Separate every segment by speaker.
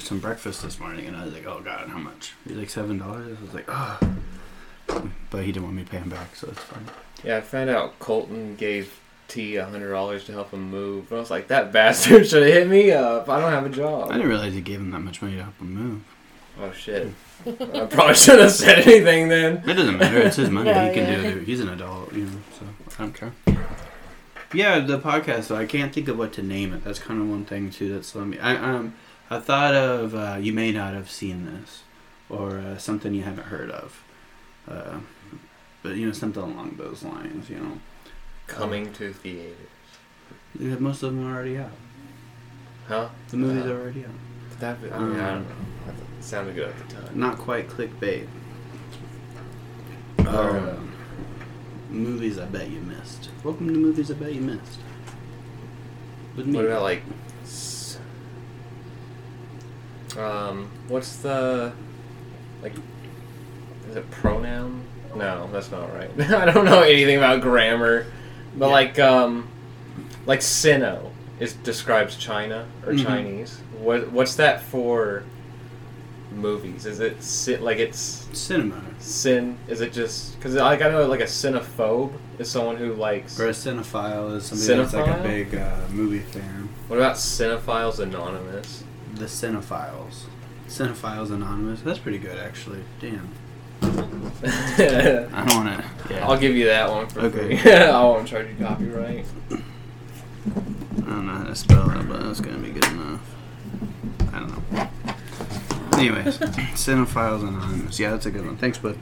Speaker 1: some breakfast this morning, and I was like, "Oh God, how much?" He's like seven dollars. I was like, "Oh," but he didn't want me to pay him back, so it's fine.
Speaker 2: Yeah, I found out Colton gave T a hundred dollars to help him move. I was like, that bastard should have hit me up. I don't have a job.
Speaker 1: I didn't realize he gave him that much money to help him move.
Speaker 2: Oh shit. I probably shouldn't have said anything then.
Speaker 1: It doesn't matter. It's his money.
Speaker 3: Yeah,
Speaker 1: he can
Speaker 3: yeah.
Speaker 1: do it. He's an adult, you know. So I don't care. Yeah, the podcast. So I can't think of what to name it. That's kind of one thing too. That's let me. I um. I thought of uh, you may not have seen this, or uh, something you haven't heard of, uh, but you know something along those lines. You know,
Speaker 2: Coming to theaters.
Speaker 1: Yeah, most of them are already out.
Speaker 2: Huh?
Speaker 1: The movies
Speaker 2: Uh,
Speaker 1: are already out.
Speaker 2: That, I mean, I don't know. Thought sounded good at the time.
Speaker 1: Not quite clickbait.
Speaker 2: Um,
Speaker 1: Or, uh, movies I bet you missed. Welcome to movies I bet you missed. With me.
Speaker 2: What about like, um, what's the, like, is it pronoun? No, that's not right. I don't know anything about grammar, but
Speaker 1: Yeah.
Speaker 2: like, um, like Sino is describes China or
Speaker 1: Mhm.
Speaker 2: Chinese. What what's that for? Movies? Is it si- like it's
Speaker 1: cinema
Speaker 2: sin? Is it just because like I know like a cinephobe is someone who likes.
Speaker 1: or a cinephile is somebody that's like a big uh, movie fan.
Speaker 2: What about Cinephiles Anonymous?
Speaker 1: The cinephiles. Cinephiles Anonymous. That's pretty good actually. Damn. I don't want to. Yeah.
Speaker 2: I'll give you that one for
Speaker 1: Okay.
Speaker 2: free. I won't charge you copyright.
Speaker 1: I don't know how to spell it, but it's gonna be good enough. I don't know. Anyways, Cinephiles Anonymous. Yeah, that's a good one. Thanks, bud.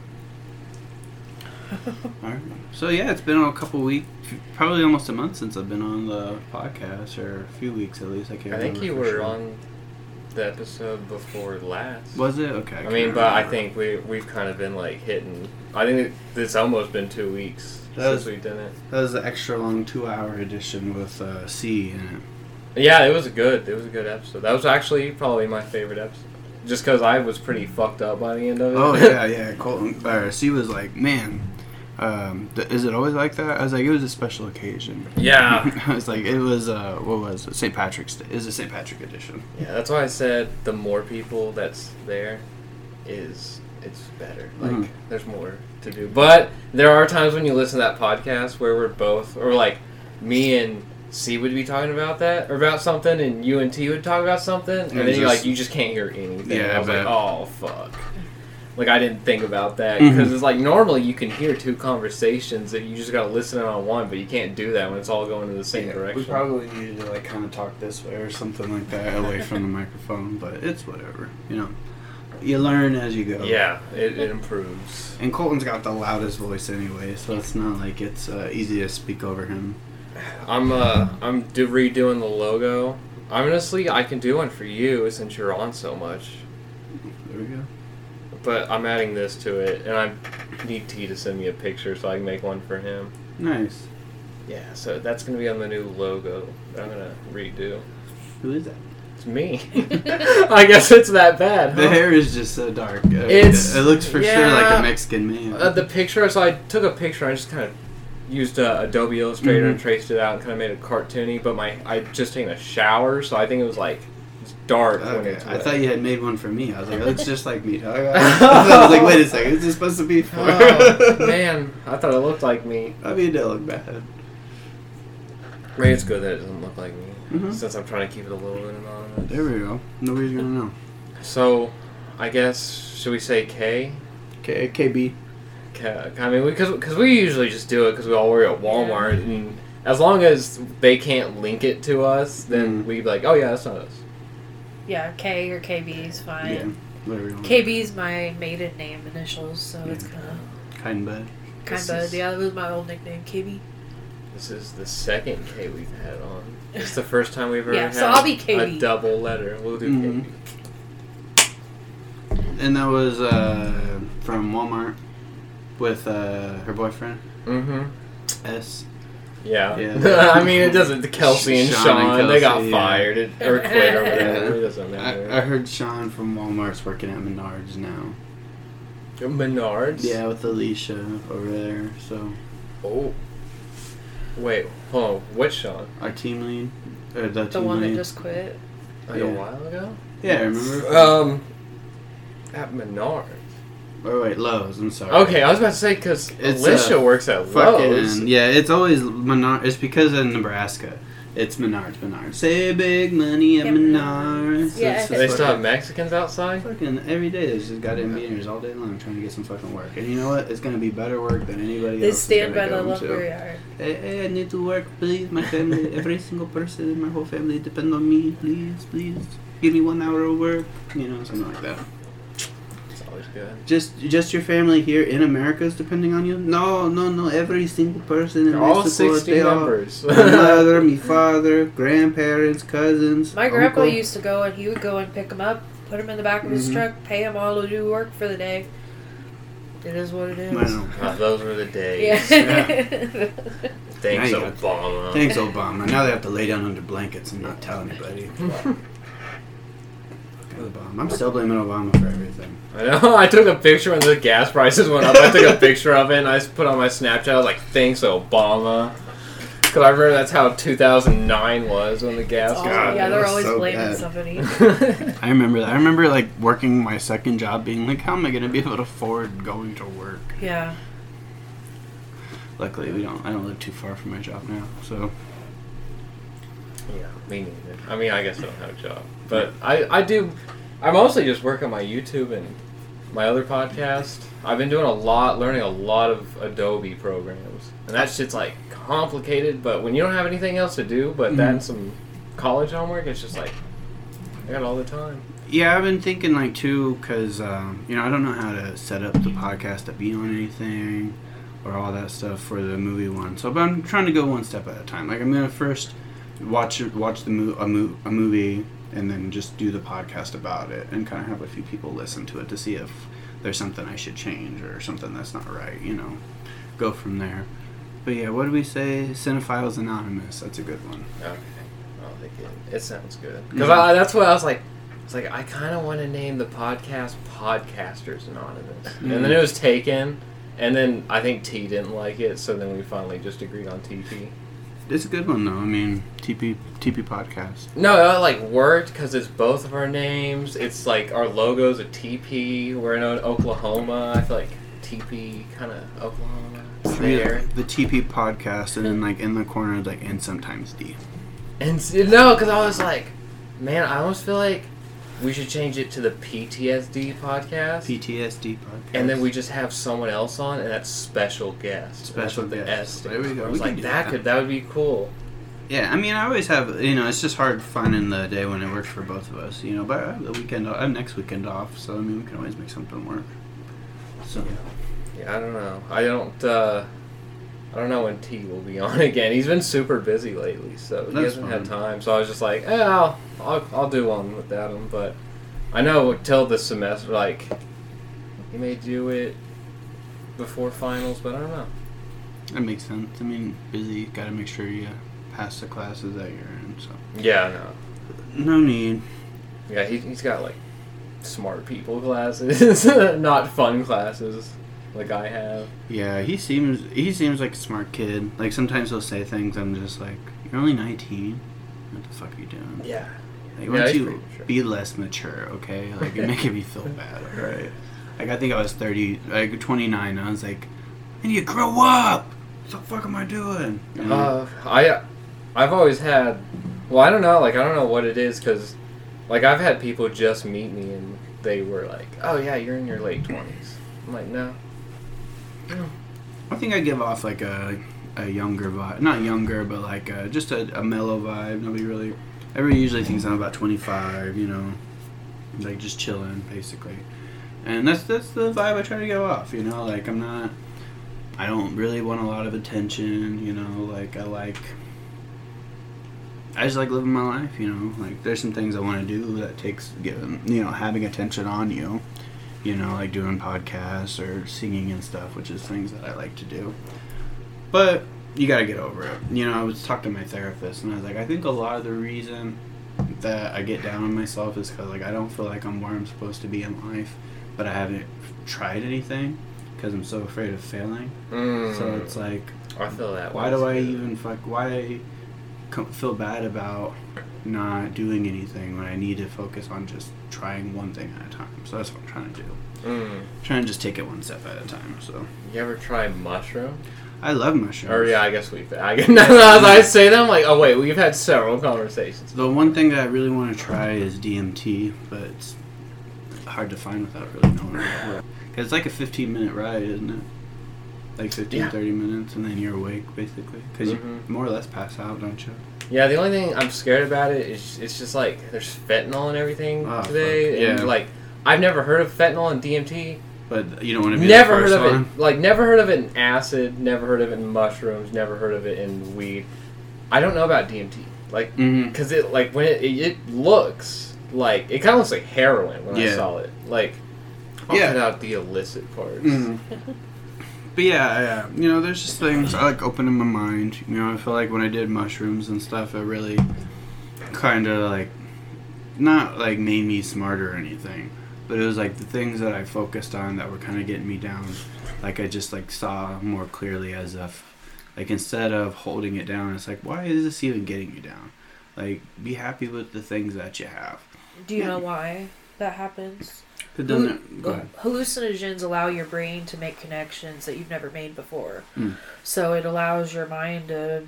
Speaker 1: Alright. So yeah, it's been a couple weeks, probably almost a month since I've been on the podcast, or a few weeks at least. I can't.
Speaker 2: I think
Speaker 1: remember
Speaker 2: you were
Speaker 1: sure.
Speaker 2: on the episode before last.
Speaker 1: Was it okay?
Speaker 2: I
Speaker 1: can't
Speaker 2: mean, but I think we we've kind of been like hitting. I think it, it's almost been two weeks
Speaker 1: That was-
Speaker 2: since we did it.
Speaker 1: that was the extra long two-hour edition with uh, C in it.
Speaker 2: Yeah, it was a good. It was a good episode. That was actually probably my favorite episode, just because I was pretty fucked up by the end of it.
Speaker 1: Oh yeah, yeah. Colton, or C was like, man. Um, th- is it always like that? I was like, it was a special occasion.
Speaker 2: yeah.
Speaker 1: I was like, it was uh, what was it? St. Patrick's Day. Is a St. Patrick edition?
Speaker 2: Yeah, that's why I said the more people that's there is it's better. Like
Speaker 1: Mhm.
Speaker 2: there's more to do. But there are times when you listen to that podcast where we're both or like me and C would be talking about that or about something and you and T would talk about something and,
Speaker 1: And
Speaker 2: then you
Speaker 1: just-
Speaker 2: like you just can't hear anything.
Speaker 1: Yeah,
Speaker 2: I was
Speaker 1: I
Speaker 2: like, oh fuck. Like I didn't think about that because it's like normally you can hear two conversations that you just gotta listen in on one, but you can't do that when it's all going in the same direction.
Speaker 1: We probably needed to like kind of talk this way or something like that away from the microphone, but it's whatever. You know, you learn as you go.
Speaker 2: yeah, it, it improves.
Speaker 1: And Colton's got the loudest voice anyway, so it's not like it's uh, easy to speak over him.
Speaker 2: I'm uh I'm do- redoing the logo. Honestly, I can do one for you since you're on so much.
Speaker 1: There we go.
Speaker 2: But I'm adding this to it, and I need T to send me a picture so I can make one for him.
Speaker 1: Nice.
Speaker 2: Yeah, so that's gonna be on the new logo I'm gonna redo.
Speaker 1: Who is that?
Speaker 2: It's me. I guess it's that bad.
Speaker 1: The hair is just so dark. Uh,
Speaker 2: It's-
Speaker 1: it looks for sure like a Mexican man.
Speaker 2: Uh, the picture, so I took a picture. I just kind of used uh, Adobe Illustrator and
Speaker 1: Mhm.
Speaker 2: traced it out and kind of made it cartoony. But my I just taken a shower, so I think it was like it's dark when
Speaker 1: Okay,
Speaker 2: it's.
Speaker 1: I thought you had made one for me. I was like, it looks just like me. dog. I was like, wait a second, is this supposed to be for?
Speaker 2: Oh, man, I thought it looked like me.
Speaker 1: I mean, it didn't look bad.
Speaker 2: Maybe it's good that it doesn't look like me,
Speaker 1: Mhm.
Speaker 2: since I'm trying to keep it a little bit anonymous.
Speaker 1: There we go. Nobody's gonna know.
Speaker 2: So, I guess should we say K?
Speaker 1: K- KB.
Speaker 2: K I mean, because because we usually just do it because we all work at Walmart, and as long as they can't link it to us, then
Speaker 1: Mm.
Speaker 2: we be like, oh yeah, that's not us.
Speaker 3: Yeah, K or KB is
Speaker 1: Yeah.
Speaker 3: fine.
Speaker 1: Whatever you want.
Speaker 3: KB is my maiden name initials, so it's kind of
Speaker 1: Kind bud.
Speaker 3: kind
Speaker 2: This
Speaker 3: of
Speaker 2: is-
Speaker 3: yeah. That was my old nickname, KB.
Speaker 2: This is the second K we've had on. It's the first time we've ever
Speaker 3: Yeah,
Speaker 2: had
Speaker 3: so I'll be
Speaker 2: a double letter. We'll do
Speaker 1: Mhm. And that was uh, from Walmart with uh, her boyfriend
Speaker 2: Mm-hmm.
Speaker 1: S.
Speaker 2: Yeah.
Speaker 1: Yeah.
Speaker 2: I mean, it doesn't. Kelsey and
Speaker 1: Sean
Speaker 2: Sean,
Speaker 1: and
Speaker 2: they got
Speaker 1: yeah.
Speaker 2: fired it, or quit or whatever.
Speaker 1: Yeah.
Speaker 2: It doesn't matter.
Speaker 1: I, I heard Sean from Walmart's working at Menards now.
Speaker 2: Menards.
Speaker 1: Yeah, with Alicia over there. So
Speaker 2: Oh. Wait. Hold on. Which Sean?
Speaker 1: our team lead, or the,
Speaker 3: The
Speaker 1: team
Speaker 3: one that
Speaker 1: lead.
Speaker 3: just quit.
Speaker 2: Like
Speaker 1: Yeah.
Speaker 2: a while ago.
Speaker 1: Yeah, remember?
Speaker 2: Um, at Menards.
Speaker 1: Or wait, Lowe's. I'm sorry.
Speaker 2: Okay, I was about to say because
Speaker 1: It's,
Speaker 2: Alicia works at Lowe's.
Speaker 1: Fucking yeah, it's always Menard. It's because of Nebraska. It's Menards, Menards. Say big money at
Speaker 3: Yeah,
Speaker 1: Menards.
Speaker 3: Menards. Yeah.
Speaker 1: It's
Speaker 2: Do they still have Mexicans outside?
Speaker 1: Fucking every day, there's just goddamn beaners all day long trying to get some fucking work. And you know what? It's gonna be better work than anybody
Speaker 3: They
Speaker 1: else. is
Speaker 3: stand by
Speaker 1: gonna
Speaker 3: the
Speaker 1: go to.
Speaker 3: lumber.
Speaker 1: Hey, hey, I need to work, please. My family, every single person in my whole family depend on me. Please, please, give me one hour of work. You know, something like that.
Speaker 2: It's good.
Speaker 1: Just, just your family here in America is depending on you. No, no, no. Every single person in
Speaker 2: All
Speaker 1: Mexico,
Speaker 2: 60
Speaker 1: they all.
Speaker 2: members.
Speaker 1: My mother, my father, grandparents, cousins.
Speaker 3: My grandpa
Speaker 1: uncle.
Speaker 3: used to go and he would go and pick them up, put them in the back of his
Speaker 1: Mhm.
Speaker 3: truck, pay them all to do work for the day. It is what it is.
Speaker 1: I know.
Speaker 2: Ah, those were the days.
Speaker 3: Yeah.
Speaker 2: Thanks,
Speaker 1: Now you
Speaker 2: Obama.
Speaker 1: Thanks, Obama. Now they have to lay down under blankets and not tell anybody. Obama. I'm still blaming Obama for everything.
Speaker 2: I know. I took a picture when the gas prices went up. I took a picture of it and I just put on my Snapchat. I was like, "Thanks, Obama." Because I remember that's how 2009 was when the gas
Speaker 3: It's
Speaker 2: was.
Speaker 1: God,
Speaker 3: yeah, they're always
Speaker 1: so
Speaker 3: blaming
Speaker 1: bad.
Speaker 3: somebody.
Speaker 1: I remember that. I remember like working my second job, being like, "How am I gonna be able to afford going to work?"
Speaker 3: Yeah.
Speaker 1: Luckily, we don't. I don't live too far from my job now, so
Speaker 2: yeah, me neither. I mean, I guess I don't have a job, but I I do. I mostly just work on my YouTube and my other podcast. I've been doing a lot, learning a lot of Adobe programs, and that shit's like complicated. But when you don't have anything else to do, but that and some college homework, it's just like I got all the time.
Speaker 1: yeah. I've been thinking like too, cause um, you know I don't know how to set up the podcast to be on anything or all that stuff for the movie one. So, but I'm trying to go one step at a time. Like I'm gonna first watch watch the mo- a, mo- a movie and then just do the podcast about it and kind of have a few people listen to it to see if there's something I should change or something that's not right. You know, go from there. But yeah, what do we say? Cinephiles Anonymous. That's a good one.
Speaker 2: Okay, I'll it. It sounds good because. I that's what I was like. It's like I kind of want to name the podcast Podcasters Anonymous, and then
Speaker 1: Mm.
Speaker 2: it was taken, and then I think T didn't like it, so then we finally just agreed on TP.
Speaker 1: It's a good one though. I mean, TP TP podcast.
Speaker 2: No, it uh, like worked because it's both of our names. It's like our logo's a TP. We're in Oklahoma. I feel like TP kind of Oklahoma. It's there.
Speaker 1: The TP podcast, and then like in the corner, like and sometimes D.
Speaker 2: And no, because I was like, man, I almost feel like we should change it to the PTSD podcast.
Speaker 1: PTSD podcast.
Speaker 2: and then we just have someone else on, and that's special guest.
Speaker 1: Special
Speaker 2: what the
Speaker 1: guest.
Speaker 2: S stands
Speaker 1: There we go.
Speaker 2: I was
Speaker 1: can
Speaker 2: like, that
Speaker 1: that.
Speaker 2: could that would be cool.
Speaker 1: Yeah, I mean, I always have. You know, it's just hard finding the day when it works for both of us. You know, but I have the weekend. I have next weekend off, so I mean, we can always make something work. So
Speaker 2: Yeah, I don't know. I don't. uh I don't know when T will be on again. He's been super busy lately, so he
Speaker 1: That's
Speaker 2: hasn't had time. So I was just like, eh, I'll, I'll I'll do one without him. But I know till the semester, like he may do it before finals, but I don't know.
Speaker 1: that makes sense. I mean, busy. Got to make sure you pass the classes that you're in. So
Speaker 2: Yeah, no.
Speaker 1: no need.
Speaker 2: Yeah, he, he's got like smart people classes, not fun classes like I have.
Speaker 1: Yeah, he seems he seems like a smart kid. Like sometimes he'll say things. I'm just like, you're only 19. What the fuck are you doing?
Speaker 2: Yeah.
Speaker 1: Like,
Speaker 2: Yeah,
Speaker 1: why don't you
Speaker 2: pretty mature.
Speaker 1: be less mature, okay? Like, you're making me feel bad, alright? Like, I think I was 30, like 29, and I was like, I need to grow up! What the fuck am I doing? You know?
Speaker 2: Uh, I, I've always had. Well, I don't know. Like I don't know what it is because, like I've had people just meet me and they were like, "Oh yeah, you're in your late 20s. I'm like, "No."
Speaker 1: I think I give off, like, a, a younger vibe. Not younger, but, like, a, just a, a mellow vibe. Nobody really... Everybody usually thinks I'm about 25, you know? Like, just chilling, basically. And that's that's the vibe I try to give off, you know? Like, I'm not... I don't really want a lot of attention, you know? Like, I like... I just like living my life, you know. Like there's some things I want to do that takes you know, having attention on you. You know, like doing podcasts or singing and stuff, which is things that I like to do. But you got to get over it. You know, I was talking to my therapist and I was like, I think a lot of the reason that I get down on myself is because like I don't feel like I'm where I'm supposed to be in life, but I haven't tried anything because I'm so afraid of failing.
Speaker 2: Mm.
Speaker 1: So it's like
Speaker 2: I feel that.
Speaker 1: why do I even fuck? Why co- feel bad about not doing anything when I need to focus on just trying one thing at a time. So that's what I'm trying to do.
Speaker 2: Mm.
Speaker 1: trying to just take it one step at a time. So
Speaker 2: You ever try mushroom?
Speaker 1: I love mushrooms.
Speaker 2: Or yeah, I guess we've. I, as I say that, I'm like, oh wait, we've had several conversations.
Speaker 1: The one thing that I really want to try is DMT, but it's hard to find without really knowing what it is. 'Cause it's like a 15 minute ride, isn't it? Like 15,
Speaker 2: Yeah.
Speaker 1: 30 minutes, and then you're awake, basically. Because
Speaker 2: Mhm.
Speaker 1: you more or less pass out, don't you?
Speaker 2: Yeah, the only thing I'm scared about it is it's just like there's fentanyl and everything
Speaker 1: Oh,
Speaker 2: today,
Speaker 1: fuck.
Speaker 2: and
Speaker 1: Yeah.
Speaker 2: like I've never heard of fentanyl and DMT.
Speaker 1: But you don't want to be
Speaker 2: Never
Speaker 1: the
Speaker 2: heard of
Speaker 1: one.
Speaker 2: it. Like never heard of it in acid. Never heard of it in mushrooms. Never heard of it in weed. I don't know about DMT. Like
Speaker 1: Mm-hmm.
Speaker 2: because it like when it, it, it looks like it kind of looks like heroin when I saw it. Like I'll
Speaker 1: Yeah.
Speaker 2: cut out the illicit parts.
Speaker 1: hmm But yeah, yeah, you know, there's just things I like opening my mind. You know, I feel like when I did mushrooms and stuff, it really kind of like not like made me smarter or anything, but it was like the things that I focused on that were kind of getting me down. Like I just like saw more clearly as if like instead of holding it down, it's like why is this even getting you down? Like be happy with the things that you have.
Speaker 3: Do you
Speaker 1: Yeah.
Speaker 3: know why that happens?
Speaker 1: But then there- go ahead.
Speaker 3: Hallucinogens allow your brain to make connections that you've never made before.
Speaker 1: Mm.
Speaker 3: So it allows your mind to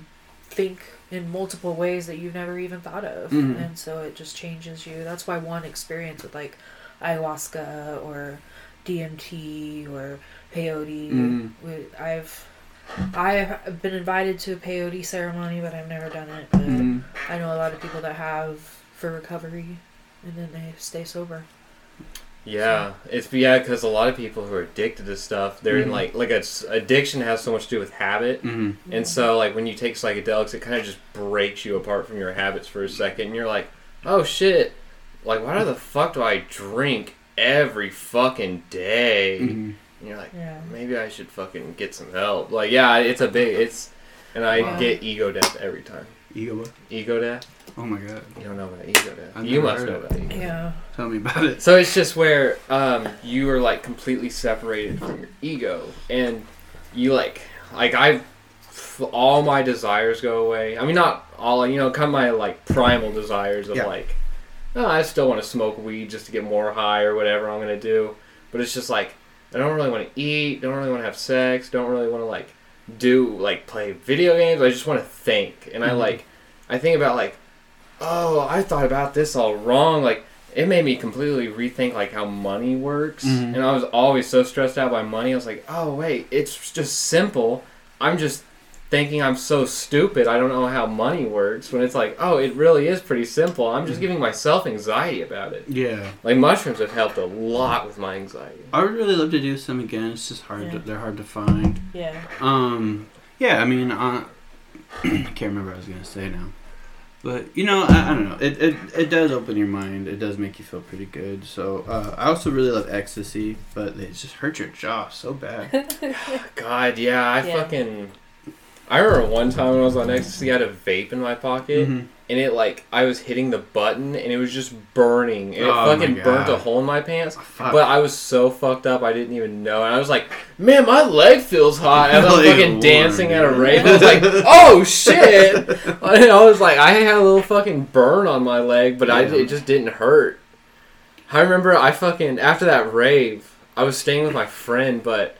Speaker 3: think in multiple ways that you've never even thought of.
Speaker 1: Mhm.
Speaker 3: And so it just changes you. That's why one experience with like ayahuasca or DMT or peyote. We- I've I've been invited to a peyote ceremony, but I've never done it. But
Speaker 1: Mhm.
Speaker 3: I know a lot of people that have for recovery, and then they stay sober.
Speaker 2: Yeah, it's yeah because a lot of people who are addicted to stuff, they're in
Speaker 1: Mhm.
Speaker 2: like like it's, addiction has so much to do with habit,
Speaker 1: Mhm.
Speaker 2: and so like when you take psychedelics, it kind of just breaks you apart from your habits for a second, and you're like, oh shit, like why the fuck do I drink every fucking day?
Speaker 1: Mhm.
Speaker 2: And you're like,
Speaker 3: Yeah.
Speaker 2: maybe I should fucking get some help. Like yeah, it's a big it's, and I
Speaker 1: Wow.
Speaker 2: get ego death every time.
Speaker 1: Ego. what?
Speaker 2: Ego death?
Speaker 1: Oh my god.
Speaker 2: You don't know about ego death.
Speaker 1: I've
Speaker 2: you
Speaker 1: never
Speaker 2: must know about ego. death.
Speaker 3: Yeah.
Speaker 1: Tell me about it.
Speaker 2: So it's just where um, you are like completely separated from your ego, and you like like I, all my desires go away. I mean, not all. You know, kind of my like primal desires of
Speaker 1: Yeah.
Speaker 2: like, oh, I still want to smoke weed just to get more high or whatever I'm gonna do. But it's just like I don't really want to eat. Don't really want to have sex. Don't really want to like do like play video games. I just want to think, and I
Speaker 1: Mhm.
Speaker 2: like I think about like, oh, I thought about this all wrong. Like it made me completely rethink like how money works,
Speaker 1: Mhm.
Speaker 2: and I was always so stressed out by money. I was like, oh wait, it's just simple. I'm just thinking I'm so stupid. I don't know how money works. When it's like, oh, it really is pretty simple. I'm just
Speaker 1: Mhm.
Speaker 2: giving myself anxiety about it.
Speaker 1: Yeah.
Speaker 2: Like mushrooms have helped a lot with my anxiety.
Speaker 1: I would really love to do some again. It's just hard. To, they're hard to find.
Speaker 3: Yeah.
Speaker 1: Um. Yeah. I mean, uh, I can't remember what I was gonna say now. But you know, I, I don't know. It, it it does open your mind. It does make you feel pretty good. So uh, I also really love ecstasy, but it just hurts your jaw so bad.
Speaker 2: God, yeah, I
Speaker 3: Yeah.
Speaker 2: fucking. I remember one time when I was on ecstasy, I had a vape in my pocket,
Speaker 1: Mhm.
Speaker 2: And it like I was hitting the button, and it was just burning, and it
Speaker 1: Oh
Speaker 2: fucking burnt a hole in my pants.
Speaker 1: Fuck.
Speaker 2: But I was so fucked up, I didn't even know, and I was like, "Man, my leg feels hot." And I was fucking
Speaker 1: warm,
Speaker 2: dancing at a rave. I was like, "Oh shit!" And I was like, I had a little fucking burn on my leg, but I it just didn't hurt. I remember I fucking after that rave, I was staying with my friend, but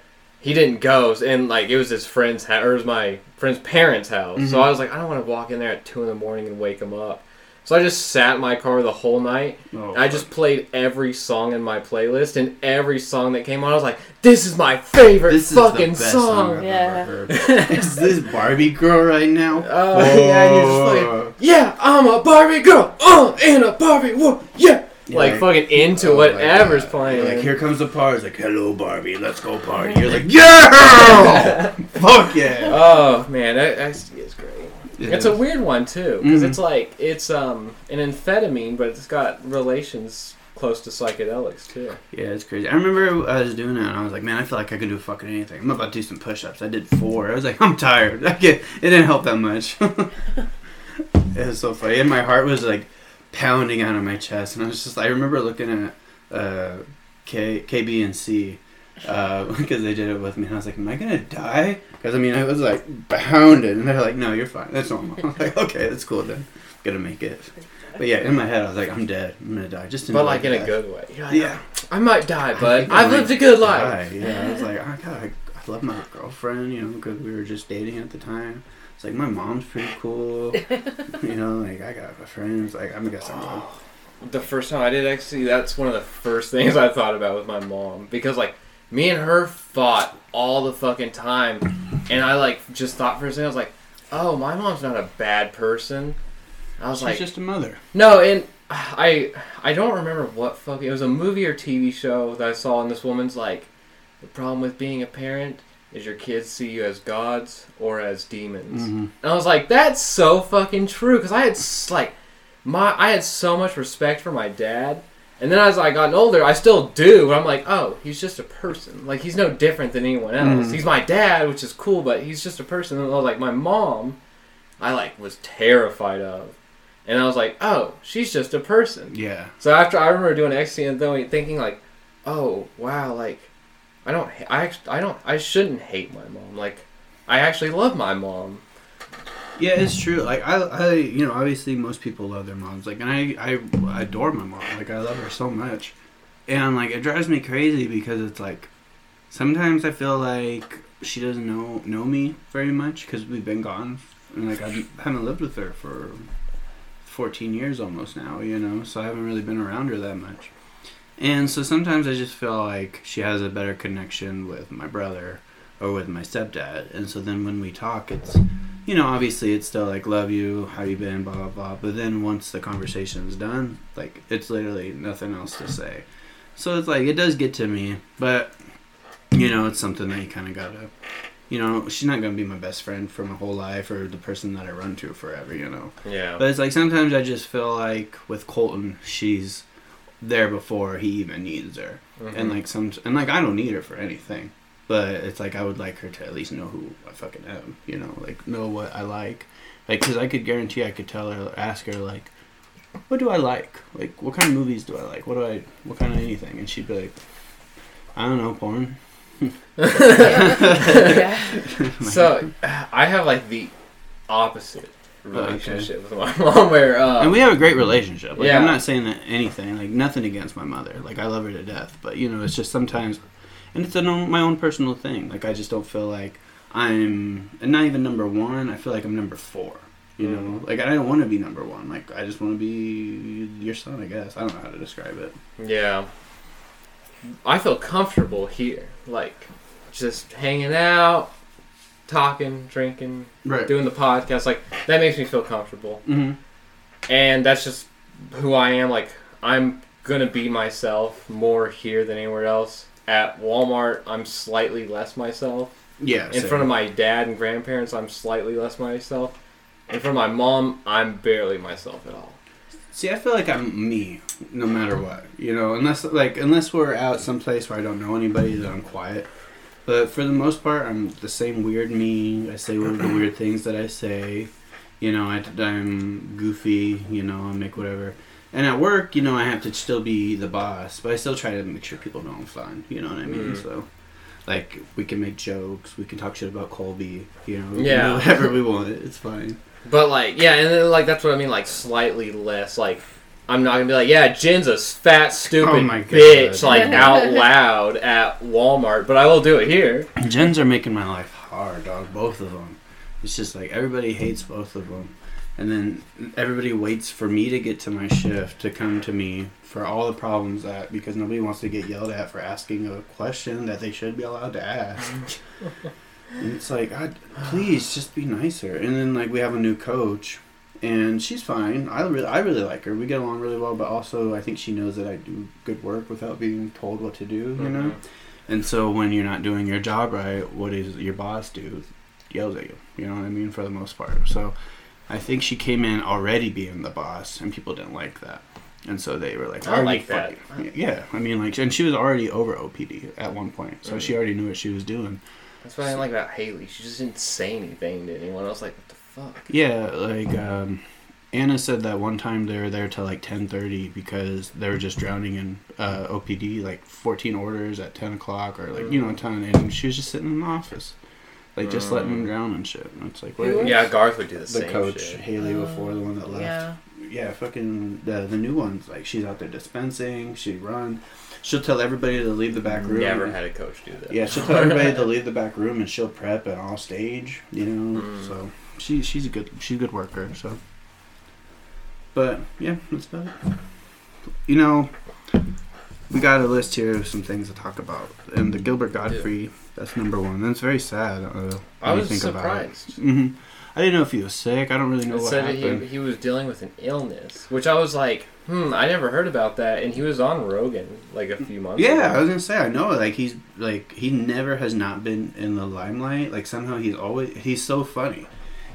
Speaker 2: he didn't go, and like it was his friend's house, or it was my friend's parents' house. So
Speaker 1: Mhm.
Speaker 2: I was like, I don't want to walk in there at two in the morning and wake him up. So I just sat in my car the whole night.
Speaker 1: Oh,
Speaker 2: I just played every song in my playlist, and every song that came on, I was like, "This is my favorite
Speaker 1: this
Speaker 2: fucking
Speaker 1: is the best
Speaker 2: song."
Speaker 1: song I've
Speaker 3: Yeah.
Speaker 1: ever heard. is this Barbie girl right now?
Speaker 2: Oh yeah, and just fucking, yeah, I'm a Barbie girl, uh, in a Barbie world, yeah. Like fucking into
Speaker 1: Oh
Speaker 2: whatever's playing.
Speaker 1: Like here comes the party. It's like hello Barbie, let's go party. You're like yeah, fuck yeah.
Speaker 2: Oh man, that ecstasy is great.
Speaker 1: It
Speaker 2: it's a weird one too, because
Speaker 1: Mhm.
Speaker 2: it's like it's um an amphetamine, but it's got relations close to psychedelics too.
Speaker 1: Yeah, it's crazy. I remember I was doing it and I was like, man, I feel like I could do fucking anything. I'm about to do some push-ups. I did four. I was like, I'm tired. I get, it didn't help that much. it was so funny. And my heart was like pounding out of my chest. And I was just, I remember looking at uh, K, KB and C because they did it with me. And I was like, am I going to die? Because I mean, I was like pounded. And they're like, no, you're fine. That's normal. I was like, okay, that's cool then. I'm Gonna make it. But yeah, in my head, I was like, I'm dead. I'm gonna die. Just
Speaker 2: but like in a good way. Like,
Speaker 1: Yeah.
Speaker 2: I might die, but I've lived a good life.
Speaker 1: die. Yeah, I was like, oh god, I, I love my girlfriend, you know, because we were just dating at the time. It's like my mom's pretty cool, you know. Like I got my friends. Like I'm guess I'm good.
Speaker 2: The first time I did ecstasy, that's one of the first things I thought about with my mom because like me and her fought all the fucking time, and I like just thought for a second I was like, oh, my mom's not a bad person. I was
Speaker 1: She's
Speaker 2: like,
Speaker 1: just a mother.
Speaker 2: no, and I I don't remember what fuck it was a movie or TV show that I saw, and this woman's like, the problem with being a parent is your kids see you as gods or as demons.
Speaker 1: Mhm.
Speaker 2: And I was like, that's so fucking true. Because I had like, my I had so much respect for my dad, and then as I gotten older, I still do. But I'm like, oh, he's just a person. Like he's no different than anyone else.
Speaker 1: Mhm.
Speaker 2: He's my dad, which is cool, but he's just a person. And I was like, my mom, I like was terrified of, and I was like, oh, she's just a person.
Speaker 1: Yeah.
Speaker 2: So after I remember doing ecstasy and then thinking like, oh wow, like I don't, I I don't, I shouldn't hate my mom. Like I actually love my mom.
Speaker 1: Yeah, it's true. Like I, I, you know, obviously most people love their moms. Like, and I, I adore my mom. Like, I love her so much, and like it drives me crazy because it's like sometimes I feel like she doesn't know know me very much because we've been gone, and like I haven't lived with her for fourteen years almost now. You know, so I haven't really been around her that much, and so sometimes I just feel like she has a better connection with my brother or with my stepdad, and so then when we talk, it's you know, obviously it's still like love you, how you been, blah blah blah. But then once the conversation is done, like it's literally nothing else to say. So it's like it does get to me, but you know, it's something that you kind of gotta. You know, she's not gonna be my best friend for my whole life or the person that I run to forever. You know,
Speaker 2: Yeah.
Speaker 1: but it's like sometimes I just feel like with Colton, she's there before he even needs her. And mm-hmm. like some and like I don't need her for anything, but it's like I would like her to at least know who I fucking am, you know, like know what I like, like because I could guarantee I could tell her, ask her like, what do I like, like what kind of movies do I like, what do I, what kind of anything, and she'd be like, I don't know, porn.
Speaker 3: yeah.
Speaker 2: so I have like the opposite
Speaker 1: Oh, okay.
Speaker 2: relationship with my mom, where uh,
Speaker 1: and we have a great relationship. Like
Speaker 2: Yeah.
Speaker 1: I'm not saying that anything, like nothing against my mother. Like I love her to death, but you know, it's just sometimes, and it's an own, my own personal thing. Like I just don't feel like I'm, and not even number one. I feel like I'm number four. You know,
Speaker 2: Mhm.
Speaker 1: like I don't want to be number one. Like I just want to be your son. I guess I don't know how to describe it.
Speaker 2: yeah, I feel comfortable here, like just hanging out, talking, drinking,
Speaker 1: Right.
Speaker 2: doing the podcast. Like that makes me feel comfortable.
Speaker 1: hmm
Speaker 2: and that's just who I am. Like I'm gonna be myself more here than anywhere else. At Walmart, I'm slightly less myself.
Speaker 1: Yeah.
Speaker 2: In front of my dad and grandparents, I'm slightly less myself. In front of my mom, I'm barely myself at all.
Speaker 1: See, I feel like I'm me, no matter what. You know, unless like unless we're out someplace where I don't know anybody, then I'm quiet. But for the most part, I'm the same weird me. I say the weird things that I say. You know, I, I'm goofy. You know, I make whatever. And at work, you know, I have to still be the boss, but I still try to make sure people know I'm fun. You know what I mean?
Speaker 2: Mhm.
Speaker 1: So, like, we can make jokes. We can talk shit about Colby. You know,
Speaker 2: Yeah.
Speaker 1: whatever we want. It's fine.
Speaker 2: But like, yeah, and then, like that's what I mean. Like slightly less. Like I'm not gonna be like, yeah, Jin's a fat, stupid
Speaker 1: Oh my
Speaker 2: bitch, like out loud at Walmart. But I will do it here.
Speaker 1: Gens are making my life hard, dog. Both of them. It's just like everybody hates both of them, and then everybody waits for me to get to my shift to come to me for all the problems that because nobody wants to get yelled at for asking a question that they should be allowed to ask. and it's like, God, please just be nicer. And then like we have a new coach, and she's fine. I really, I really like her. We get along really well, but also I think she knows that I do good work without being told what to do. You know.
Speaker 2: Mhm.
Speaker 1: And so when you're not doing your job right, what does your boss do? Yells at you. You know what I mean? For the most part. So I think she came in already being the boss, and people didn't like that. And so they were like,
Speaker 2: I
Speaker 1: "Why are you
Speaker 2: like that.
Speaker 1: fucking-" Yeah, I mean, like, and she was already over OPD at one point, so
Speaker 2: Mhm.
Speaker 1: she already knew what she was doing.
Speaker 2: That's what I didn't like about Haley. She just didn't say anything to anyone. I was like, what the fuck?
Speaker 1: Yeah, like um, Anna said that one time they were there till like ten thirty because they were just drowning in uh, OPD, like fourteen orders at ten o'clock or like you know a ton, and she was just sitting in the office. like just letting them drown and shit. And it's like,
Speaker 3: Who
Speaker 1: what?
Speaker 2: Yeah, Garth would do the, same
Speaker 1: the
Speaker 2: same
Speaker 1: coach
Speaker 2: shit.
Speaker 1: Haley
Speaker 3: Oh,
Speaker 1: before the one that left.
Speaker 3: Yeah.
Speaker 1: yeah, fucking the the new ones. Like she's out there dispensing. She run. She'll tell everybody to leave the back room.
Speaker 2: Never had a coach do that.
Speaker 1: Yeah, she'll tell everybody to leave the back room, and she'll prep and all stage. You know,
Speaker 2: Mm.
Speaker 1: so she she's a good she's a good worker. So, but yeah, that's about it. You know, we got a list here of some things to talk about, and the Gilbert Gottfried. That's number one. That's very sad. Uh,
Speaker 2: I was
Speaker 1: think about it.
Speaker 2: surprised.
Speaker 1: hmm I didn't know if he was sick. I don't really know
Speaker 2: It
Speaker 1: what
Speaker 2: said
Speaker 1: happened.
Speaker 2: he, he was dealing with an illness, which I was like, hmm, I never heard about that. And he was on Rogan like a few months
Speaker 1: Yeah, I was gonna say I know. Like he's like he never has not been in the limelight. Like somehow he's always he's so funny,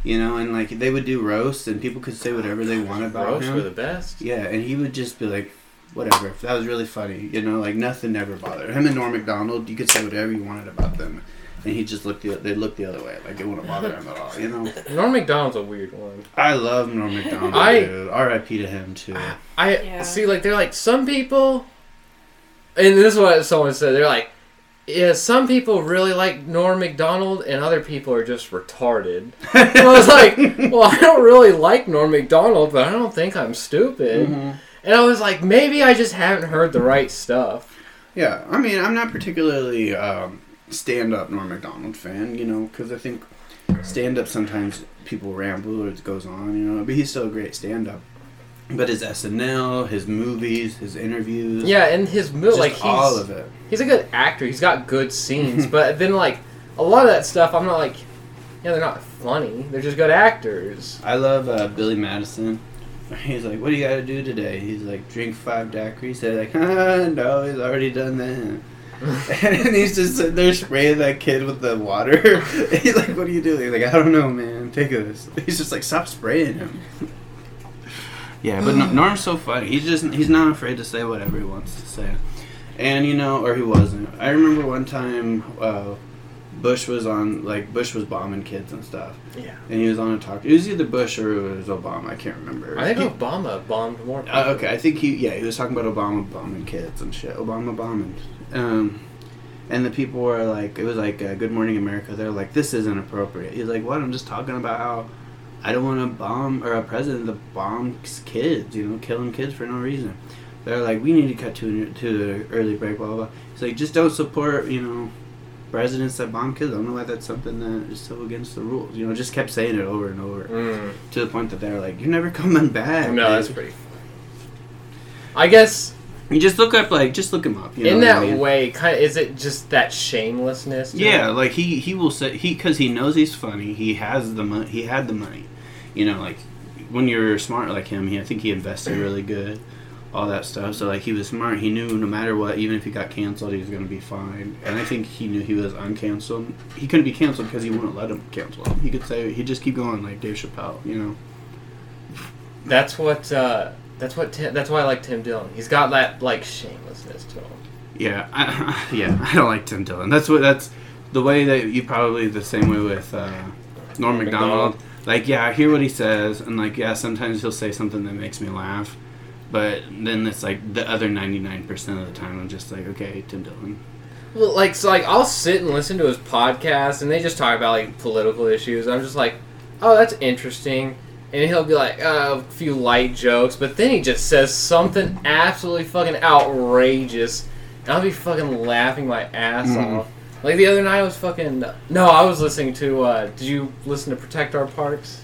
Speaker 1: you know. And like they would do roasts, and people could say whatever they want about
Speaker 2: Roasts
Speaker 1: him.
Speaker 2: were the best.
Speaker 1: yeah, and he would just be like, whatever. That was really funny, you know. Like nothing ever bothered him. And Norm Macdonald, you could say whatever you wanted about them, and he just looked the they looked the other way. Like it wouldn't bother him at all, you know.
Speaker 2: Norm Macdonald's a weird one.
Speaker 1: I love Norm Macdonald.
Speaker 2: I-
Speaker 1: dude. R.I.P. to him too.
Speaker 2: I
Speaker 3: Yeah.
Speaker 2: see, like they're like some people, and this is what someone said. They're like, yeah, some people really like Norm Macdonald, and other people are just retarded. I was like, well, I don't really like Norm Macdonald, but I don't think I'm stupid.
Speaker 1: Mhm.
Speaker 2: And I was like, maybe I just haven't heard the right stuff.
Speaker 1: Yeah, I mean, I'm not particularly um, stand-up Norm Macdonald fan, you know, because I think stand-up sometimes people ramble or it goes on, you know. But he's still a great stand-up. But his SNL, his movies, his interviews,
Speaker 2: Yeah, and his mo-
Speaker 1: just
Speaker 2: like he's
Speaker 1: all of it.
Speaker 2: he's a good actor. He's got good scenes, but then like a lot of that stuff, I'm not like, yeah, they're not funny. They're just good actors.
Speaker 1: I love uh, Billy Madison. He's like, "What do you got to do today?" He's like, "Drink five daiquiris." They're like, ah, "No, he's already done that." and he's just sitting there spraying that kid with the water. he's like, "What are you doing?" He's like, "I don't know, man. Take this." He's just like, "Stop spraying him." Yeah, but no, Norm's so funny. He's just he's not afraid to say whatever he wants to say, and you know, or he wasn't. I remember one time. Uh, Bush was on like Bush was bombing kids and stuff,
Speaker 2: Yeah,
Speaker 1: and he was on a talk. It was either Bush or it was Obama. I can't remember.
Speaker 2: I think
Speaker 1: He-
Speaker 2: Obama bombed more.
Speaker 1: Uh, okay, I think he yeah he was talking about Obama bombing kids and shit. Obama bombing, um, and the people were like, it was like uh, Good Morning America. They're like, this isn't appropriate. He's like, what? I'm just talking about how I don't want to bomb or a president that bombs kids. You know, killing kids for no reason. They're like, we need to cut to to the early break. Blah blah. blah. He's like, just don't support. You know. Presidents that bomb kids. I don't know why that's something that is so against the rules. You know, just kept saying it over and over
Speaker 2: Mm.
Speaker 1: to the point that they're like, "You're never coming back."
Speaker 2: No, that's pretty. I guess
Speaker 1: You just look up, like, just look him up. You know
Speaker 2: in
Speaker 1: what I
Speaker 2: that
Speaker 1: mean?
Speaker 2: way, kind of, is it just that shamelessness?
Speaker 1: Yeah,
Speaker 2: it?
Speaker 1: like he he will say he because he knows he's funny. He has the money. He had the money. You know, like when you're smart like him, he I think he invested really good, all that stuff. So like he was smart. He knew no matter what, even if he got canceled, he was gonna be fine. And I think he knew he was uncanceled. He couldn't be canceled because he wouldn't let him cancel him. He could say he'd just keep going like Dave Chappelle. You know.
Speaker 2: that's what. Uh, that's what. Tim, that's why I like Tim Dillon. He's got that like shamelessness to him.
Speaker 1: Yeah, I, yeah, I don't like Tim Dillon. That's what that's the way that you probably the same way with uh, Norm
Speaker 2: Norm
Speaker 1: Macdonald.
Speaker 2: Macdonald.
Speaker 1: Like, yeah, I hear what he says, and like, yeah, sometimes he'll say something that makes me laugh, but then it's like the other ninety nine percent of the time, I'm just like, okay, Tim Dillon.
Speaker 2: Well, like so, like I'll sit and listen to his podcast, and they just talk about like political issues. I'm just like, oh, that's interesting. And he'll be like uh, a few light jokes, but then he just says something absolutely fucking outrageous, and I'll be fucking laughing my ass
Speaker 1: Mhm.
Speaker 2: off. Like the other night, I was fucking no, I was listening to. Uh, did you listen to Protect Our Parks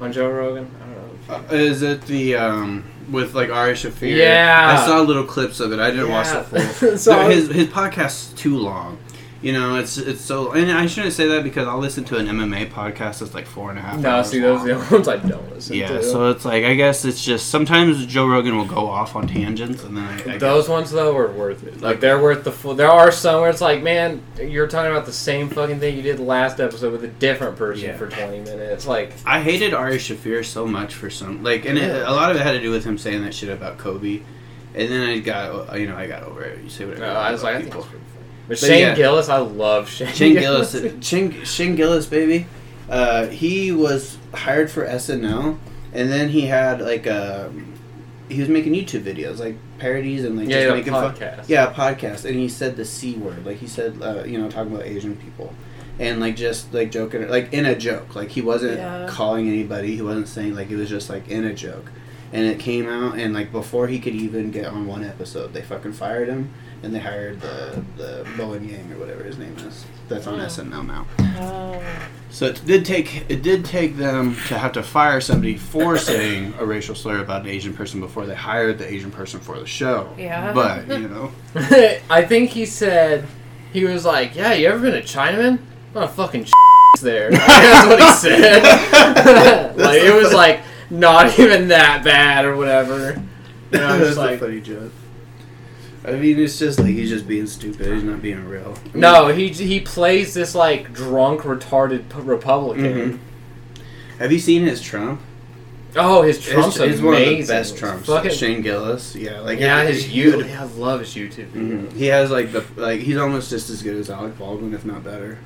Speaker 2: on Joe Rogan? I don't know.
Speaker 1: Uh, is it the um with like Ari Shaffir?
Speaker 2: Yeah.
Speaker 1: I saw little clips of it. I didn't watch the
Speaker 2: Yeah.
Speaker 1: full.
Speaker 2: So
Speaker 1: No, his his podcast's too long. You know, it's it's so, and I shouldn't say that because I'll listen to an MMA podcast that's like four and a half.
Speaker 2: No,
Speaker 1: hours
Speaker 2: see, those are the ones I don't listen
Speaker 1: Yeah,
Speaker 2: to.
Speaker 1: so it's like I guess it's just sometimes Joe Rogan will go off on tangents, and then I, I
Speaker 2: Those ones though are worth it. Like they're worth the full. There are some where it's like, man, you're talking about the same fucking thing you did last episode with a different person
Speaker 1: Yeah.
Speaker 2: for 20 minutes. Like,
Speaker 1: I hated Ari Shaffir so much for some like, and it, a lot of it had to do with him saying that shit about Kobe, and then I got you know I got over it. You say whatever.
Speaker 2: no, I was like, I
Speaker 1: about
Speaker 2: think
Speaker 1: people.
Speaker 2: it's pretty funny. But
Speaker 1: But
Speaker 2: Shane
Speaker 1: yeah.
Speaker 2: Gillis, I love Shane.
Speaker 1: Shane Gillis, Shane, Shane Gillis, baby. Uh, he was hired for SNL, and then he had like a, he was making YouTube videos, like parodies and like
Speaker 2: yeah,
Speaker 1: just
Speaker 2: yeah,
Speaker 1: making fun.
Speaker 2: podcast.
Speaker 1: Yeah, a podcast, and he said the c word, like he said, uh, you know, talking about Asian people, and like just like joking, like in a joke. Like he wasn't
Speaker 3: Yeah.
Speaker 1: calling anybody. He wasn't saying like it was just like in a joke. And it came out, and like before he could even get on one episode, they fucking fired him, and they hired the the Bowen Yang or whatever his name is. That's on hmm.
Speaker 3: Oh.
Speaker 1: SNL now.
Speaker 3: Oh.
Speaker 1: So it did take it did take them to have to fire somebody for saying a racial slur about an Asian person before they hired the Asian person for the show.
Speaker 3: Yeah.
Speaker 1: But you know,
Speaker 2: I think he said he was like, "Yeah, you ever been a Chinaman? Not a fucking there." That's what he said. like it was like not even that bad or whatever. You know, I'm
Speaker 1: that's
Speaker 2: just
Speaker 1: a
Speaker 2: like,
Speaker 1: funny joke. I mean, it's just like he's just being stupid. He's not being real. I mean,
Speaker 2: no, he he plays this like drunk, retarded Republican.
Speaker 1: Mhm. Have you seen his Trump?
Speaker 2: Oh, his Trump's
Speaker 1: it's
Speaker 2: amazing.
Speaker 1: one of the best Trumps.
Speaker 2: Fucking,
Speaker 1: Shane Gillis. Yeah, like
Speaker 2: yeah, his YouTube. Yeah, I love his YouTube.
Speaker 1: Mhm. He has like the like he's almost just as good as Alec Baldwin, if not better.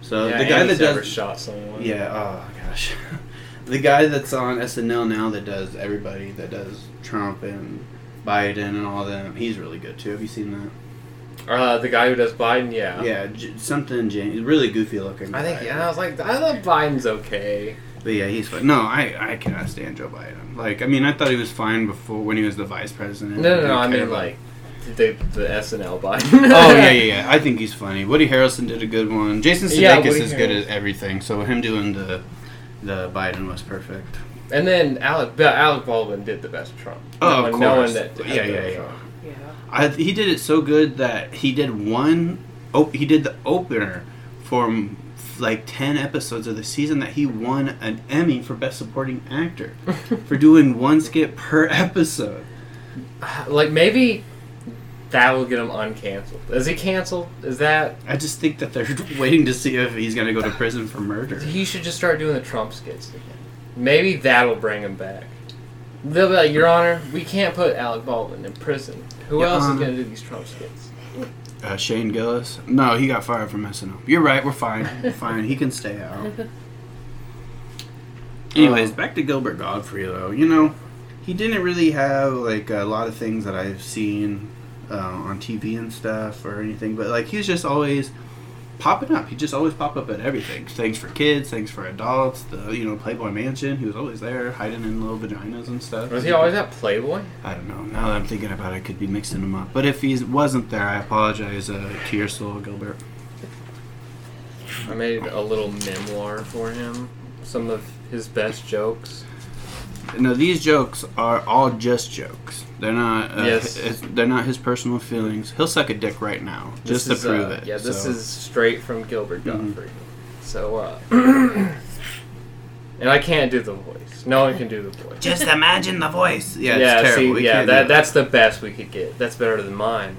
Speaker 1: So
Speaker 2: yeah,
Speaker 1: the guy that does
Speaker 2: shot someone.
Speaker 1: Yeah, oh gosh. the guy that's on SNL now that does everybody, that does Trump and Biden and all them, he's really good too. Have you seen that?
Speaker 2: Uh, the guy who does Biden. Yeah.
Speaker 1: Yeah, J- something James, really goofy looking.
Speaker 2: I think
Speaker 1: guy.
Speaker 2: yeah. I was like, I thought Biden's okay.
Speaker 1: But yeah, he's fine. No, I I cannot stand Joe Biden. Like, I mean, I thought he was fine before when he was the vice president.
Speaker 2: No, no, no. I mean
Speaker 1: about-
Speaker 2: like the the SNL Biden.
Speaker 1: oh yeah, yeah, yeah. I think he's funny. Woody Harrelson did a good one. Jason Sudeikis
Speaker 2: Yeah,
Speaker 1: is good at everything. So him doing the the Biden was perfect.
Speaker 2: And then Alec but Alec Baldwin did the best Trump.
Speaker 1: Oh,
Speaker 2: no,
Speaker 1: of
Speaker 2: one- no one
Speaker 1: course.
Speaker 2: that
Speaker 1: Yeah, yeah, yeah.
Speaker 2: Trump.
Speaker 3: Yeah.
Speaker 1: I, he did it so good that he did one. Op- he did the opener for like ten episodes of the season that he won an Emmy for Best Supporting Actor for doing one skit per episode.
Speaker 2: Like maybe that will get him uncanceled. Is he canceled? Is that
Speaker 1: I just think that they're waiting to see if he's gonna go to prison for murder.
Speaker 2: he should just start doing the Trump skits again? Maybe that'll bring him back. They'll be like, Your Honor, we can't put Alec Baldwin in prison. Who
Speaker 1: Your
Speaker 2: else
Speaker 1: Honor.
Speaker 2: is going to do these Trump skits?
Speaker 1: Uh, Shane Gillis? No, he got fired from SNL. You're right. We're fine. We're fine. He can stay out. Anyways, back to Gilbert Gottfried though. You know, he didn't really have like a lot of things that I've seen uh, on TV and stuff or anything, but like he was just always popping up. He just always pop up at everything. Things for kids, things for adults. The you know Playboy Mansion. He was always there, hiding in little vaginas and stuff.
Speaker 2: Was he always at Playboy?
Speaker 1: I don't know. Now that I'm thinking about it, I could be mixing them up. But if he wasn't there, I apologize uh, to your soul, Gilbert.
Speaker 2: I made a little memoir for him. Some of his best jokes.
Speaker 1: No, these jokes are all just jokes. They're not. Uh,
Speaker 2: Yes.
Speaker 1: it's- they're not his personal feelings. He'll suck a dick right now just
Speaker 2: This
Speaker 1: to
Speaker 2: is,
Speaker 1: prove
Speaker 2: uh,
Speaker 1: it.
Speaker 2: Yeah, this
Speaker 1: so.
Speaker 2: is straight from Gilbert. Gottfried. So, uh. and I can't do the voice. No one can do the voice.
Speaker 1: Just imagine the voice. Yeah, it's
Speaker 2: yeah,
Speaker 1: terrible. We
Speaker 2: see, yeah,
Speaker 1: can't
Speaker 2: that, that's the best we could get. That's better than mine.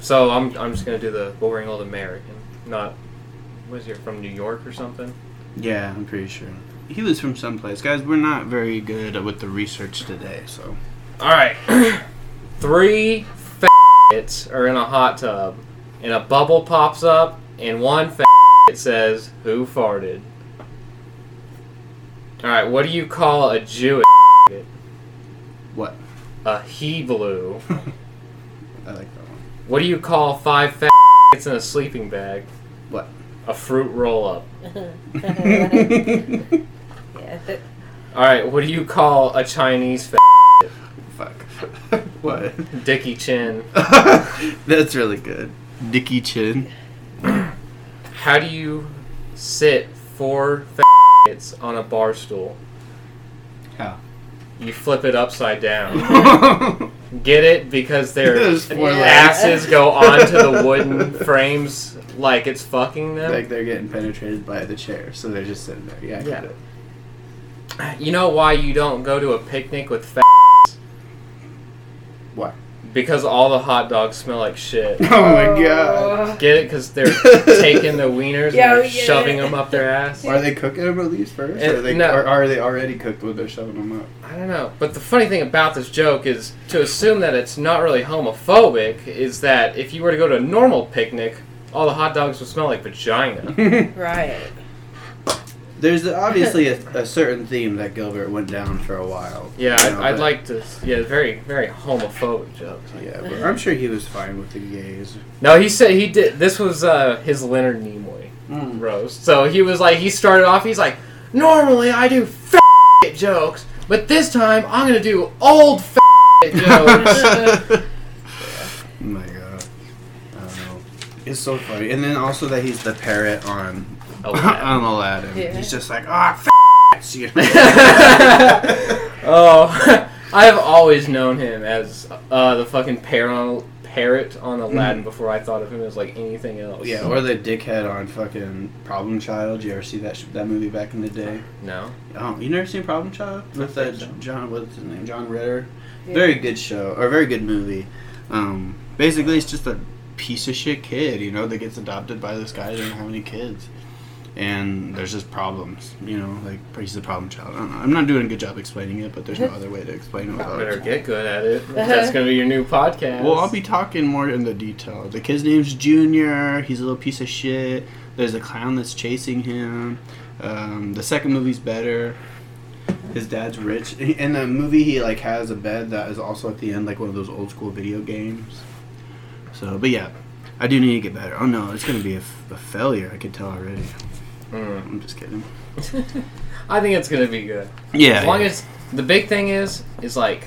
Speaker 2: So I'm, I'm just gonna do the boring old American, not was he from New York or something?
Speaker 1: Yeah, I'm pretty sure. He was from someplace. Guys, we're not very good with the research today, so.
Speaker 2: All right, three f***its are in a hot tub, and a bubble pops up, and one f***it says, "Who farted?" All right, what do you call a Jewish?
Speaker 1: What?
Speaker 2: A he blue.
Speaker 1: I like that one.
Speaker 2: What do you call five f***its in a sleeping bag?
Speaker 1: What?
Speaker 2: A fruit roll up.
Speaker 3: Yeah.
Speaker 2: All right, what do you call a Chinese f-
Speaker 1: Fuck. what?
Speaker 2: Dicky Chin?
Speaker 1: That's really good. Dicky Chin.
Speaker 2: How do you sit four f- on a bar stool?
Speaker 1: How?
Speaker 2: You flip it upside down. Get it because their asses go onto the wooden frames like it's fucking them.
Speaker 1: like they're getting penetrated by the chair, so they're just sitting there. Yeah, I get it.
Speaker 2: You know why you don't go to a picnic with f-
Speaker 1: Why?
Speaker 2: Because all the hot dogs smell like shit.
Speaker 1: Oh my god.
Speaker 2: Get it? Because they're taking the wieners
Speaker 3: Yeah,
Speaker 2: and they're
Speaker 3: yeah.
Speaker 2: shoving them up their ass.
Speaker 1: Are they cooking them at least first,
Speaker 2: Uh,
Speaker 1: or, are they,
Speaker 2: no.
Speaker 1: or are they already cooked when they're shoving them up?
Speaker 2: I don't know. But the funny thing about this joke is to assume that it's not really homophobic is that if you were to go to a normal picnic, all the hot dogs would smell like vagina.
Speaker 3: Right.
Speaker 1: There's obviously a, a certain theme that Gilbert went down for a while.
Speaker 2: Yeah,
Speaker 1: you know,
Speaker 2: I'd, I'd like to. Yeah, very, very homophobic jokes.
Speaker 1: Yeah, but I'm sure he was fine with the gays.
Speaker 2: No, he said he did. This was uh, his Leonard Nimoy.
Speaker 1: Mm.
Speaker 2: roast. So he was like, he started off. He's like, normally I do fat jokes, but this time I'm gonna do old fat jokes.
Speaker 1: Oh my god. I don't know. It's so funny. And then also that he's the parrot on
Speaker 2: Aladdin.
Speaker 1: on Aladdin.
Speaker 3: Yeah.
Speaker 1: He's just like, ah, f- you
Speaker 2: oh, I have always known him as uh, the fucking parrot on, parrot on Aladdin
Speaker 1: Mhm.
Speaker 2: before I thought of him as like anything else.
Speaker 1: Yeah, or the dickhead on fucking Problem Child. You ever see that sh- that movie back in the day?
Speaker 2: no.
Speaker 1: Oh, you never seen Problem Child with that
Speaker 2: so.
Speaker 1: John? What's his name? John Ritter.
Speaker 3: Yeah.
Speaker 1: Very good show or very good movie. Um, basically, it's just a piece of shit kid, you know, that gets adopted by this guy that doesn't have any kids, and there's just problems, you know, like he's a problem child. I don't know. I'm not doing a good job explaining it, but there's no other way to explain it without.
Speaker 2: Better get good at it. That's gonna be your new podcast.
Speaker 1: Well, I'll be talking more in the detail. The kid's name's Junior. He's a little piece of shit. There's a clown that's chasing him. Um, the second movie's better. His dad's rich. In the movie, he like has a bed that is also at the end like one of those old school video games. So, but yeah, I do need to get better. Oh no, it's gonna be a, f- a failure. I can tell already.
Speaker 2: Mm.
Speaker 1: I'm just kidding.
Speaker 2: I think it's gonna be good.
Speaker 1: Yeah.
Speaker 2: As long as the big thing is is like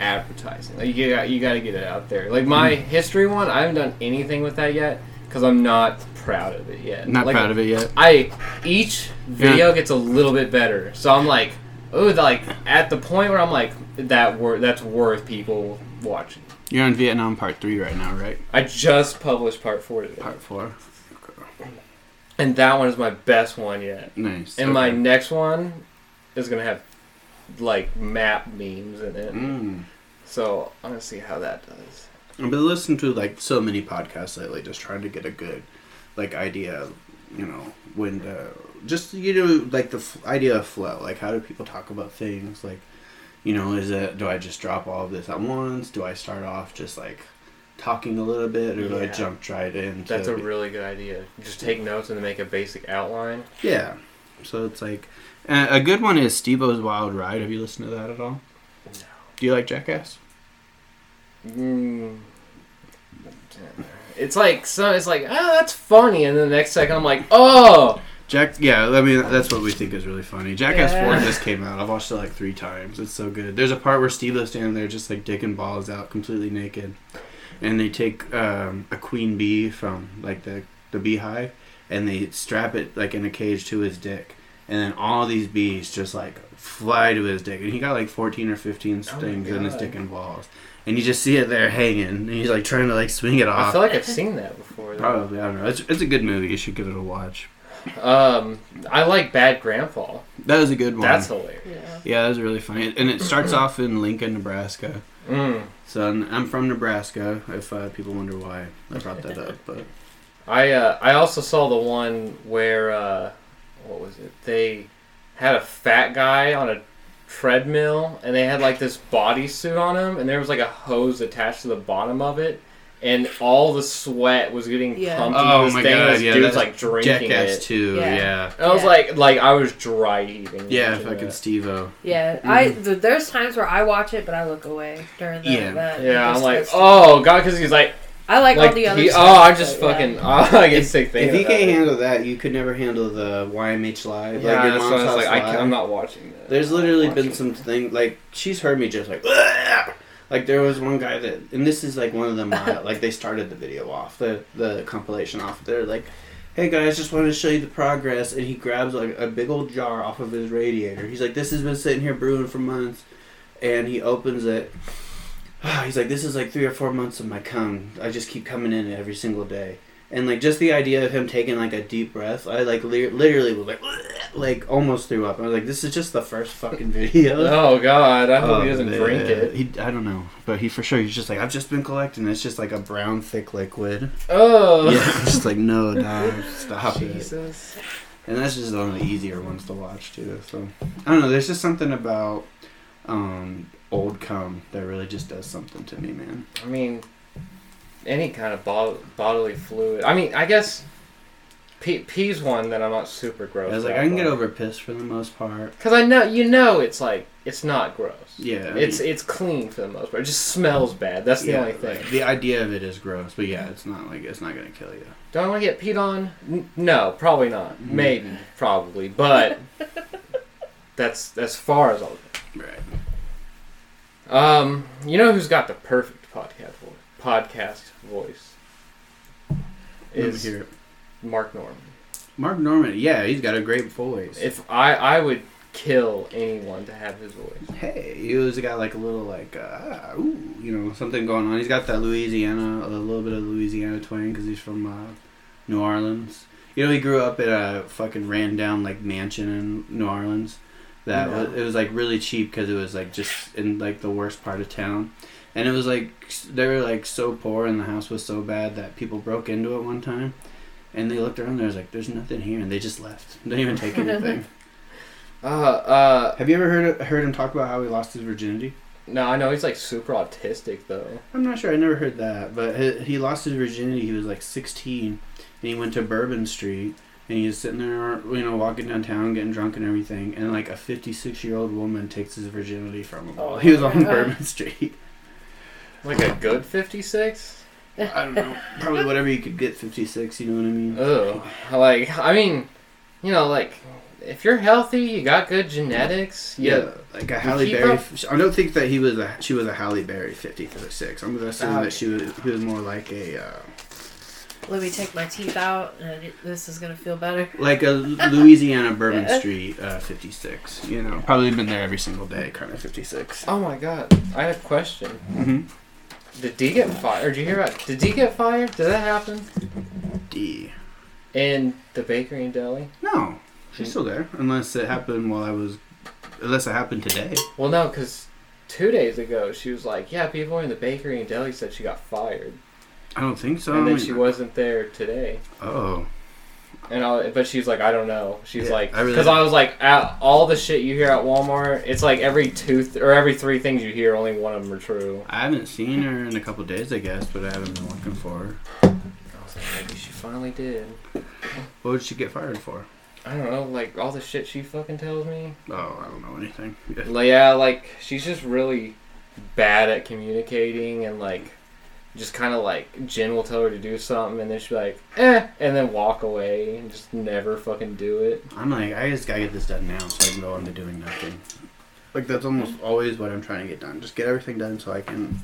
Speaker 2: advertising. Like you got you got to get it out there. Like my history one, I haven't done anything with that yet because I'm not proud of it yet.
Speaker 1: not
Speaker 2: like,
Speaker 1: proud of it yet.
Speaker 2: I each video gets a little bit better, so I'm like, oh, like at the point where I'm like that wor- that's worth people watching.
Speaker 1: You're on Vietnam Part Three right now, right?
Speaker 2: I just published part four today,
Speaker 1: Part Four.
Speaker 2: And that one is my best one yet.
Speaker 1: Nice.
Speaker 2: And my next one is gonna have like map memes in it.
Speaker 1: Mm.
Speaker 2: So I'm gonna see how that does.
Speaker 1: I've been listening to like so many podcasts lately, just trying to get a good like idea, you know, when to just you know like the f- idea of flow, like how do people talk about things, like you know, is it do I just drop all of this at once? Do I start off just like talking a little bit, or do I
Speaker 2: Yeah.
Speaker 1: jump right in?
Speaker 2: That's a really good idea. Just take notes and make a basic outline.
Speaker 1: yeah. So it's like uh, a good one is Steve-O's Wild Ride. Have you listened to that at all?
Speaker 2: No.
Speaker 1: Do you like Jackass?
Speaker 2: Mm. It's like so. It's like oh, that's funny, and then the next second I'm like, oh,
Speaker 1: Jack, yeah, I mean that's what we think is really funny. Jackass
Speaker 3: Yeah.
Speaker 1: Four just came out. I've watched it like three times. It's so good. There's a part where Steve is standing there just like dicking balls out, completely naked, and they take um, a queen bee from like the the beehive, and they strap it like in a cage to his dick, and then all these bees just like fly to his dick, and he got like 14 or 15
Speaker 2: Oh
Speaker 1: stings in his dick and balls, and you just see it there hanging, and he's like trying to like swing it off I
Speaker 2: feel like I've seen that before. though.
Speaker 1: Probably, I don't know. It's, it's a good movie. You should give it a watch.
Speaker 2: Um, I like Bad Grandpa.
Speaker 1: That was a good one.
Speaker 2: That's hilarious.
Speaker 3: Yeah.
Speaker 1: Yeah, that was really funny. And it starts off in Lincoln, Nebraska.
Speaker 2: Mm.
Speaker 1: So I'm from Nebraska. If uh, people wonder why I brought that up, but
Speaker 2: I uh, I also saw the one where uh, what was it? They had a fat guy on a treadmill, and they had like this bodysuit on him, and there was like a hose attached to the bottom of it, and all the sweat was getting
Speaker 3: Yeah.
Speaker 2: pumped
Speaker 1: Oh
Speaker 2: into this
Speaker 1: my
Speaker 2: thing.
Speaker 1: God,
Speaker 2: and this
Speaker 1: yeah,
Speaker 2: dude's
Speaker 1: that's
Speaker 2: like drinking
Speaker 1: Jackass
Speaker 2: it.
Speaker 1: too.
Speaker 3: Yeah.
Speaker 1: Yeah,
Speaker 2: And I was
Speaker 3: Yeah.
Speaker 2: like, like I was dry eating.
Speaker 1: yeah,
Speaker 2: watching
Speaker 1: fucking
Speaker 2: that.
Speaker 1: Steve-O.
Speaker 3: Yeah,
Speaker 1: Mhm.
Speaker 3: I th- there's times where I watch it, but I look away during the,
Speaker 1: Yeah.
Speaker 3: that.
Speaker 2: Yeah, I'm like, oh god, because he's like,
Speaker 3: I like,
Speaker 2: like
Speaker 3: all the other.
Speaker 2: he,
Speaker 3: stuff,
Speaker 2: oh, I'm just
Speaker 3: but, yeah.
Speaker 2: fucking, oh, I get sick
Speaker 1: If
Speaker 2: thinking
Speaker 1: you can't
Speaker 2: it.
Speaker 1: handle that, you could never handle the YMH live.
Speaker 2: Yeah,
Speaker 1: like your
Speaker 2: that's
Speaker 1: mom's
Speaker 2: why I was like, I
Speaker 1: live.
Speaker 2: can't, I'm not watching that.
Speaker 1: There's literally been some thing like she's heard me just like "Ugh!" like there was one guy that and this is like one of the mild like they started the video off the the compilation off. They're like hey guys just wanted to show you the progress and he grabs like a big old jar off of his radiator. He's like this has been sitting here brewing for months and he opens it. He's like this is like three or four months of my cum. I just keep coming in every single day and like just the idea of him taking like a deep breath, I like li- literally was like, like almost threw up. I was like, this is just the first fucking video.
Speaker 2: Oh god, I hope
Speaker 1: Oh,
Speaker 2: he doesn't
Speaker 1: man.
Speaker 2: drink it.
Speaker 1: He, I don't know, but he for sure. He's just like, I've just been collecting. It's just like a brown thick liquid.
Speaker 2: Oh,
Speaker 1: Yeah, just like no, dog, stop it.
Speaker 2: Jesus.
Speaker 1: And that's just one of the easier ones to watch too. So I don't know. There's just something about um, old cum that really just does something to me, man.
Speaker 2: I mean, any kind of bod- bodily fluid. I mean, I guess pee- pee's one that I'm not super gross.
Speaker 1: I was like, I can get over piss for the most part.
Speaker 2: because I know you know it's like it's not gross.
Speaker 1: Yeah, I
Speaker 2: It's
Speaker 1: mean-
Speaker 2: it's clean for the most part. It just smells bad. That's the
Speaker 1: Yeah,
Speaker 2: only thing.
Speaker 1: like, the idea of it is gross, but yeah, it's not like it's not gonna kill you.
Speaker 2: Do I want to get peed on? N- no, probably not.
Speaker 1: Mhm.
Speaker 2: Maybe, probably, but that's as far as I'll go.
Speaker 1: Right.
Speaker 2: Um, you know who's got the perfect podcast voice? Podcast voice is
Speaker 1: hear it.
Speaker 2: Mark Normand.
Speaker 1: Mark Normand. Yeah, he's got a great voice.
Speaker 2: If I I would kill anyone to have his voice.
Speaker 1: hey, he was got like a little like uh, ooh, you know, something going on. He's got that Louisiana, a little bit of Louisiana twang because he's from uh, New Orleans. You know, he grew up in a fucking ran down like mansion in New Orleans. That
Speaker 2: Yeah.
Speaker 1: was, it was like really cheap because it was like just in like the worst part of town, and it was like they were like so poor and the house was so bad that people broke into it one time, and they looked around. There was like, "There's nothing here," and they just left. They didn't even take anything.
Speaker 2: Uh, uh,
Speaker 1: Have you ever heard heard him talk about how he lost his virginity?
Speaker 2: no, I know he's like super autistic though.
Speaker 1: I'm not sure. I never heard that, but he, he lost his virginity. He was like 16, and he went to Bourbon Street, and he was sitting there, you know, walking downtown, getting drunk and everything, and like a 56 year old woman takes his virginity from him.
Speaker 3: Oh
Speaker 1: he was on
Speaker 3: God.
Speaker 1: Bourbon Street.
Speaker 2: Like a good fifty six.
Speaker 1: I don't know, probably whatever you could get 56. You know what I mean?
Speaker 2: Oh, Like I mean, you know, like if you're healthy, you got good genetics.
Speaker 1: Yeah,
Speaker 2: Yeah.
Speaker 1: like a Halle Berry.
Speaker 2: up-
Speaker 1: I don't think that he was a she was a Halle Berry 56. I'm gonna assume
Speaker 2: Ah.
Speaker 1: that she was he was more like a. Uh,
Speaker 3: Let me take my teeth out, and this is gonna feel better.
Speaker 1: like a Louisiana Bourbon Street uh, 56. You know, probably been there every single day, kind of 56.
Speaker 2: Oh my god, I have a question.
Speaker 1: Mm-hmm.
Speaker 2: Did D get fired? Did you hear about? Did D get fired? Did that happen?
Speaker 1: D.
Speaker 2: In the bakery and deli?
Speaker 1: No, she's still there, unless it happened while I was, unless it happened today.
Speaker 2: Well, no, because two days ago she was like, "Yeah, people in the bakery and deli said she got fired,
Speaker 1: I don't think so.
Speaker 2: and
Speaker 1: I
Speaker 2: then
Speaker 1: mean-
Speaker 2: she wasn't there today."
Speaker 1: Oh,
Speaker 2: And I, but she's like, I don't know. She's
Speaker 1: Yeah,
Speaker 2: like,
Speaker 1: I really-
Speaker 2: because I was like, at all the shit you hear at Walmart, it's like every two th- or every three things you hear, only one of them are true.
Speaker 1: I haven't seen her in a couple days, I guess, but I haven't been looking for her.
Speaker 2: I was like, maybe she finally did.
Speaker 1: What would she get fired for?
Speaker 2: I don't know, like all the shit she fucking tells me.
Speaker 1: Oh, I don't know anything. Yeah,
Speaker 2: like she's just really bad at communicating and like just kind of like Jen will tell her to do something and then she'll be like, eh, and then walk away and just never fucking do it.
Speaker 1: I'm like, I just gotta get this done now so I can go on to doing nothing. Like that's almost always what I'm trying to get done. Just get everything done so I can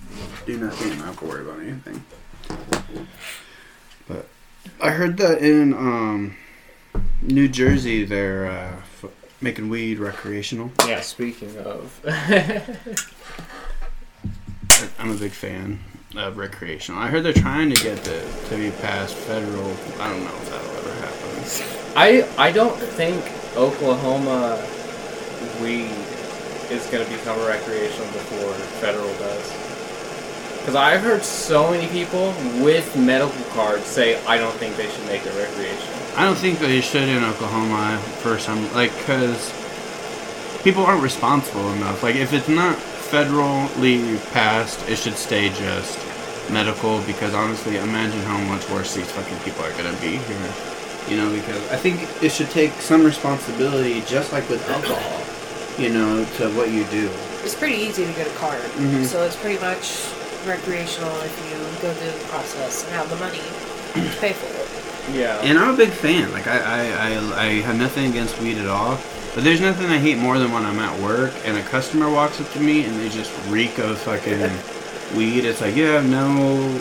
Speaker 1: do nothing and not have to worry about anything. But I heard that in um, New Jersey they're uh, f- making weed recreational.
Speaker 2: Yeah, speaking of.
Speaker 1: I'm a big fan of recreational. I heard they're trying to get the to be passed federal. I don't know if that'll ever happen.
Speaker 2: I I don't think Oklahoma weed is going to become recreational before federal does. Because I've heard so many people with medical cards say I don't think they should make it recreational.
Speaker 1: I don't think they should in Oklahoma for some like because people aren't responsible enough. Like if it's not federally passed, it should stay just medical. Because honestly, imagine how much worse these fucking people are gonna be here. You know, because I think it should take some responsibility, just like with alcohol. You know, to what you do.
Speaker 3: It's pretty easy to get a card,
Speaker 1: Mhm.
Speaker 3: so it's pretty much recreational if you go through the process and have the money to pay for it.
Speaker 2: Yeah.
Speaker 1: And I'm a big fan. Like I, I, I, I have nothing against weed at all. But there's nothing I hate more than when I'm at work and a customer walks up to me and they just reek of fucking weed. It's like you have no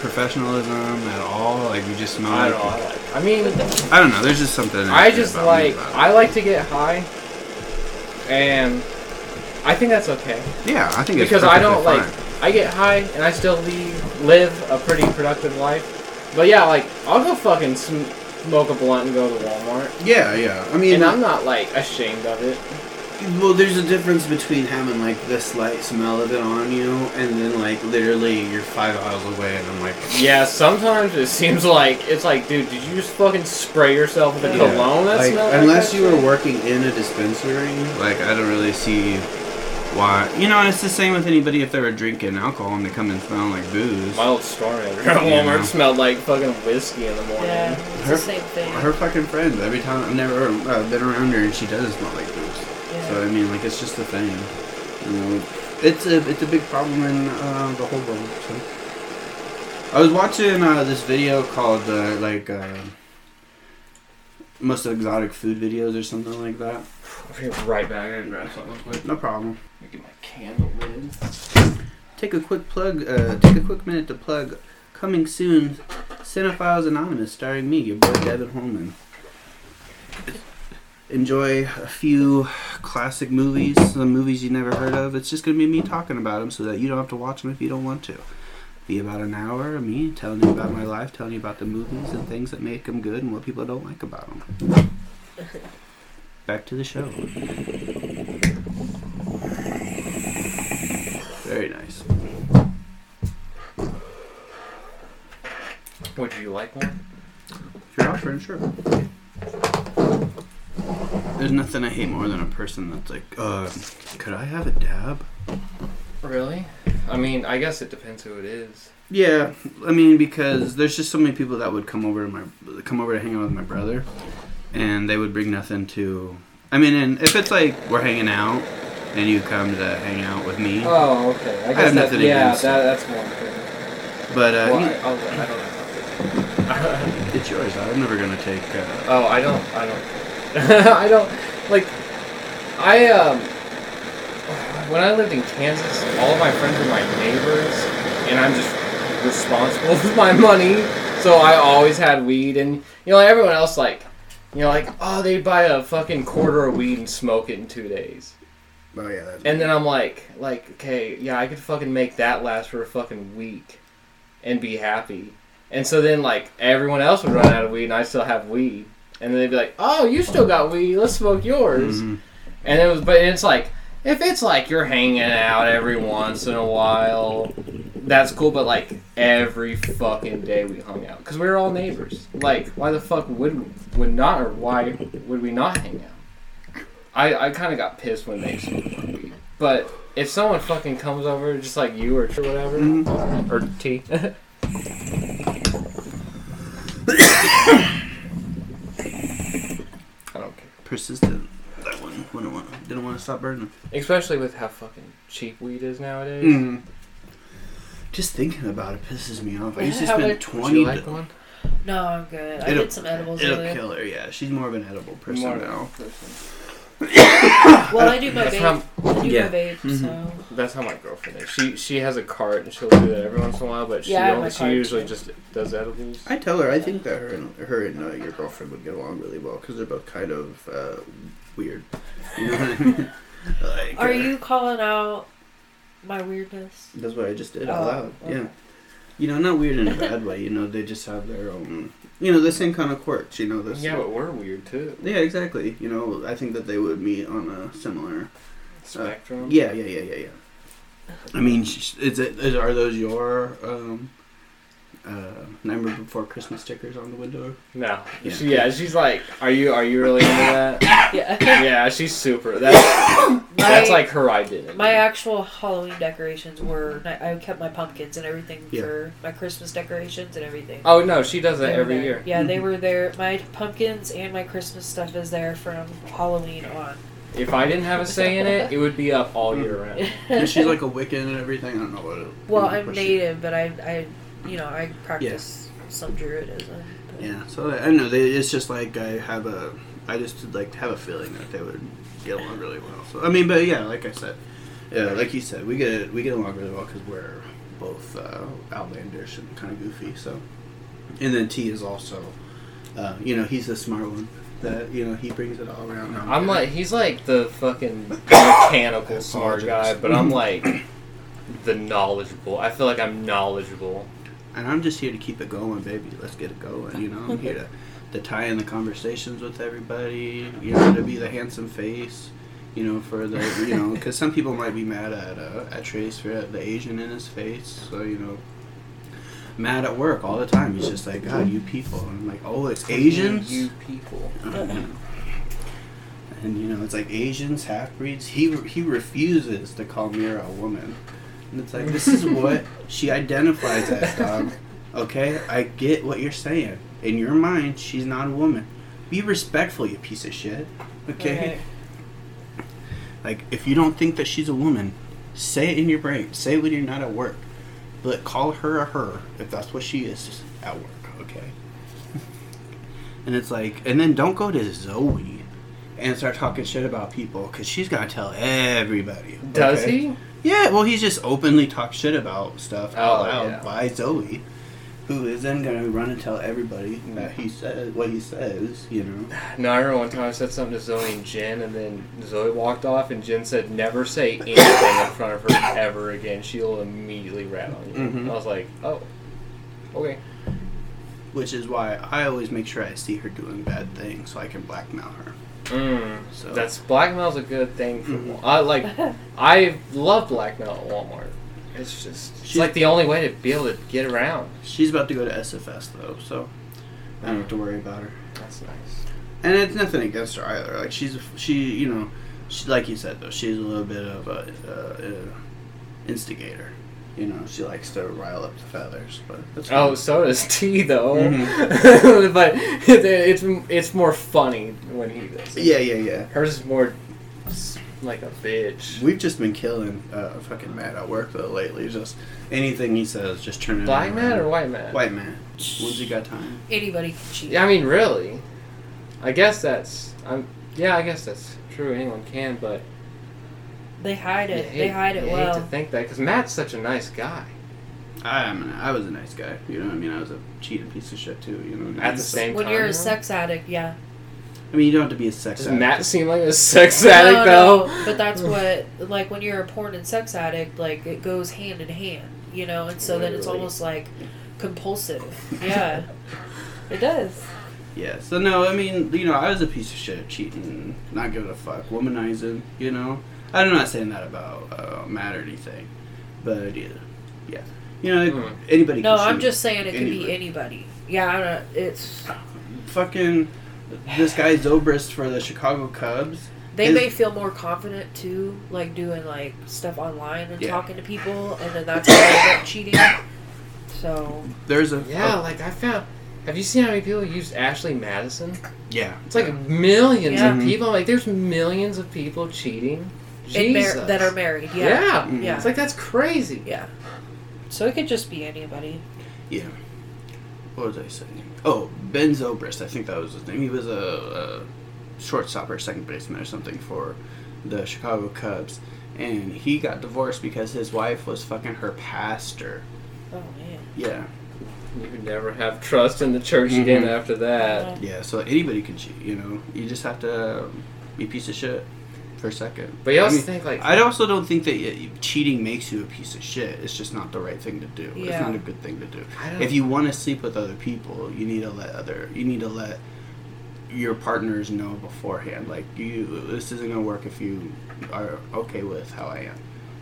Speaker 1: professionalism at all. Like you just smell.
Speaker 2: I
Speaker 1: like.
Speaker 2: I, like, I mean,
Speaker 1: I don't know. There's just something.
Speaker 2: I just like. I like to get high, and I think that's okay.
Speaker 1: yeah, I think it's
Speaker 2: because I don't
Speaker 1: perfectly
Speaker 2: like. I get high and I still leave, live a pretty productive life. But yeah, like I'll go fucking sm- smoke a blunt and go to Walmart,
Speaker 1: Yeah, yeah. I mean,
Speaker 2: and I'm not like ashamed of it.
Speaker 1: well, there's a difference between having like the slight smell of it on you and then like literally you're five miles away and I'm like.
Speaker 2: Yeah, sometimes it seems like it's like, dude, did you just fucking spray yourself with a
Speaker 3: Yeah.
Speaker 2: cologne that
Speaker 1: like,
Speaker 2: smells?
Speaker 1: unless
Speaker 2: like
Speaker 1: you were working in a dispensary, like I don't really see why. You know, and it's the same with anybody if they were drinking alcohol and they come in smelling like booze.
Speaker 2: My old store manager at
Speaker 1: Yeah.
Speaker 2: Walmart smelled like fucking whiskey in the morning.
Speaker 3: Yeah, it's
Speaker 1: Her-
Speaker 3: the same thing.
Speaker 1: Her fucking friends. Every time I've never uh, been around her and she doesn't smell like booze.
Speaker 3: yeah.
Speaker 1: So I mean, like it's just a thing. You know, it's a it's a big problem in uh, the whole world. So I was watching uh, this video called uh, like uh, most exotic food videos or something like that.
Speaker 2: I'll be right back. I gotta grab something real quick.
Speaker 1: No problem.
Speaker 2: Let me get my candle lid.
Speaker 1: Take a quick plug. Uh, take a quick minute to plug. Coming soon, Cinephiles Anonymous, starring me, your boy Devin Holman. Enjoy a few classic movies, some movies you never heard of. It's just gonna be me talking about them, so that you don't have to watch them if you don't want to. Be about an hour of me telling you about my life, telling you about the movies and things that make them good and what people don't like about them. Back to the show. Very nice.
Speaker 2: Would you like one?
Speaker 1: If you're offering, sure. There's nothing I hate more than a person that's like, uh, could I have a dab?
Speaker 2: Really? I mean, I guess it depends who it is.
Speaker 1: Yeah, I mean because there's just so many people that would come over to my come over to hang out with my brother, and they would bring nothing to. I mean, and if it's like we're hanging out, and you come to hang out with me,
Speaker 2: Oh, okay. I
Speaker 1: have
Speaker 2: guess that,
Speaker 1: nothing
Speaker 2: yeah,
Speaker 1: against
Speaker 2: that, that's one thing.
Speaker 1: but uh,
Speaker 2: Well,
Speaker 1: you-
Speaker 2: I, I'll, I don't know.
Speaker 1: it's yours. I'm never gonna take. Uh,
Speaker 2: oh, I don't. I don't. I don't like. I um. When I lived in Kansas, all of my friends were my neighbors, and I'm just responsible with my money. So I always had weed, and you know everyone else like, you know, like oh they buy a fucking quarter of weed and smoke it in two days.
Speaker 1: oh yeah, that's
Speaker 2: And then I'm like, like, okay, yeah, I could fucking make that last for a fucking week and be happy. And so then, like, everyone else would run out of weed and I still have weed. And then they'd be like, oh, you still got weed, let's smoke yours.
Speaker 1: Mhm.
Speaker 2: And it was, but it's like, if it's like you're hanging out every once in a while, that's cool, but like every fucking day we hung out. Because we were all neighbors. Like, why the fuck would, would not, or why would we not hang out? I, I kind of got pissed when they smoked. But if someone fucking comes over, just like you or whatever,
Speaker 1: Mhm.
Speaker 2: or T, I don't care.
Speaker 1: persistent. That wouldn't want, didn't want to stop burning.
Speaker 2: Especially with how fucking cheap weed is nowadays.
Speaker 1: Mm. Just thinking about it pisses me off. I used to
Speaker 3: How
Speaker 1: spend
Speaker 3: much
Speaker 2: Would
Speaker 1: twenty.
Speaker 2: you like one?
Speaker 3: No, I'm good. I
Speaker 1: It'll-
Speaker 3: did some edibles
Speaker 1: It'll
Speaker 3: earlier.
Speaker 1: kill her. Yeah, she's more of an edible person
Speaker 2: More
Speaker 1: now.
Speaker 2: person.
Speaker 3: Well, I do my
Speaker 2: That's
Speaker 3: vape.
Speaker 2: how,
Speaker 3: I do
Speaker 1: Yeah.
Speaker 3: my vape,
Speaker 1: Mhm.
Speaker 3: so
Speaker 2: that's how my girlfriend is. She she has a cart and she'll do that every once in a while, but she
Speaker 3: Yeah,
Speaker 2: only, she usually
Speaker 3: too.
Speaker 2: just does edibles.
Speaker 1: I tell her I think that her and her and uh, your girlfriend would get along really well because they're both kind of uh, weird. You know what I mean? like,
Speaker 3: are
Speaker 1: uh,
Speaker 3: you calling out my weirdness?
Speaker 1: That's what I just did
Speaker 3: Oh,
Speaker 1: out loud.
Speaker 3: okay.
Speaker 1: Yeah. You know, not weird in a bad way. You know, they just have their own. You know, the same kind of quirks. You know, this.
Speaker 2: Yeah, but we're weird too.
Speaker 1: Yeah, exactly. You know, I think that they would meet on a similar.
Speaker 2: Spectrum.
Speaker 1: Yeah, yeah, yeah, yeah, yeah. I mean, is it? Is, are those your um, uh, Nightmare Before Christmas stickers on the window?
Speaker 2: No.
Speaker 1: Yeah.
Speaker 2: She, yeah, she's like, are you are you really into that?
Speaker 3: Yeah.
Speaker 2: yeah, she's super. That's that's
Speaker 3: My-
Speaker 2: like her identity.
Speaker 3: My actual Halloween decorations were. I kept my pumpkins and everything
Speaker 1: Yeah.
Speaker 3: for my Christmas decorations and everything.
Speaker 2: oh no, she does that every
Speaker 3: there.
Speaker 2: year.
Speaker 3: Yeah, they were there. My pumpkins and my Christmas stuff is there from Halloween on.
Speaker 2: If I didn't have a say in it, it would be up all year round.
Speaker 1: And she's like a Wiccan and everything. I don't know what. It,
Speaker 3: well, I'm
Speaker 1: she-
Speaker 3: native, but I, I, you know, I practice some druidism. but-
Speaker 1: Yeah, so I don't know. They, it's just like I have a, I just like have a feeling that they would get along really well. So I mean, but yeah, like I said, yeah, like you said, we get we get along really well because we're both uh, outlandish and kind of goofy. So, and then T is also, uh, you know, he's the smart one. That you know he brings it all around.
Speaker 2: I'm like, he's like the fucking mechanical smart guy, but I'm like the knowledgeable. I feel like I'm knowledgeable.
Speaker 1: And I'm just here to keep it going, baby. Let's get it going. You know, I'm here to to tie in the conversations with everybody. You know, to be the handsome face. You know, for the you know, because some people might be mad at uh, at Trace for the Asian in his face. So you know, mad at work all the time. He's just like, God, you people. And I'm like, oh, it's Asians.
Speaker 2: You people.
Speaker 1: and you know, it's like Asians, half breeds. He he refuses to call Mira a woman, and it's like this is what she identifies as, dog. Okay, I get what you're saying. In your mind, she's not a woman. Be respectful, you piece of shit. Okay. Like, if you don't think that she's a woman, say it in your brain. Say it when you're not at work. But call her a her if that's what she is at work, okay? and it's like, and then don't go to Zoe and start talking shit about people because she's got to tell everybody.
Speaker 2: Does
Speaker 1: okay?
Speaker 2: he?
Speaker 1: Yeah, well, he's just openly talk shit about stuff out
Speaker 2: Oh,
Speaker 1: loud
Speaker 2: yeah.
Speaker 1: by Zoe, who is then gonna run and tell everybody that he says what he says. You know.
Speaker 2: No, I remember one time I said something to Zoe and Jen, and then Zoe walked off, and Jen said, "Never say anything in front of her ever again. She'll immediately rat on you."
Speaker 1: Mhm.
Speaker 2: I was like, "Oh, okay."
Speaker 1: Which is why I always make sure I see her doing bad things so I can blackmail her.
Speaker 2: Mm,
Speaker 1: So
Speaker 2: that's blackmail's a good thing for.
Speaker 1: Mhm.
Speaker 2: I like. I love blackmail at Walmart. It's just it's
Speaker 1: She-
Speaker 2: like the only way to be able to get around.
Speaker 1: she's about to go to SFS though, so I don't have to worry about her.
Speaker 2: That's nice.
Speaker 1: And it's nothing against her either. Like she's she, you know, she, like you said though, she's a little bit of a uh, uh, instigator. You know, she likes to rile up the feathers, but that's
Speaker 2: Oh,
Speaker 1: fine.
Speaker 2: so does T though.
Speaker 1: Mhm.
Speaker 2: but it's it's more funny when he does. it.
Speaker 1: yeah, yeah, yeah.
Speaker 2: Hers is more like a bitch.
Speaker 1: We've just been killing uh, fucking Matt at work though lately. Just anything he says, just turn it.
Speaker 2: Black
Speaker 1: around.
Speaker 2: man or white man?
Speaker 1: White man. When's he got time?
Speaker 3: Anybody can cheat.
Speaker 2: Yeah, I mean, really. I guess that's. I'm. Yeah, I guess that's true. Anyone can, but
Speaker 3: They hide it.
Speaker 2: hate,
Speaker 3: they hide it
Speaker 2: you
Speaker 3: well.
Speaker 2: hate to think that because Matt's such a nice guy.
Speaker 1: I am. An, I was a nice guy. You know what I mean? I was a cheating piece of shit too. You know. What I
Speaker 2: At the same
Speaker 3: when
Speaker 2: time,
Speaker 3: When
Speaker 2: you're
Speaker 3: a sex addict, yeah.
Speaker 1: I mean, you don't have to be a sex.
Speaker 2: Does
Speaker 1: addict.
Speaker 2: Matt seem like a sex addict
Speaker 3: no,
Speaker 2: though?
Speaker 3: no, but that's what like when you're a porn and sex addict, like it goes hand in hand, you know, and so then it's almost like compulsive. Yeah, it does.
Speaker 1: Yeah. So no, I mean, you know, I was a piece of shit, cheating, not giving a fuck, womanizing. You know, I'm not saying that about uh, Matt or anything, but yeah, yeah. You know,
Speaker 2: Mm.
Speaker 1: anybody.
Speaker 3: No,
Speaker 1: can
Speaker 3: I'm just saying it could be
Speaker 1: Anybody.
Speaker 3: anybody. Yeah, I don't. It's
Speaker 1: fucking this guy Zobrist for the Chicago Cubs.
Speaker 3: they
Speaker 1: Is-
Speaker 3: may feel more confident too, like doing like stuff online and
Speaker 1: Yeah.
Speaker 3: talking to people, and then that's how they end up cheating. So
Speaker 1: There's a
Speaker 2: Yeah,
Speaker 1: a-
Speaker 2: like I found. Have you seen how many people use Ashley Madison?
Speaker 1: yeah.
Speaker 2: It's like millions
Speaker 3: Yeah.
Speaker 2: of people. Like there's millions of people cheating.
Speaker 3: And mar- that are married.
Speaker 2: Yeah.
Speaker 3: Yeah.
Speaker 1: Mhm.
Speaker 3: Yeah.
Speaker 2: It's like that's crazy.
Speaker 3: Yeah. So it could just be anybody.
Speaker 1: Yeah. What was I saying? Oh, Ben Zobrist. I think that was his name. He was a, a shortstop or second baseman or something for the Chicago Cubs. And he got divorced because his wife was fucking her pastor.
Speaker 3: Oh man.
Speaker 1: Yeah.
Speaker 2: You could never have trust in the church
Speaker 1: Mhm.
Speaker 2: again after that.
Speaker 1: Yeah, so anybody can cheat, you know? You just have to um, be a piece of shit for a second.
Speaker 2: But you
Speaker 1: I
Speaker 2: also
Speaker 1: mean,
Speaker 2: think like
Speaker 1: I also don't think that y- cheating makes you a piece of shit. It's just not the right thing to do. It's not a good thing to do. If you want to sleep with other people, you need to let other you need to let your partners know beforehand. Like you, this isn't gonna work if you are okay with how I am,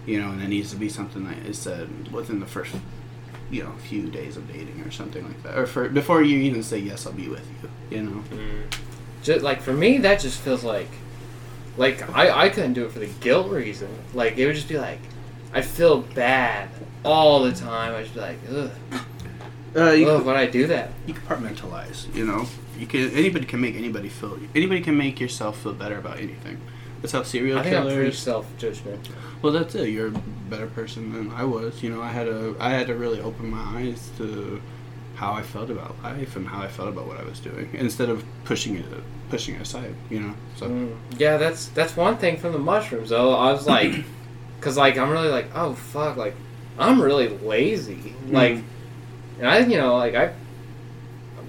Speaker 1: you know. And it needs to be something that is said within the first, you know, few days of dating or something like that, or for before you even say yes, I'll be with you. You know.
Speaker 2: Mm. Just, like for me, that just feels like, like I I couldn't do it for the guilt reason. Like it would just be like, I feel bad all the time. I just be like, ugh,
Speaker 1: Uh, you,
Speaker 2: ugh, why'd I do that?
Speaker 1: you compartmentalize. You know, you can anybody can make anybody feel anybody can make yourself feel better about anything. That's how serial
Speaker 2: I think I'm pretty self judgmental.
Speaker 1: Well, that's it. You're a better person than I was. You know, I had to I had to really open my eyes to how I felt about life and how I felt about what I was doing instead of pushing it pushing it aside. You know, so
Speaker 2: Mm. Yeah, that's that's one thing from the mushrooms though. I was like, cause like I'm really like, oh fuck, like I'm really lazy. Like, and I you know like I,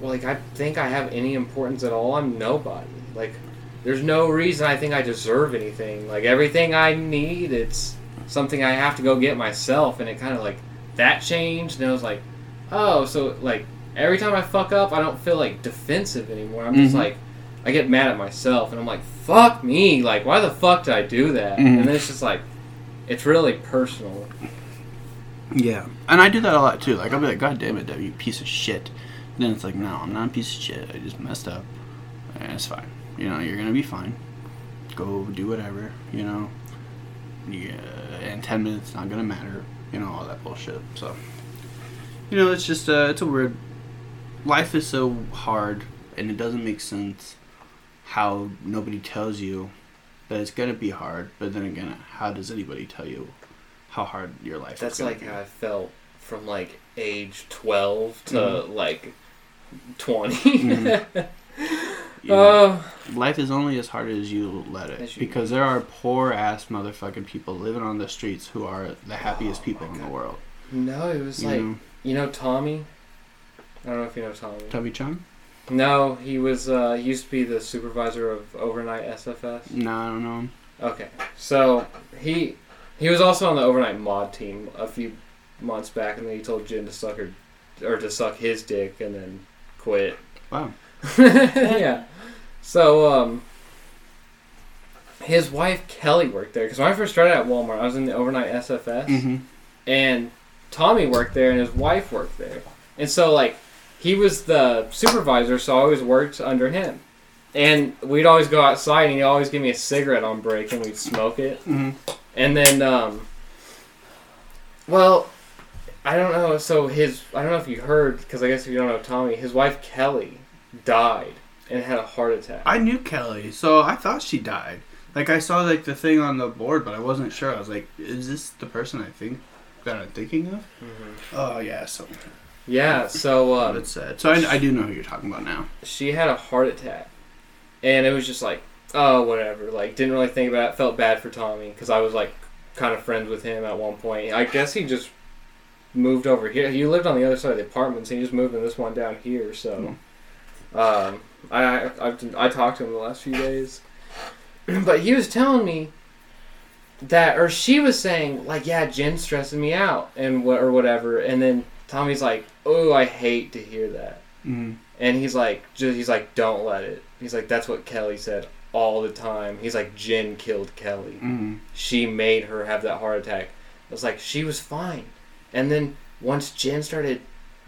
Speaker 2: well, like I think I have any importance at all. I'm nobody. Like, there's no reason I think I deserve anything. Like everything I need, it's something I have to go get myself. And it kind of like that changed, and I was like, oh, so like every time I fuck up, I don't feel like defensive anymore. I'm just
Speaker 1: Mhm.
Speaker 2: like. I get mad at myself and I'm like, fuck me, like why the fuck did I do that?
Speaker 1: Mhm.
Speaker 2: And then it's just like it's really personal.
Speaker 1: yeah. And I do that a lot too. Like I'll be like, God damn it, W, you piece of shit. And then it's like, no, I'm not a piece of shit. I just messed up, and it's fine. You know, you're gonna be fine. Go do whatever. You know. Yeah, and ten minutes not gonna matter. You know all that bullshit. So, you know, it's just uh, it's a weird. Life is so hard, and it doesn't make sense how nobody tells you that it's gonna be hard. But then again, how does anybody tell you how hard your life?
Speaker 2: That's
Speaker 1: is gonna
Speaker 2: like
Speaker 1: be?
Speaker 2: how I felt from like age twelve to
Speaker 1: Mhm.
Speaker 2: like 20
Speaker 1: Mhm. You know,
Speaker 2: Oh,
Speaker 1: life is only as hard as you let it.
Speaker 2: You-
Speaker 1: because there are poor ass motherfucking people living on the streets who are the happiest people in the world.
Speaker 2: no, it was
Speaker 1: You
Speaker 2: like
Speaker 1: know,
Speaker 2: you know Tommy. I don't know if you know Tommy.
Speaker 1: Tommy Chung?
Speaker 2: No, he was. Uh, he used to be the supervisor of overnight SFS.
Speaker 1: No, I don't know. him.
Speaker 2: Okay, so he he was also on the overnight mod team a few months back, and then he told Jen to suck her or to suck his dick, and then quit.
Speaker 1: Wow.
Speaker 2: yeah. So um, his wife Kelly worked there because when I first started at Walmart, I was in the overnight SFS,
Speaker 1: Mm-hmm.
Speaker 2: and Tommy worked there, and his wife worked there, and so like he was the supervisor, so I always worked under him. And we'd always go outside, and he'd always give me a cigarette on break, and we'd smoke it.
Speaker 1: Mm-hmm.
Speaker 2: And then, um, well, I don't know. So his, I don't know if you heard, because I guess if you don't know Tommy, his wife Kelly died and had a heart attack.
Speaker 1: I knew Kelly, so I thought she died. Like I saw like the thing on the board, but I wasn't sure. I was like, "Is this the person I think that I'm thinking of?"
Speaker 2: Mhm.
Speaker 1: Oh yeah, so
Speaker 2: Yeah. So um,
Speaker 1: that's sad. So I, I do know who you're talking about now.
Speaker 2: she had a heart attack, and it was just like, oh, whatever. Like, didn't really think about it. Felt bad for Tommy because I was like, kind of friends with him at one point. I guess he just moved over here. He lived on the other side of the apartment, so he just moved in this one down here. So, um, I I I've, I talked to him the last few days, but he was telling me that, or she was saying like, yeah, Jen's stressing me out and what or whatever, and then Tommy's like, oh, I hate to hear that.
Speaker 1: Mm-hmm.
Speaker 2: And he's like, just, he's like, don't let it. He's like, that's what Kelly said all the time. He's like, Jen killed Kelly.
Speaker 1: Mm-hmm.
Speaker 2: She made her have that heart attack. I was like, she was fine. And then once Jen started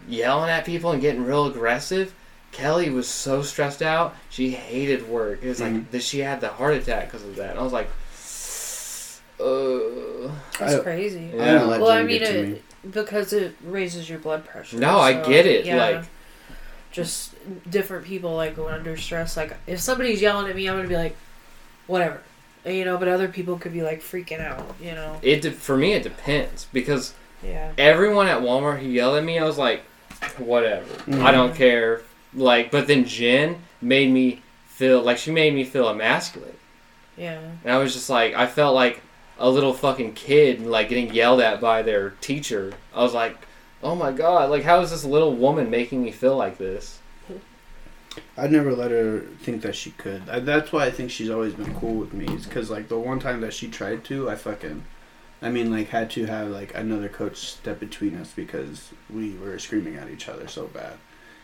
Speaker 2: yelling at people and getting real aggressive, Kelly was so stressed out. She hated work. It was like
Speaker 1: Mhm.
Speaker 2: that she had the heart attack because of that. And I was like, uh,
Speaker 3: That's
Speaker 1: I-
Speaker 3: crazy.
Speaker 2: Yeah.
Speaker 1: I don't let
Speaker 3: Well, I
Speaker 1: Jen
Speaker 3: mean,
Speaker 1: get to
Speaker 3: it,
Speaker 1: me.
Speaker 3: Because it raises your blood pressure.
Speaker 2: no, I get it.
Speaker 3: yeah.
Speaker 2: Like,
Speaker 3: just different people like when under stress. Like if somebody's yelling at me, I'm gonna be like, whatever, you know. But other people could be like freaking out, you know.
Speaker 2: it de- for me, it depends because
Speaker 3: Yeah.
Speaker 2: everyone at Walmart who yelled at me, I was like, whatever. I
Speaker 1: Mhm.
Speaker 2: don't care. Like, but then Jen made me feel like she made me feel emasculated,
Speaker 3: Yeah.
Speaker 2: and I was just like, I felt like a little fucking kid, like getting yelled at by their teacher. I was like, oh my god, like how is this little woman making me feel like this?
Speaker 1: I'd never let her think that she could. I, that's why I think she's always been cool with me. Is because like the one time that she tried to, I fucking, I mean, like had to have like another coach step between us because we were screaming at each other so bad.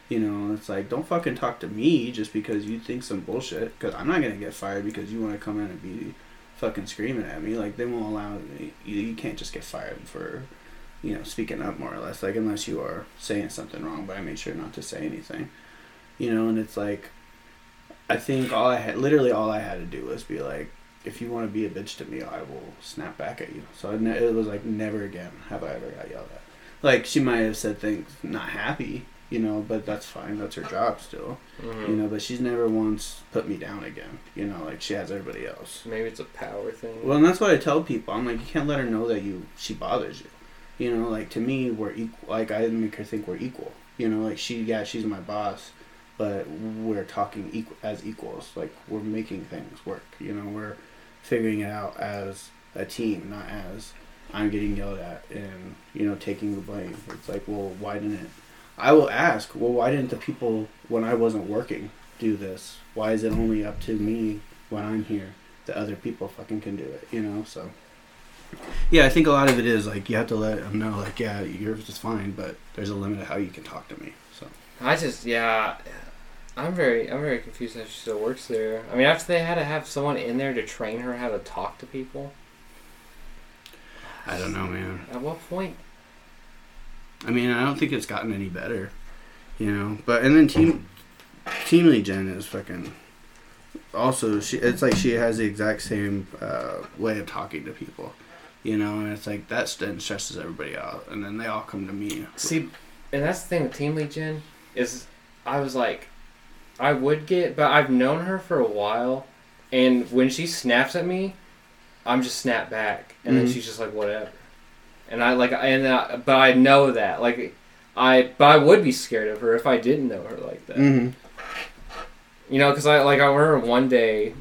Speaker 1: You know, it's like don't fucking talk to me just because you think some bullshit. Because I'm not gonna get fired because you want to come in and be fucking screaming at me. Like they won't allow you. You can't just get fired for, you know, speaking up more or less. Like unless you are saying something wrong. But I made sure not to say anything you know and it's like i think all i had literally all i had to do was be like if you want to be a bitch to me i will snap back at you so ne- it was like never again have i ever got yelled at like she might have said things not happy you know but that's fine that's her job still
Speaker 2: Mhm.
Speaker 1: you know but she's never once put me down again you know like she has everybody else
Speaker 2: Maybe it's a power thing.
Speaker 1: well, and that's what I tell people. I'm like, you can't let her know that you she bothers you. You know, like to me, we're equal. Like I make her think we're equal. You know, like she, yeah, she's my boss, but we're talking equal as equals. Like we're making things work. You know, we're figuring it out as a team, not as I'm getting yelled at and you know taking the blame. It's like, well, why didn't it? I will ask, well, why didn't the people when I wasn't working do this? Why is it only up to me when I'm here? that other people fucking can do it, you know. So, yeah, I think a lot of it is like you have to let them know, like, yeah, yours is fine, but there's a limit of how you can talk to me. So,
Speaker 2: I just yeah, I'm very I'm very confused how she still works there. I mean, after they had to have someone in there to train her how to talk to people.
Speaker 1: I don't know, man.
Speaker 2: At what point?
Speaker 1: I mean, I don't think it's gotten any better, you know. But and then team Team Lee Jen is fucking. Also, she it's like she has the exact same uh, way of talking to people, you know, and it's like that then stresses everybody out, and then they all come to me.
Speaker 2: See, and that's the thing with Team Lead Jen is I was like, I would get, but I've known her for a while, and when she snaps at me, I'm just snap back, and then
Speaker 1: Mhm.
Speaker 2: she's just like whatever, and I like and I, but I know that like I but I would be scared of her if I didn't know her like that.
Speaker 1: Mm-hmm.
Speaker 2: You know, because I like I remember one day,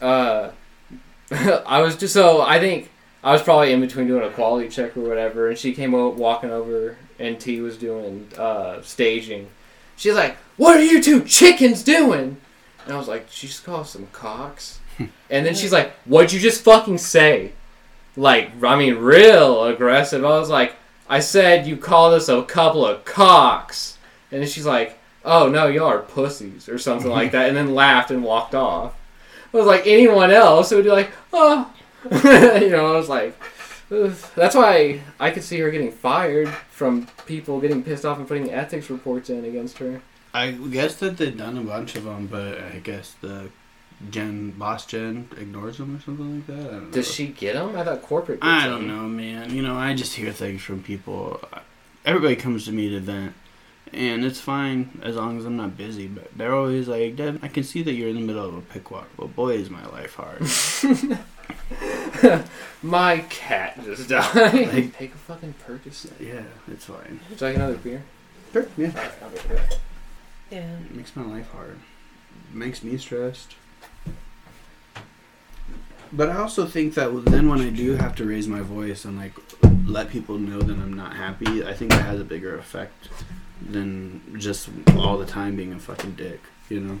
Speaker 2: uh, I was just so I think I was probably in between doing a quality check or whatever, and she came over walking over, and T was doing uh, staging. She's like, "What are you two chickens doing?" And I was like, "She just called some cocks." and then she's like, "What'd you just fucking say?" Like, I mean, real aggressive. I was like, "I said you called us a couple of cocks," and she's like oh no, y'all are pussies or something like that, and then laughed and walked off. I was like anyone else, it would be like, oh, you know. I was like, that's why I could see her getting fired from people getting pissed off and putting ethics reports in against her.
Speaker 1: I guess that they've done a bunch of them, but I guess the Jen, boss Jen, ignores him or something like that. I don't know.
Speaker 2: Does she get him? I thought corporate. Gets
Speaker 1: I
Speaker 2: 'em.
Speaker 1: don't know, man. You know, I just hear things from people. Everybody comes to me to vent, and it's fine as long as I'm not busy. But they're always like, "Deb, I can see that you're in the middle of a pick walk, but boy, is my life hard."
Speaker 2: My cat just died.
Speaker 1: Like-
Speaker 2: Take a fucking Percocet.
Speaker 1: yeah, it's fine.
Speaker 2: Would you like another beer?
Speaker 1: Sure, yeah.
Speaker 2: All right, I'll get.
Speaker 3: Yeah.
Speaker 1: It makes my life hard. makes me stressed. But I also think that then when I do have to raise my voice and like let people know that I'm not happy, I think that has a bigger effect than just all the time being a fucking dick, you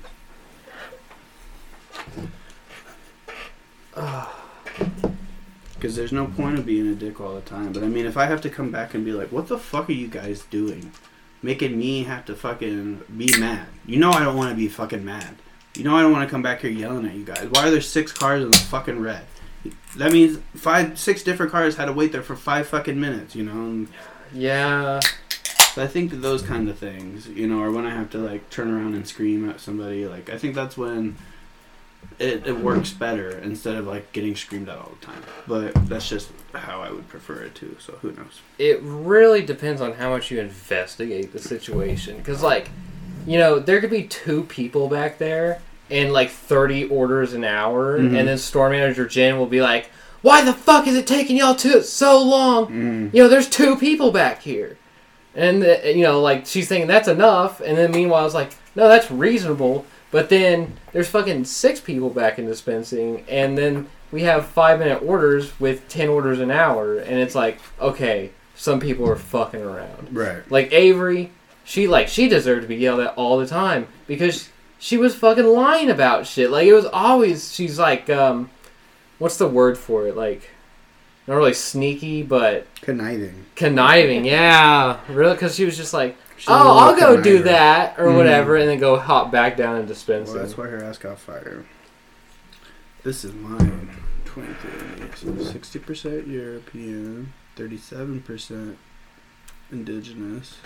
Speaker 1: know? Because there's no point of being a dick all the time. But I mean, if I have to come back and be like, what the fuck are you guys doing? Making me have to fucking be mad. You know I don't want to be fucking mad. You know I don't want to come back here yelling at you guys. Why are there six cars in the fucking red? That means five, six different cars had to wait there for five fucking minutes, you know? And
Speaker 2: Yeah.
Speaker 1: so I think those kind of things, you know, or when I have to like turn around and scream at somebody, like I think that's when it, it works better instead of like getting screamed at all the time. But that's just how I would prefer it too. So who knows?
Speaker 2: it really depends on how much you investigate the situation. Because, like, you know, there could be two people back there and like 30 orders an hour,
Speaker 1: Mhm.
Speaker 2: and then store manager Jen will be like, Why the fuck is it taking y'all to so long?
Speaker 1: Mm.
Speaker 2: You know, there's two people back here. And, uh, you know, like, she's thinking that's enough, and then meanwhile, it's like, No, that's reasonable. But then there's fucking six people back in dispensing, and then we have five minute orders with 10 orders an hour, and it's like, okay, some people are fucking around.
Speaker 1: Right.
Speaker 2: Like Avery, she like she deserved to be yelled at all the time because she was fucking lying about shit. Like it was always she's like um what's the word for it? Like not really sneaky, but
Speaker 1: Conniving.
Speaker 2: conniving. Yeah, really cause she was just like,
Speaker 1: She's
Speaker 2: "Oh, I'll go do that or
Speaker 1: Mhm.
Speaker 2: whatever," and then go hop back down and dispense.
Speaker 1: Well, that's why her ass got fired. This is mine. 23. So 60% European, 37% indigenous,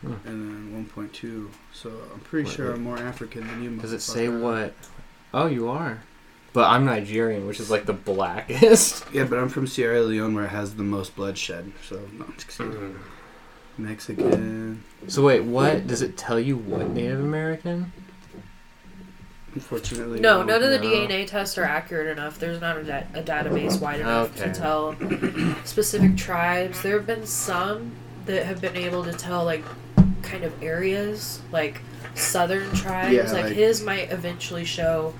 Speaker 2: Hmm.
Speaker 1: and then 1.2. So I'm pretty
Speaker 2: Wait,
Speaker 1: sure
Speaker 2: wait.
Speaker 1: I'm more African than you.
Speaker 2: Does it say what? Oh, you are. But I'm Nigerian, which is like the blackest.
Speaker 1: Yeah, but I'm from Sierra Leone where it has the most bloodshed. So, no, I'm just. Mexican.
Speaker 2: So wait, what does it tell you? What Native American?
Speaker 1: Unfortunately.
Speaker 3: No, none of the
Speaker 2: No.
Speaker 3: DNA tests are accurate enough. There's not a, da- a database wide enough
Speaker 2: Okay.
Speaker 3: to tell specific tribes. There have been some that have been able to tell like kind of areas, like southern tribes.
Speaker 1: Yeah,
Speaker 3: like,
Speaker 1: like-
Speaker 3: his might eventually show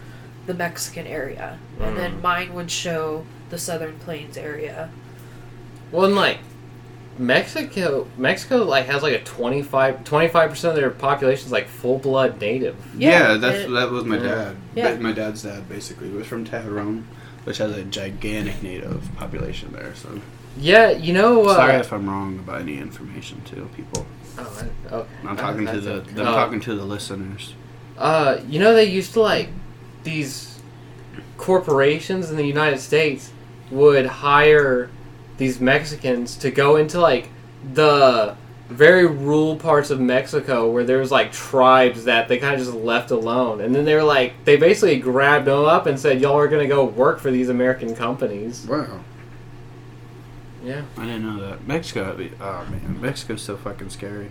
Speaker 3: the Mexican area, and then
Speaker 2: Mm.
Speaker 3: mine would show the Southern Plains area.
Speaker 2: Well, and like Mexico, Mexico like has like a 25 percent of their population is like full blood native.
Speaker 1: Yeah,
Speaker 3: Yeah,
Speaker 1: that's
Speaker 3: it-
Speaker 1: that was my
Speaker 2: Yeah.
Speaker 1: dad.
Speaker 3: Yeah.
Speaker 1: My dad's dad basically was from Tehran, which has a gigantic native population there. So
Speaker 2: Yeah, you know. Uh,
Speaker 1: sorry if I'm wrong about any information too, people.
Speaker 2: Oh, I- okay.
Speaker 1: I'm talking to the
Speaker 2: okay.
Speaker 1: I'm
Speaker 2: Uh,
Speaker 1: talking to the listeners.
Speaker 2: Uh, you know they used to like these corporations in the United States would hire these Mexicans to go into like the very rural parts of Mexico where there was like tribes that they kind of just left alone, and then they were like they basically grabbed them up and said y'all are gonna go work for these American companies.
Speaker 1: Wow,
Speaker 2: Yeah.
Speaker 1: I didn't know that. Mexico, oh man, Mexico's so fucking scary.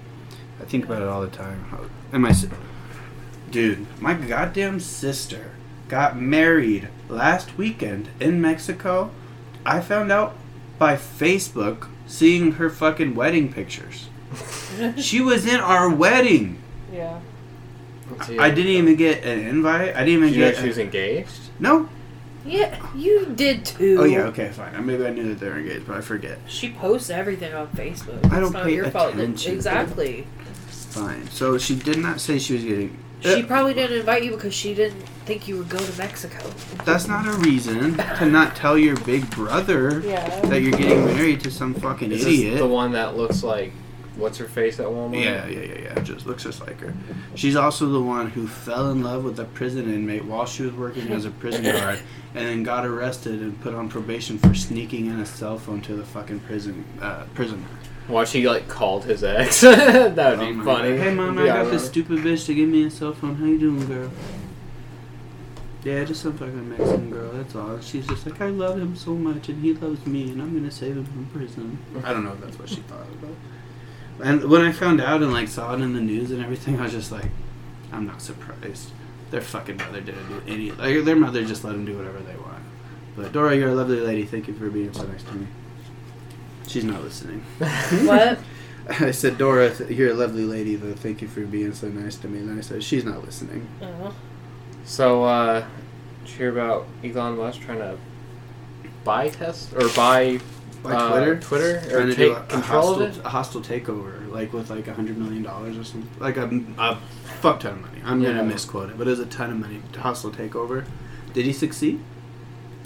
Speaker 1: I think about it all the time. How- And my, dude, my goddamn sister got married last weekend in Mexico. I found out by Facebook seeing her fucking wedding pictures. she was in our wedding.
Speaker 3: Yeah.
Speaker 1: I didn't even get an invite. I didn't even
Speaker 2: Did you know
Speaker 1: get
Speaker 2: she was engaged?
Speaker 1: no.
Speaker 3: Yeah, you did too.
Speaker 1: Oh yeah, okay, fine. Maybe I knew that they were engaged, but I forget.
Speaker 3: She posts everything on Facebook.
Speaker 1: I don't
Speaker 3: it's not
Speaker 1: pay
Speaker 3: your fault.
Speaker 1: attention.
Speaker 3: Exactly.
Speaker 1: Fine. So she did not say she was getting.
Speaker 3: She
Speaker 1: Uh,
Speaker 3: probably didn't invite you because she didn't think you would go to Mexico.
Speaker 1: That's not a reason to not tell your big brother
Speaker 3: Yeah.
Speaker 1: that you're getting married to some fucking
Speaker 2: Is
Speaker 1: idiot.
Speaker 2: this the one that looks like what's her face at Walmart?
Speaker 1: Yeah, yeah, yeah, yeah. Just looks just like her. She's also the one who fell in love with a prison inmate while she was working as a prison guard, and then got arrested and put on probation for sneaking in a cell phone to the fucking prison uh, prisoner.
Speaker 2: Watch he like called his ex. that would
Speaker 1: Oh
Speaker 2: be funny.
Speaker 1: God. Hey mom, I got this stupid bitch to give me a cell phone. How you doing, girl? Yeah, just some fucking Mexican girl. That's all. She's just like, I love him so much, and he loves me, and I'm gonna save him from prison. I don't know if that's what she thought about. And when I found out and like saw it in the news and everything, I was just like, I'm not surprised. Their fucking mother didn't do any. Like their mother just let them do whatever they want. But Dora, you're a lovely lady. Thank you for being so nice to me. She's not listening.
Speaker 3: What?
Speaker 1: I said, Dora, th- you're a lovely lady, though. Thank you for being so nice to me. And I said, she's not listening.
Speaker 3: Oh.
Speaker 2: So, uh, did you hear about Elon Musk trying to buy test or buy
Speaker 1: Like
Speaker 2: uh,
Speaker 1: Twitter?
Speaker 2: Twitter
Speaker 1: Trying
Speaker 2: or
Speaker 1: to do a, a hostile,
Speaker 2: of it?
Speaker 1: a hostile takeover, like with like a hundred million dollars or something, like a, a fuck ton of money. I'm
Speaker 2: Yeah.
Speaker 1: gonna misquote it, but it was a ton of money. to Hostile takeover. Did he succeed?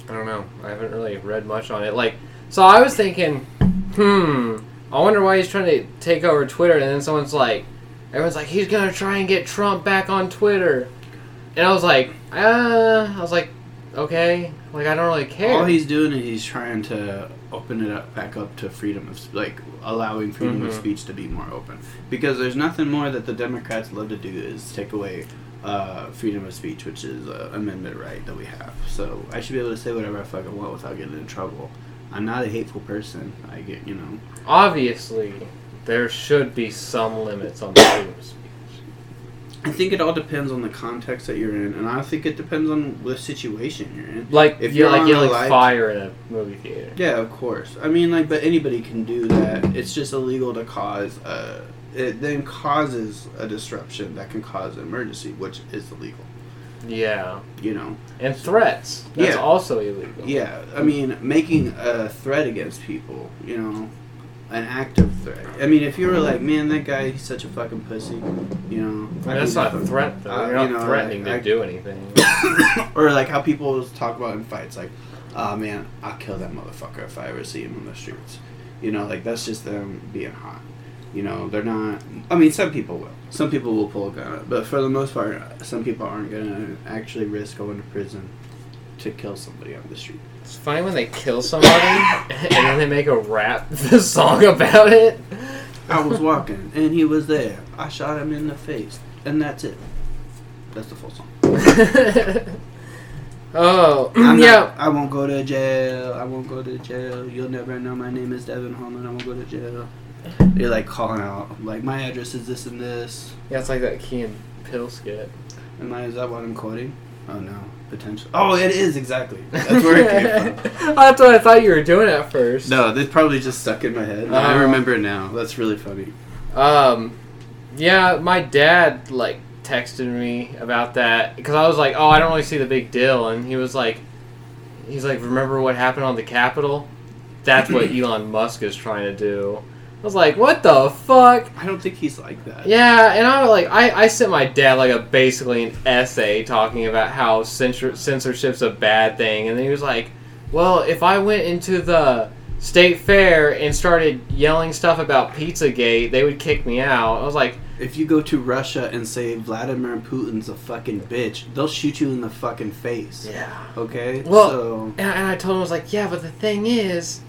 Speaker 2: I don't know. I haven't really read much on it. Like, so I was thinking, hmm, I wonder why he's trying to take over Twitter. And then someone's like, everyone's like, he's gonna try and get Trump back on Twitter. And I was like, uh, I was like, okay, like I don't really care.
Speaker 1: All he's doing is he's trying to open it up back up to freedom of like allowing freedom of
Speaker 2: Mhm.
Speaker 1: speech to be more open because there's nothing more that the Democrats love to do is take away uh, freedom of speech, which is an amendment right that we have. So I should be able to say whatever I fucking want without getting in trouble. I'm not a hateful person. I get you know.
Speaker 2: Obviously, there should be some limits on freedom of speech.
Speaker 1: I think it all depends on the context that you're in, and I think it depends on the situation you're in.
Speaker 2: Like
Speaker 1: If
Speaker 2: you're
Speaker 1: you're
Speaker 2: like yelling
Speaker 1: a live-
Speaker 2: fire in a movie theater.
Speaker 1: Yeah, of course. I mean, like, but anybody can do that. It's just illegal to cause. Uh, it then causes a disruption that can cause an emergency, which is illegal.
Speaker 2: Yeah,
Speaker 1: You know.
Speaker 2: and threats. That's
Speaker 1: Yeah.
Speaker 2: also illegal.
Speaker 1: Yeah, I mean, making a threat against people. You know, an active threat. I mean, if you were like, man, that guy, he's such a fucking pussy. You know.
Speaker 2: I mean, that's not a threat though.
Speaker 1: Uh,
Speaker 2: You're not
Speaker 1: you know,
Speaker 2: threatening
Speaker 1: like,
Speaker 2: to
Speaker 1: I-
Speaker 2: do anything.
Speaker 1: or like how people talk about in fights, like, oh man, I'll kill that motherfucker if I ever see him on the streets. You know, like that's just them being hot. You know, they're not. I mean, some people will. Some people will pull a gun, but for the most part, some people aren't gonna actually risk going to prison to kill somebody on the street.
Speaker 2: It's funny when they kill somebody and then they make a rap song about it.
Speaker 1: I was walking and he was there. I shot him in the face, and that's it. That's the full song.
Speaker 2: oh,
Speaker 1: I'm
Speaker 2: yeah.
Speaker 1: not- I won't go to jail. I won't go to jail. You'll never know my name is Devin Holman. I won't go to jail. They're like calling out, like my address is this and this.
Speaker 2: Yeah, it's like that Key and Peele skit.
Speaker 1: Am I? Is that what I'm quoting? Oh no, potential. Oh, it is exactly. That's where it came from.
Speaker 2: That's what I thought you were doing at first.
Speaker 1: No, this probably just stuck in my head. I
Speaker 2: Oh.
Speaker 1: remember now. That's really funny.
Speaker 2: Um, yeah, my dad like texted me about that because I was like, "Oh, I don't really see the big deal," and he was like, "He's like, remember what happened on the Capitol? That's what Elon Musk is trying to do." I was like, "What the fuck?"
Speaker 1: I don't think he's like that.
Speaker 2: Yeah, and I was like, I, I sent my dad like a basically an essay talking about how censor, censorship's a bad thing, and then he was like, "Well, if I went into the state fair and started yelling stuff about Pizzagate, they would kick me out." I was like,
Speaker 1: If you go to Russia and say Vladimir Putin's a fucking bitch, they'll shoot you in the fucking face.
Speaker 2: "Yeah."
Speaker 1: Okay.
Speaker 2: Well-
Speaker 1: so
Speaker 2: And, and I told him I was like, "Yeah, but the thing is."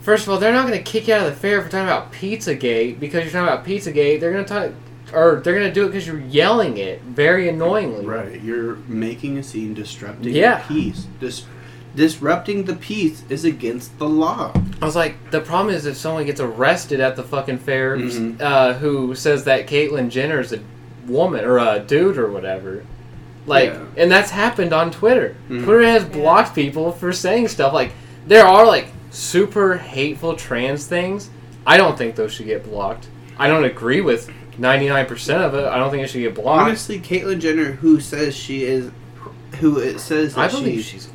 Speaker 2: First of all, they're not going to kick you out of the fair for talking about Pizzagate because you're talking about Pizzagate. They're going to talk, or they're going to do it because you're yelling it very annoyingly.
Speaker 1: right, you're making a scene, disrupting
Speaker 2: Yeah.
Speaker 1: the peace. Dis- disrupting the peace is against the law.
Speaker 2: I was like, the problem is if someone gets arrested at the fucking fair
Speaker 1: Mhm.
Speaker 2: uh, who says that Caitlyn Jenner's a woman or a dude or whatever, Like,
Speaker 1: Yeah.
Speaker 2: and that's happened on Twitter.
Speaker 1: Mhm.
Speaker 2: Twitter has blocked people for saying stuff like there are like super hateful trans things. I don't think those should get blocked. I don't agree with 99% of it. I don't think it should get blocked.
Speaker 1: Honestly, Caitlyn Jenner, who says she is, who it says that
Speaker 2: I believe
Speaker 1: she,
Speaker 2: she's.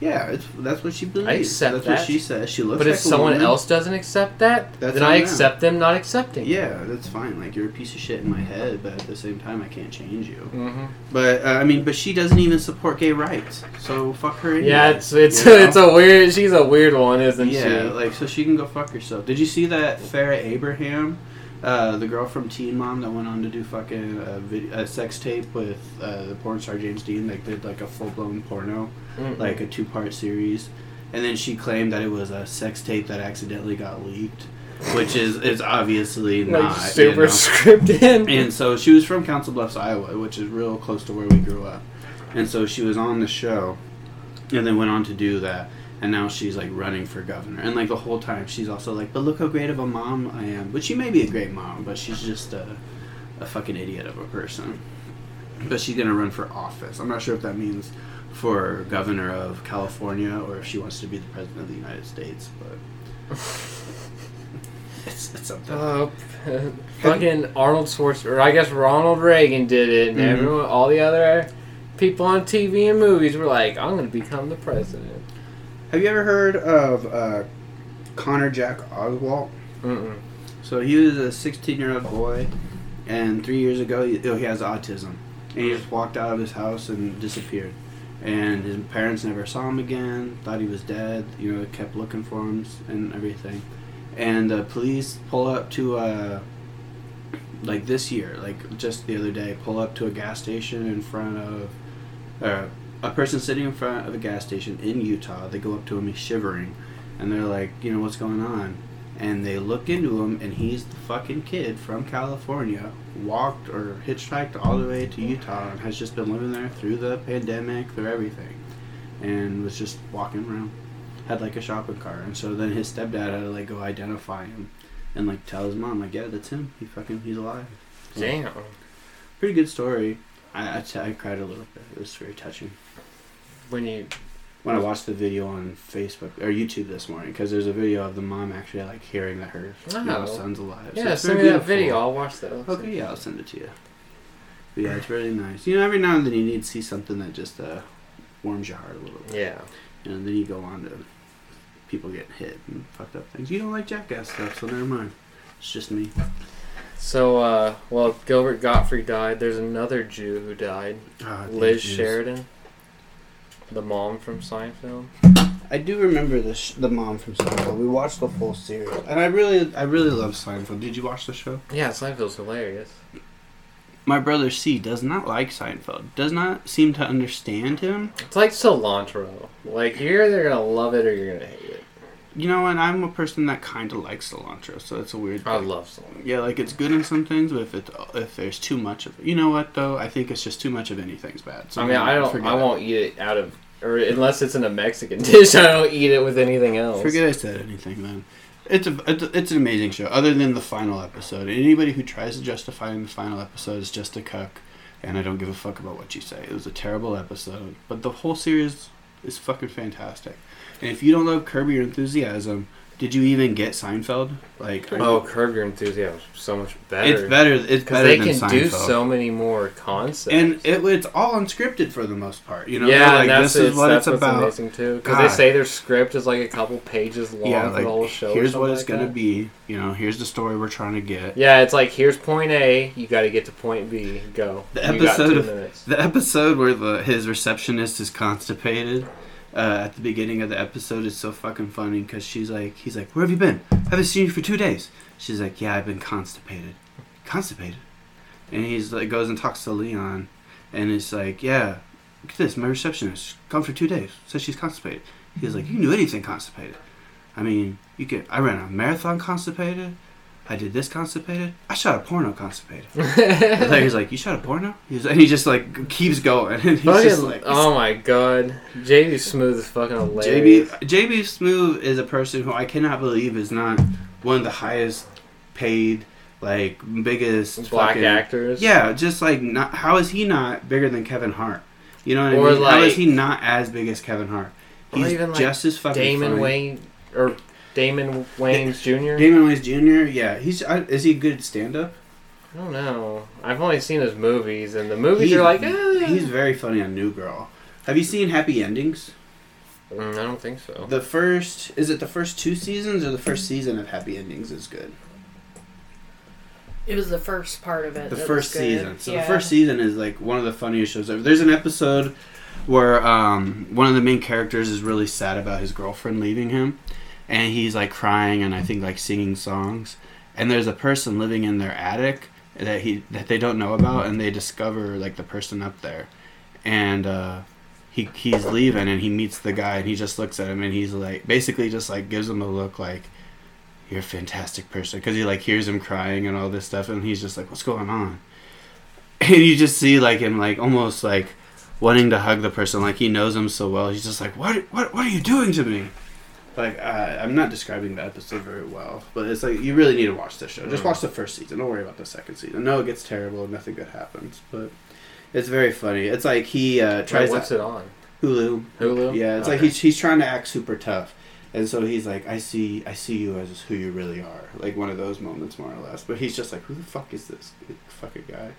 Speaker 1: Yeah, it's, that's what she believes.
Speaker 2: accept
Speaker 1: that's
Speaker 2: that.
Speaker 1: what she says. She looks
Speaker 2: But
Speaker 1: like
Speaker 2: if someone
Speaker 1: woman.
Speaker 2: else doesn't accept that,
Speaker 1: That's
Speaker 2: then I
Speaker 1: them.
Speaker 2: accept them not accepting.
Speaker 1: Yeah, that's fine. Like you're a piece of shit in my head, but at the same time, I can't change you.
Speaker 2: hmm
Speaker 1: But uh, I mean, but she doesn't even support gay rights, so fuck her. Anyway,
Speaker 2: Yeah, it's it's
Speaker 1: you know?
Speaker 2: it's a weird. She's a weird one, isn't
Speaker 1: yeah,
Speaker 2: she?
Speaker 1: Yeah, like so she can go fuck herself. Did you see that Farrah Abraham, uh, the girl from Teen Mom that went on to do fucking a, vid- a sex tape with uh, the porn star James Deen? Like did like a full blown porno,
Speaker 2: Mm-mm.
Speaker 1: like a two part series, and then she claimed that it was a sex tape that accidentally got leaked, which is is obviously
Speaker 2: like
Speaker 1: not
Speaker 2: super
Speaker 1: You know?
Speaker 2: scripted.
Speaker 1: And so she was from Council Bluffs, Iowa, which is real close to where we grew up. And so she was on the show, and then went on to do that. And now she's like running for governor. And like the whole time, she's also like, "But look how great of a mom I am." But she may be a great mom, but she's just a, a fucking idiot of a person. But she's gonna run for office. I'm not sure if that means for governor of California or if she wants to be the president of the United States. But it's, it's something.
Speaker 2: Uh, fucking Arnold Schwarzenegger, or I guess Ronald Reagan did it, and
Speaker 1: Mhm.
Speaker 2: everyone, all the other people on TV and movies were like, "I'm gonna become the president."
Speaker 1: Have you ever heard of uh, Connor Jack Oswalt?
Speaker 2: Mm-mm.
Speaker 1: So he was a 16 year old boy, and three years ago, he, oh, he has autism. And he just walked out of his house and disappeared. And his parents never saw him again, thought he was dead, you know, kept looking for him and everything. And the police pull up to, uh, like this year, like just the other day, pull up to a gas station in front of, uh, a person sitting in front of a gas station in Utah. They go up to him, he's shivering, and they're like, you know, what's going on? and they look into him, and he's the fucking kid from California, walked or hitchhiked all the way to Utah, and has just been living there through the pandemic, through everything, and was just walking around, had like a shopping cart, and so then his stepdad had to like go identify him, and like tell his mom like, yeah, that's him. He fucking he's alive.
Speaker 2: Damn.
Speaker 1: Pretty good story. I I, t- I cried a little bit. It was very touching
Speaker 2: When you
Speaker 1: when I watched the video on Facebook or YouTube this morning because there's a video of the mom actually like hearing that her you know,
Speaker 2: Oh.
Speaker 1: son's alive. So
Speaker 2: yeah,
Speaker 1: it's
Speaker 2: send me that video. I'll watch that.
Speaker 1: Okay, yeah, I'll send it to you. But yeah, it's really nice. You know, every now and then you need to see something that just uh, warms your heart a little bit.
Speaker 2: Yeah.
Speaker 1: You know, then you go on to people getting hit and fucked up things. You don't like jackass stuff, so never mind. It's just me.
Speaker 2: So, uh, well, Gilbert Gottfried died. There's another Jew who died.
Speaker 1: Ah,
Speaker 2: Liz. Sheridan, the mom from Seinfeld.
Speaker 1: I do remember the sh- the mom from Seinfeld. We watched the full series, and I really I really love Seinfeld. Did you watch the show?
Speaker 2: Yeah, Seinfeld's hilarious.
Speaker 1: My brother C does not like Seinfeld. Does not seem to understand him.
Speaker 2: It's like cilantro. Like you're either gonna love it or you're gonna hate it.
Speaker 1: You know, and I'm a person that kind of likes cilantro, so it's a weird.
Speaker 2: I
Speaker 1: thing.
Speaker 2: love cilantro.
Speaker 1: Yeah, like it's good in some things, but if it if there's too much of it, you know what though? I think it's just too much of anything's bad. So
Speaker 2: I mean, I don't. I won't eat it out of, or unless it's in a Mexican dish. I don't eat it with anything else.
Speaker 1: Forget I said anything then. It's a it's, it's an amazing show. Other than the final episode, anybody who tries to justify in the final episode is just a cuck, and I don't give a fuck about what you say. It was a terrible episode, but the whole series is fucking fantastic. And if you don't love Curb Your Enthusiasm, did you even get Seinfeld? Like,
Speaker 2: Oh,
Speaker 1: you-
Speaker 2: Curb Your Enthusiasm is so much better.
Speaker 1: it's better. It's
Speaker 2: because
Speaker 1: better
Speaker 2: they
Speaker 1: than
Speaker 2: can
Speaker 1: Seinfeld.
Speaker 2: do so many more concepts.
Speaker 1: and it, it's all unscripted for the most part. You know,
Speaker 2: yeah,
Speaker 1: like
Speaker 2: and that's,
Speaker 1: this is
Speaker 2: it's,
Speaker 1: what
Speaker 2: that's
Speaker 1: it's
Speaker 2: what's
Speaker 1: about.
Speaker 2: amazing too. Because they say their script is like a couple pages long
Speaker 1: Yeah, like
Speaker 2: the whole show.
Speaker 1: here's what it's
Speaker 2: like
Speaker 1: gonna
Speaker 2: that.
Speaker 1: be. You know, here's the story we're trying to get.
Speaker 2: Yeah, it's like here's point A, you got to get to point B. Go.
Speaker 1: The
Speaker 2: You got
Speaker 1: episode
Speaker 2: two
Speaker 1: of- The episode where the his receptionist is constipated uh, at the beginning of the episode is so fucking funny because she's like, he's like, where have you been? I haven't seen you for two days. She's like, yeah, I've been constipated. Constipated? And he's like, goes and talks to Leon, and it's like, yeah, look at this, my receptionist gone for two days. Says she's constipated. He's like, you can do anything constipated. I mean, you could. I ran a marathon constipated. I did this constipated. I shot a porno constipated. Like, he's like, you shot a porno? He's, and he just like keeps going. And he's
Speaker 2: Fucking,
Speaker 1: just like,
Speaker 2: oh my god, JB Smoove is fucking
Speaker 1: JB
Speaker 2: hilarious.
Speaker 1: JB Smoove is a person who I cannot believe is not one of the highest paid like biggest
Speaker 2: Black
Speaker 1: fucking-
Speaker 2: actors.
Speaker 1: Yeah, just like not. How is he not bigger than Kevin Hart? You know what
Speaker 2: Or
Speaker 1: I mean? how is
Speaker 2: like-
Speaker 1: he not as big as Kevin Hart? He's
Speaker 2: even, like,
Speaker 1: just as fucking
Speaker 2: Damon
Speaker 1: funny.
Speaker 2: Wayne or Damon Wayans Jr.
Speaker 1: Damon Wayans Jr. Yeah, he's I, is he a good stand up?
Speaker 2: I don't know. I've only seen his movies, and the movies are like, eh.
Speaker 1: he's very funny on New Girl. Have you seen Happy Endings?
Speaker 2: Mm, I don't think so.
Speaker 1: The first is it the first two seasons or the first season of Happy Endings is good.
Speaker 3: It was the first part of it.
Speaker 1: The
Speaker 3: that
Speaker 1: first
Speaker 3: was good.
Speaker 1: season. So
Speaker 3: Yeah.
Speaker 1: the first season is like one of the funniest shows ever. There's an episode where um, one of the main characters is really sad about his girlfriend leaving him, and he's like crying and I think like singing songs. And there's a person living in their attic that he that they don't know about, and they discover like the person up there, and uh, he he's leaving and he meets the guy and he just looks at him and he's like basically just like gives him a look like you're a fantastic person. Because he like hears him crying and all this stuff and he's just like what's going on? And you just see like him like almost like wanting to hug the person. Like he knows him so well. He's just like what what what are you doing to me like uh, i'm not describing the episode very well but it's like you really need to watch this show just
Speaker 2: Mm.
Speaker 1: watch the first season don't worry about the second season no it gets terrible nothing good happens but it's very funny it's like he uh,
Speaker 2: Wait,
Speaker 1: tries
Speaker 2: what's
Speaker 1: to,
Speaker 2: it on?
Speaker 1: hulu
Speaker 2: Hulu.
Speaker 1: yeah, it's like he's he's trying to act super tough, and so he's like, I see I see you as who you really are, like one of those moments more or less. But he's just like, who the fuck is this fucking guy?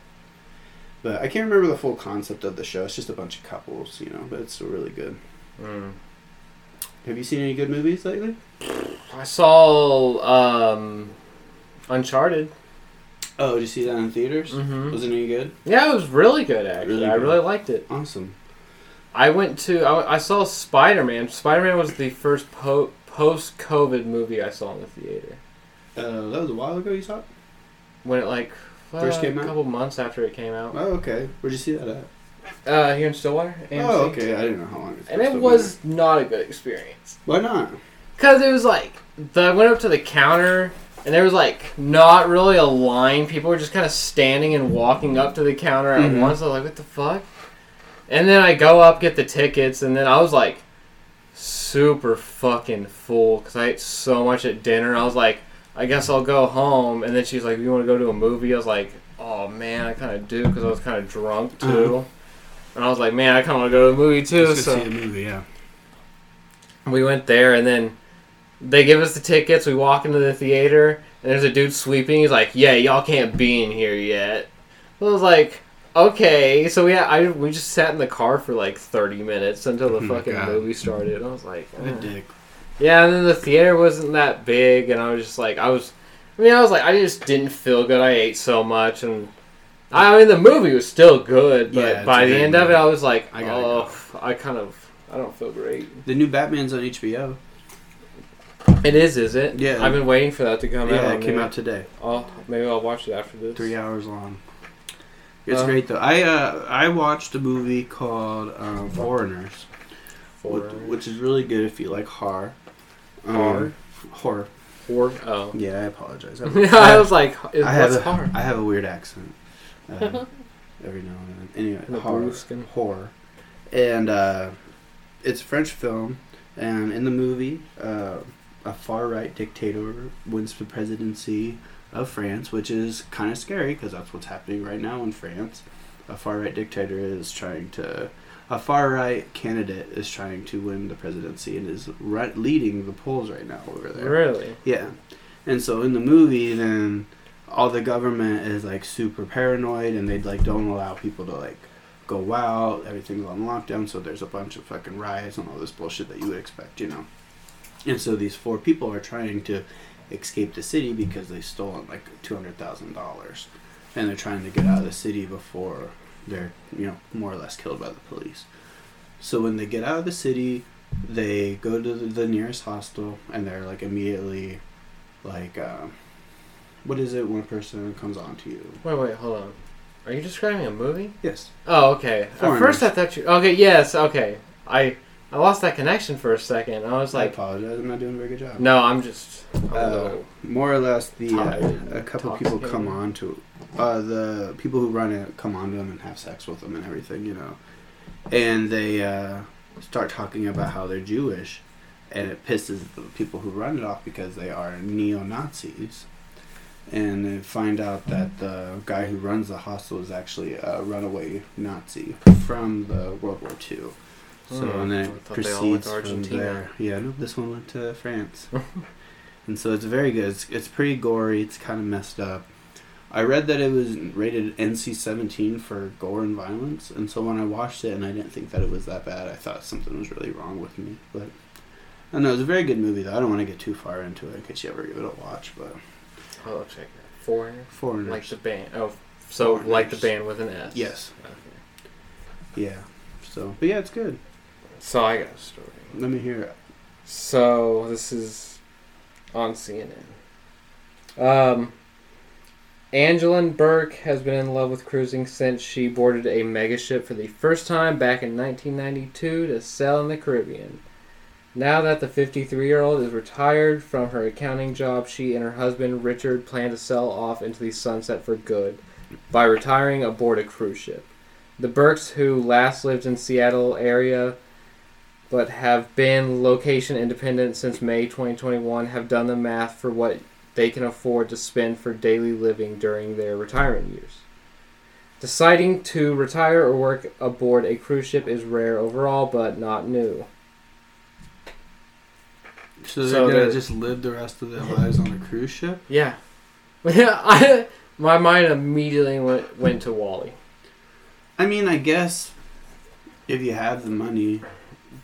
Speaker 1: But I can't remember the full concept of the show. It's just a bunch of couples, you know. But it's still really good.
Speaker 2: Mm.
Speaker 1: Have you seen any good movies lately?
Speaker 2: I saw um, Uncharted.
Speaker 1: Oh, did you see that in theaters?
Speaker 2: Mm-hmm.
Speaker 1: Was it any good?
Speaker 2: Yeah, it was really good. Actually,
Speaker 1: Really
Speaker 2: I really liked it.
Speaker 1: Awesome.
Speaker 2: I went to I, I saw Spider Man. Spider Man was the first po- post COVID movie I saw in the theater.
Speaker 1: Uh, that was a while ago. You saw it?
Speaker 2: When it like
Speaker 1: First came
Speaker 2: a
Speaker 1: out?
Speaker 2: couple months after it came out.
Speaker 1: Oh, okay. Where'd you see that at?
Speaker 2: Uh, here in Stillwater. AMC.
Speaker 1: Oh, okay. I didn't know how long. It's
Speaker 2: And it was not a good experience.
Speaker 1: Why not?
Speaker 2: Cause it was like the, I went up to the counter and there was like not really a line. People were just kind of standing and walking up to the counter at
Speaker 1: Mhm.
Speaker 2: once. I was like, what the fuck? And then I go up, get the tickets, and then I was like super fucking full because I ate so much at dinner. I was like, I guess I'll go home. And then she's like, you want to go to a movie? I was like, oh man, I kind of do because I was kind of drunk too.
Speaker 1: Uh-huh.
Speaker 2: And I was like, man, I kind of want to go to the movie too.
Speaker 1: Let's
Speaker 2: So
Speaker 1: see a movie. Yeah.
Speaker 2: we went there and then they give us the tickets we walk into the theater and there's a dude sweeping he's like yeah y'all can't be in here yet i was like okay so yeah I, we just sat in the car for like 30 minutes until the
Speaker 1: Oh
Speaker 2: fucking
Speaker 1: God.
Speaker 2: movie started i was like
Speaker 1: What a
Speaker 2: "Uh."
Speaker 1: dick.
Speaker 2: yeah and then the theater wasn't that big and i was just like i was i mean i was like i just didn't feel good i ate so much and i mean the movie was still good but
Speaker 1: Yeah,
Speaker 2: by the end of it i was like
Speaker 1: I
Speaker 2: oh i kind of i don't feel great
Speaker 1: The new Batman's on HBO.
Speaker 2: It is, is it?
Speaker 1: Yeah.
Speaker 2: I've been waiting for that to come out.
Speaker 1: yeah, it came
Speaker 2: Maybe-
Speaker 1: out today.
Speaker 2: Oh, maybe I'll watch it after this.
Speaker 1: Three hours long. It's
Speaker 2: Uh,
Speaker 1: great though. I uh, I watched a movie called um, Foreigners,
Speaker 2: For
Speaker 1: which, which is really good if you like horror. Um,
Speaker 2: Horror?
Speaker 1: Horror.
Speaker 2: for oh.
Speaker 1: Yeah, I apologize. I,
Speaker 2: I was like,
Speaker 1: I have a,
Speaker 2: hard?
Speaker 1: I have a weird accent. Uh, every now and then. Anyway,
Speaker 2: The
Speaker 1: horror.
Speaker 2: Bruskin.
Speaker 1: horror. And uh, it's a French film, and in the movie, uh, a far right dictator wins the presidency of France, which is kind of scary because that's what's happening right now in France. A far right dictator is trying to. A far right candidate is trying to win the presidency and is right, leading the polls right now over there.
Speaker 2: Really?
Speaker 1: Yeah. And so in the movie, then all the government is like super paranoid and they like don't allow people to like go out. Everything's on lockdown. So there's a bunch of fucking riots and all this bullshit that you would expect, you know. And so these four people are trying to escape the city because they stole like two hundred thousand dollars, and they're trying to get out of the city before they're you know more or less killed by the police. So when they get out of the city, they go to the, nearest hostel and they're like immediately like uh, what is it when a person comes on to you
Speaker 2: Wait, wait, hold on. Are you describing a movie?
Speaker 1: yes
Speaker 2: Oh, okay. At first, I thought you. Okay, yes, okay. I I lost that connection for a second. I was like, i
Speaker 1: apologize i'm not doing a very good job
Speaker 2: no, I'm just. I'm
Speaker 1: uh, more or less the uh, a couple people come on to uh, the people who run it come on to them and have sex with them and everything you know and they uh, start talking about how they're jewish and it pisses the people who run it off because they are neo-nazis and find out that the guy who runs the hostel is actually a runaway Nazi from the World War II. So
Speaker 2: Hmm,
Speaker 1: and then it
Speaker 2: thought they all went
Speaker 1: proceeds
Speaker 2: to
Speaker 1: from there. Yeah, no, this one went to France, and so it's very good. It's, it's pretty gory. It's kind of messed up. I read that it was rated NC-17 for gore and violence, and so when I watched it and I didn't think that it was that bad, I thought something was really wrong with me. But I don't know. It was a very good movie, though. I don't want to get too far into it in case you ever give it a watch. But
Speaker 2: Oh, check that. Foreigner?
Speaker 1: Foreigners,
Speaker 2: Like the band. Oh, so like the band with an S.
Speaker 1: Yes.
Speaker 2: Okay.
Speaker 1: yeah. So, but yeah, it's good.
Speaker 2: So I got a story.
Speaker 1: Let me hear it.
Speaker 2: So this is on CNN. Um, Angelin Burke has been in love with cruising since she boarded a megaship for the first time back in 1992 to sail in the Caribbean. Now that the 53 year old is retired from her accounting job, she and her husband Richard plan to sail off into the sunset for good by retiring aboard a cruise ship. The Burks, who last lived in Seattle area but have been location independent since May 2021, have done the math for what they can afford to spend for daily living during their retirement years. Deciding to retire or work aboard a cruise ship is rare overall, but not new.
Speaker 1: So they're
Speaker 2: So
Speaker 1: gonna
Speaker 2: the-
Speaker 1: just live the rest of their lives on a cruise ship?
Speaker 2: Yeah. I, my mind immediately went, went to WALL-E.
Speaker 1: I mean, I guess if you have the money,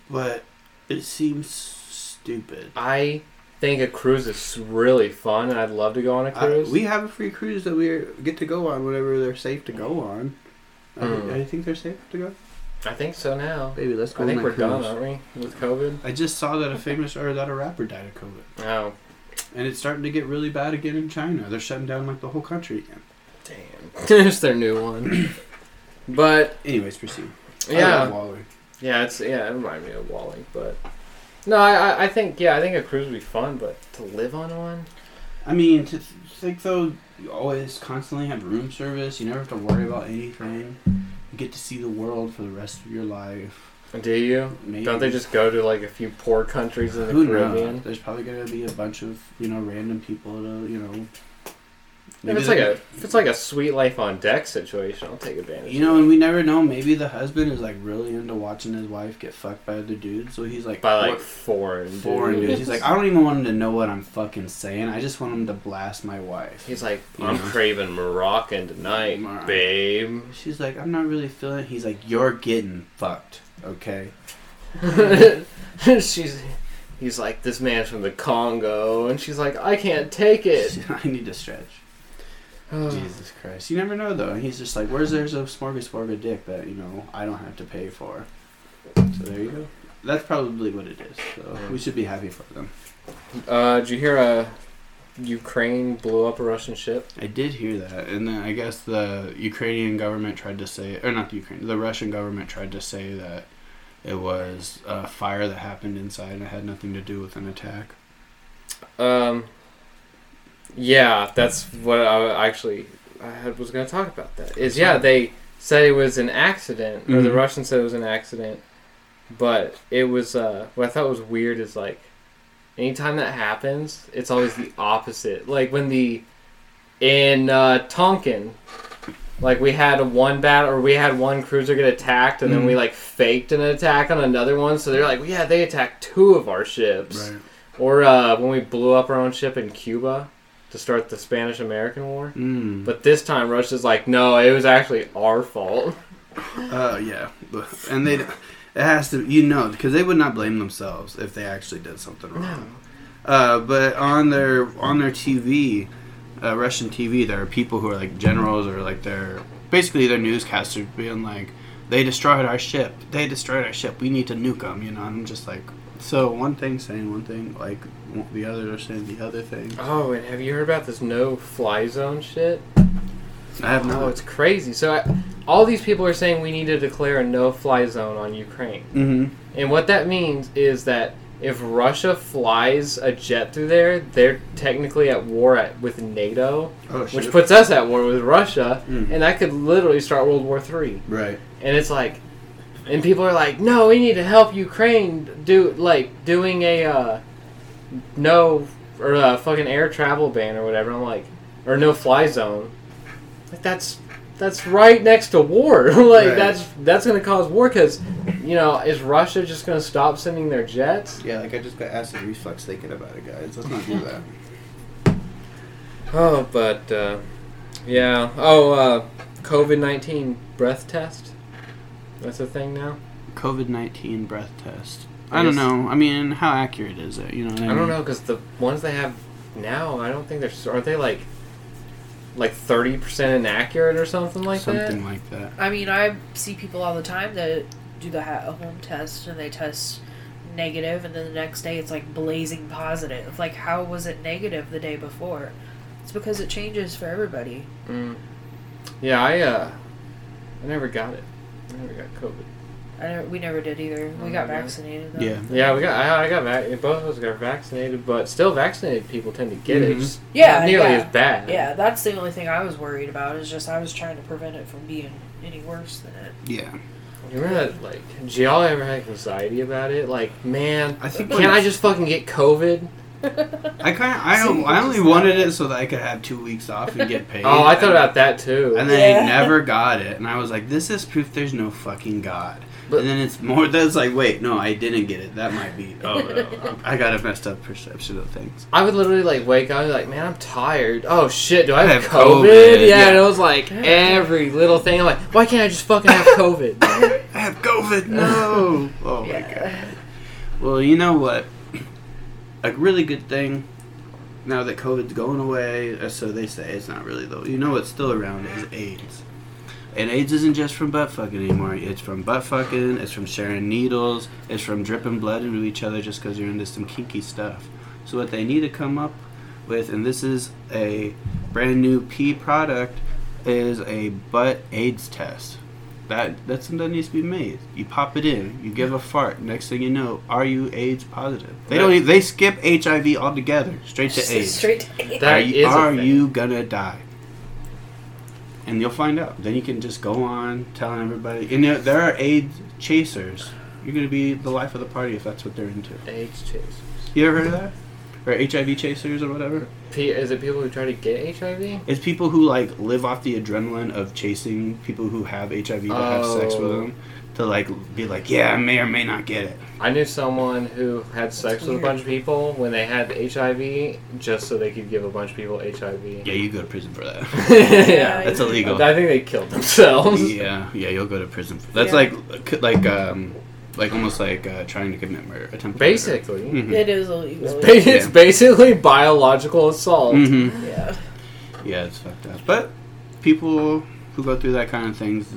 Speaker 1: but it seems stupid.
Speaker 2: I think a cruise is really fun, and I'd love to go on a cruise.
Speaker 1: we have a free cruise that we get to go on whenever they're safe to go on. I,
Speaker 2: Mm.
Speaker 1: I think they're safe to go.
Speaker 2: I think so now.
Speaker 1: Baby, let's go
Speaker 2: I think we're
Speaker 1: that
Speaker 2: done, aren't we, with COVID?
Speaker 1: I just saw that a famous or that a rapper died of COVID,
Speaker 2: Oh,
Speaker 1: and it's starting to get really bad again in China. They're shutting down like the whole country again.
Speaker 2: damn. it's their new one. But
Speaker 1: Anyways, proceed. I
Speaker 2: yeah,
Speaker 1: love WALL-E.
Speaker 2: yeah, it's yeah. It reminded me of WALL-E, but no, I, I- I think yeah, I think a cruise would be fun, but to live on one,
Speaker 1: I mean, to th- think though, you always constantly have room service. You never have to worry about anything. You get to see the world for the rest of your life.
Speaker 2: do you?
Speaker 1: Maybe.
Speaker 2: Don't they just go to like a few poor countries in the
Speaker 1: Who
Speaker 2: Caribbean?
Speaker 1: knows? There's probably gonna be a bunch of you know random people to you know.
Speaker 2: If it's like a if it's like a Suite Life on Deck situation, I'll take advantage.
Speaker 1: You know, and we never know. Maybe the husband is like really into watching his wife get fucked by other dudes, so he's like
Speaker 2: by like foreign
Speaker 1: foreign
Speaker 2: dudes.
Speaker 1: dudes. He's like, I don't even want him to know what I'm fucking saying. I just want him to blast my wife.
Speaker 2: He's like,
Speaker 1: You
Speaker 2: I'm
Speaker 1: know?
Speaker 2: craving Moroccan tonight, babe.
Speaker 1: She's like, I'm not really feeling. it. He's like, you're getting fucked. Okay.
Speaker 2: she's he's like this man's from the Congo and she's like I can't take it.
Speaker 1: I need to stretch. Jesus Christ. You never know though. He's just like, where's there's a smorgasbord of dick that, you know, I don't have to pay for. So there you go. That's probably what it is. So we should be happy for them.
Speaker 2: Uh, did you hear uh Ukraine blew up a Russian ship?
Speaker 1: I did hear that. And then I guess the Ukrainian government tried to say, or not the Ukraine, the Russian government tried to say that it was a fire that happened inside and it had nothing to do with an attack.
Speaker 2: Um, yeah, that's what I actually I was going to talk about. That is, yeah, they said it was an accident, or the
Speaker 1: Mhm.
Speaker 2: Russians said it was an accident, but it was. Uh, what I thought was weird is like, anytime that happens, it's always the opposite. Like when the in uh, Tonkin. Like we had a one battle, or we had one cruiser get attacked, and then we
Speaker 1: Mhm.
Speaker 2: like faked an attack on another one. So they're like, yeah, they attacked two of our ships. Or uh, when we blew up our own ship in Cuba to start the Spanish American War.
Speaker 1: Mm.
Speaker 2: But this time, Russia's like, no, it was actually our fault.
Speaker 1: Uh, yeah, and they, it has to, you know, because they would not blame themselves if they actually did something wrong. Uh, but on their on their TV, uh, Russian TV, there are people who are like generals or like they're basically their newscasters being like, they destroyed our ship, they destroyed our ship, we need to nuke them, you know. And I'm just like, so one thing saying one thing, like the other are saying the other thing.
Speaker 2: Oh, and have you heard about this no fly zone shit?
Speaker 1: I have not.
Speaker 2: Oh,
Speaker 1: no.
Speaker 2: it's crazy. So I, all these people are saying we need to declare a no fly zone on Ukraine.
Speaker 1: Mm-hmm.
Speaker 2: And what that means is that if Russia flies a jet through there, they're technically at war at, with NATO,
Speaker 1: Oh
Speaker 2: which puts us at war with Russia,
Speaker 1: Mm.
Speaker 2: and that could literally start World War Three.
Speaker 1: right.
Speaker 2: and it's like and people are like no we need to help ukraine do like doing a uh no or a fucking air travel ban or whatever i'm like or no fly zone. Like that's that's right next to war. like
Speaker 1: Right.
Speaker 2: that's that's gonna cause war because you know is Russia just gonna stop sending their jets?
Speaker 1: Yeah, like I just got acid reflux thinking about it, guys. Let's not do that.
Speaker 2: Oh, but uh, yeah. Oh, uh, COVID nineteen breath test. That's a thing now.
Speaker 1: COVID nineteen breath test.
Speaker 2: I
Speaker 1: I don't
Speaker 2: guess-
Speaker 1: know. I mean, how accurate is it? You know what I
Speaker 2: I
Speaker 1: mean?
Speaker 2: don't know because the ones they have now, I don't think they're aren't they like like thirty percent inaccurate or something like that?
Speaker 1: Something
Speaker 2: that.
Speaker 1: like that.
Speaker 3: I mean, I see people all the time that do the ha- home test and they test negative, and then the next day it's like blazing positive. Like, how was it negative the day before? It's because it changes for everybody.
Speaker 2: Mm. Yeah, I uh, I never got it. I never got COVID.
Speaker 3: I never, we never did either. We
Speaker 2: Oh,
Speaker 3: got vaccinated. Though.
Speaker 1: Yeah.
Speaker 2: Yeah, we got. I, I got vac- Both of us got vaccinated, but still, vaccinated people tend to get it.
Speaker 1: Mhm.
Speaker 2: Just
Speaker 3: Yeah,
Speaker 2: not nearly
Speaker 3: yeah.
Speaker 2: as bad.
Speaker 3: Yeah, that's the only thing I was worried about. Is just I was trying to prevent it from being any worse than it.
Speaker 1: Yeah.
Speaker 2: You remember that? Like, did y'all ever have anxiety about it? Like, man,
Speaker 1: I think
Speaker 2: can't I just fucking get COVID?
Speaker 1: I kind of I
Speaker 3: See,
Speaker 1: don't I only wanted it so that I could have two weeks off and get paid.
Speaker 2: Oh, I thought about that too.
Speaker 1: And then
Speaker 3: Yeah.
Speaker 1: I never got it, and I was like, "This is proof there's no fucking God."
Speaker 2: But-
Speaker 1: and then it's more. That's like, wait, no, I didn't get it. That might be. Oh, no, I got a messed up perception of things.
Speaker 2: I would literally like wake up and be like, man, I'm tired. Oh shit, do I have,
Speaker 1: I have
Speaker 2: COVID?
Speaker 1: COVID,
Speaker 2: Yeah,
Speaker 1: yeah.
Speaker 2: and it was like every little thing. I'm like, why can't I just fucking have COVID?
Speaker 1: I have COVID. No. Oh my god. Well, you know what? A really good thing now that COVID's going away, uh, so they say. It's not really though. You know what's still around is AIDS. And AIDS isn't just from butt fucking anymore. It's from butt fucking. It's from sharing needles. It's from dripping blood into each other just because you're into some kinky stuff. So what they need to come up with, and this is a brand new P product, is a butt AIDS test. That that's something that needs to be made. You pop it in. You give a fart. Next thing you know, are you AIDS positive? They don't. e- They skip HIV altogether, straight to AIDS.
Speaker 3: Straight to AIDS.
Speaker 2: That
Speaker 1: are you,
Speaker 2: is
Speaker 1: are you gonna die? And you'll find out. Then you can just go on telling everybody. And there, there are AIDS chasers. You're gonna be the life of the party if that's what they're into.
Speaker 2: AIDS chasers.
Speaker 1: You ever heard of that? Or HIV chasers or whatever?
Speaker 2: P- is it people who try to get HIV?
Speaker 1: It's people who like live off the adrenaline of chasing people who have HIV to have sex with
Speaker 2: Oh.
Speaker 1: them. To like be like, yeah, I may or may not get it.
Speaker 2: I knew someone who had sex with a bunch of people when they had HIV, just so they could give a bunch of people HIV.
Speaker 1: Yeah, you go to prison for that.
Speaker 2: yeah,
Speaker 1: That's illegal.
Speaker 2: I think they killed themselves.
Speaker 1: yeah, yeah, you'll go to prison. For, that's
Speaker 3: Yeah.
Speaker 1: like like um like almost like uh, trying to commit murder, attempt
Speaker 2: Basically,
Speaker 1: Mhm.
Speaker 3: It is illegal.
Speaker 2: it's, ba- it's basically biological assault.
Speaker 1: hmm
Speaker 3: yeah.
Speaker 1: Yeah, it's fucked up. But people who go through that kind of things,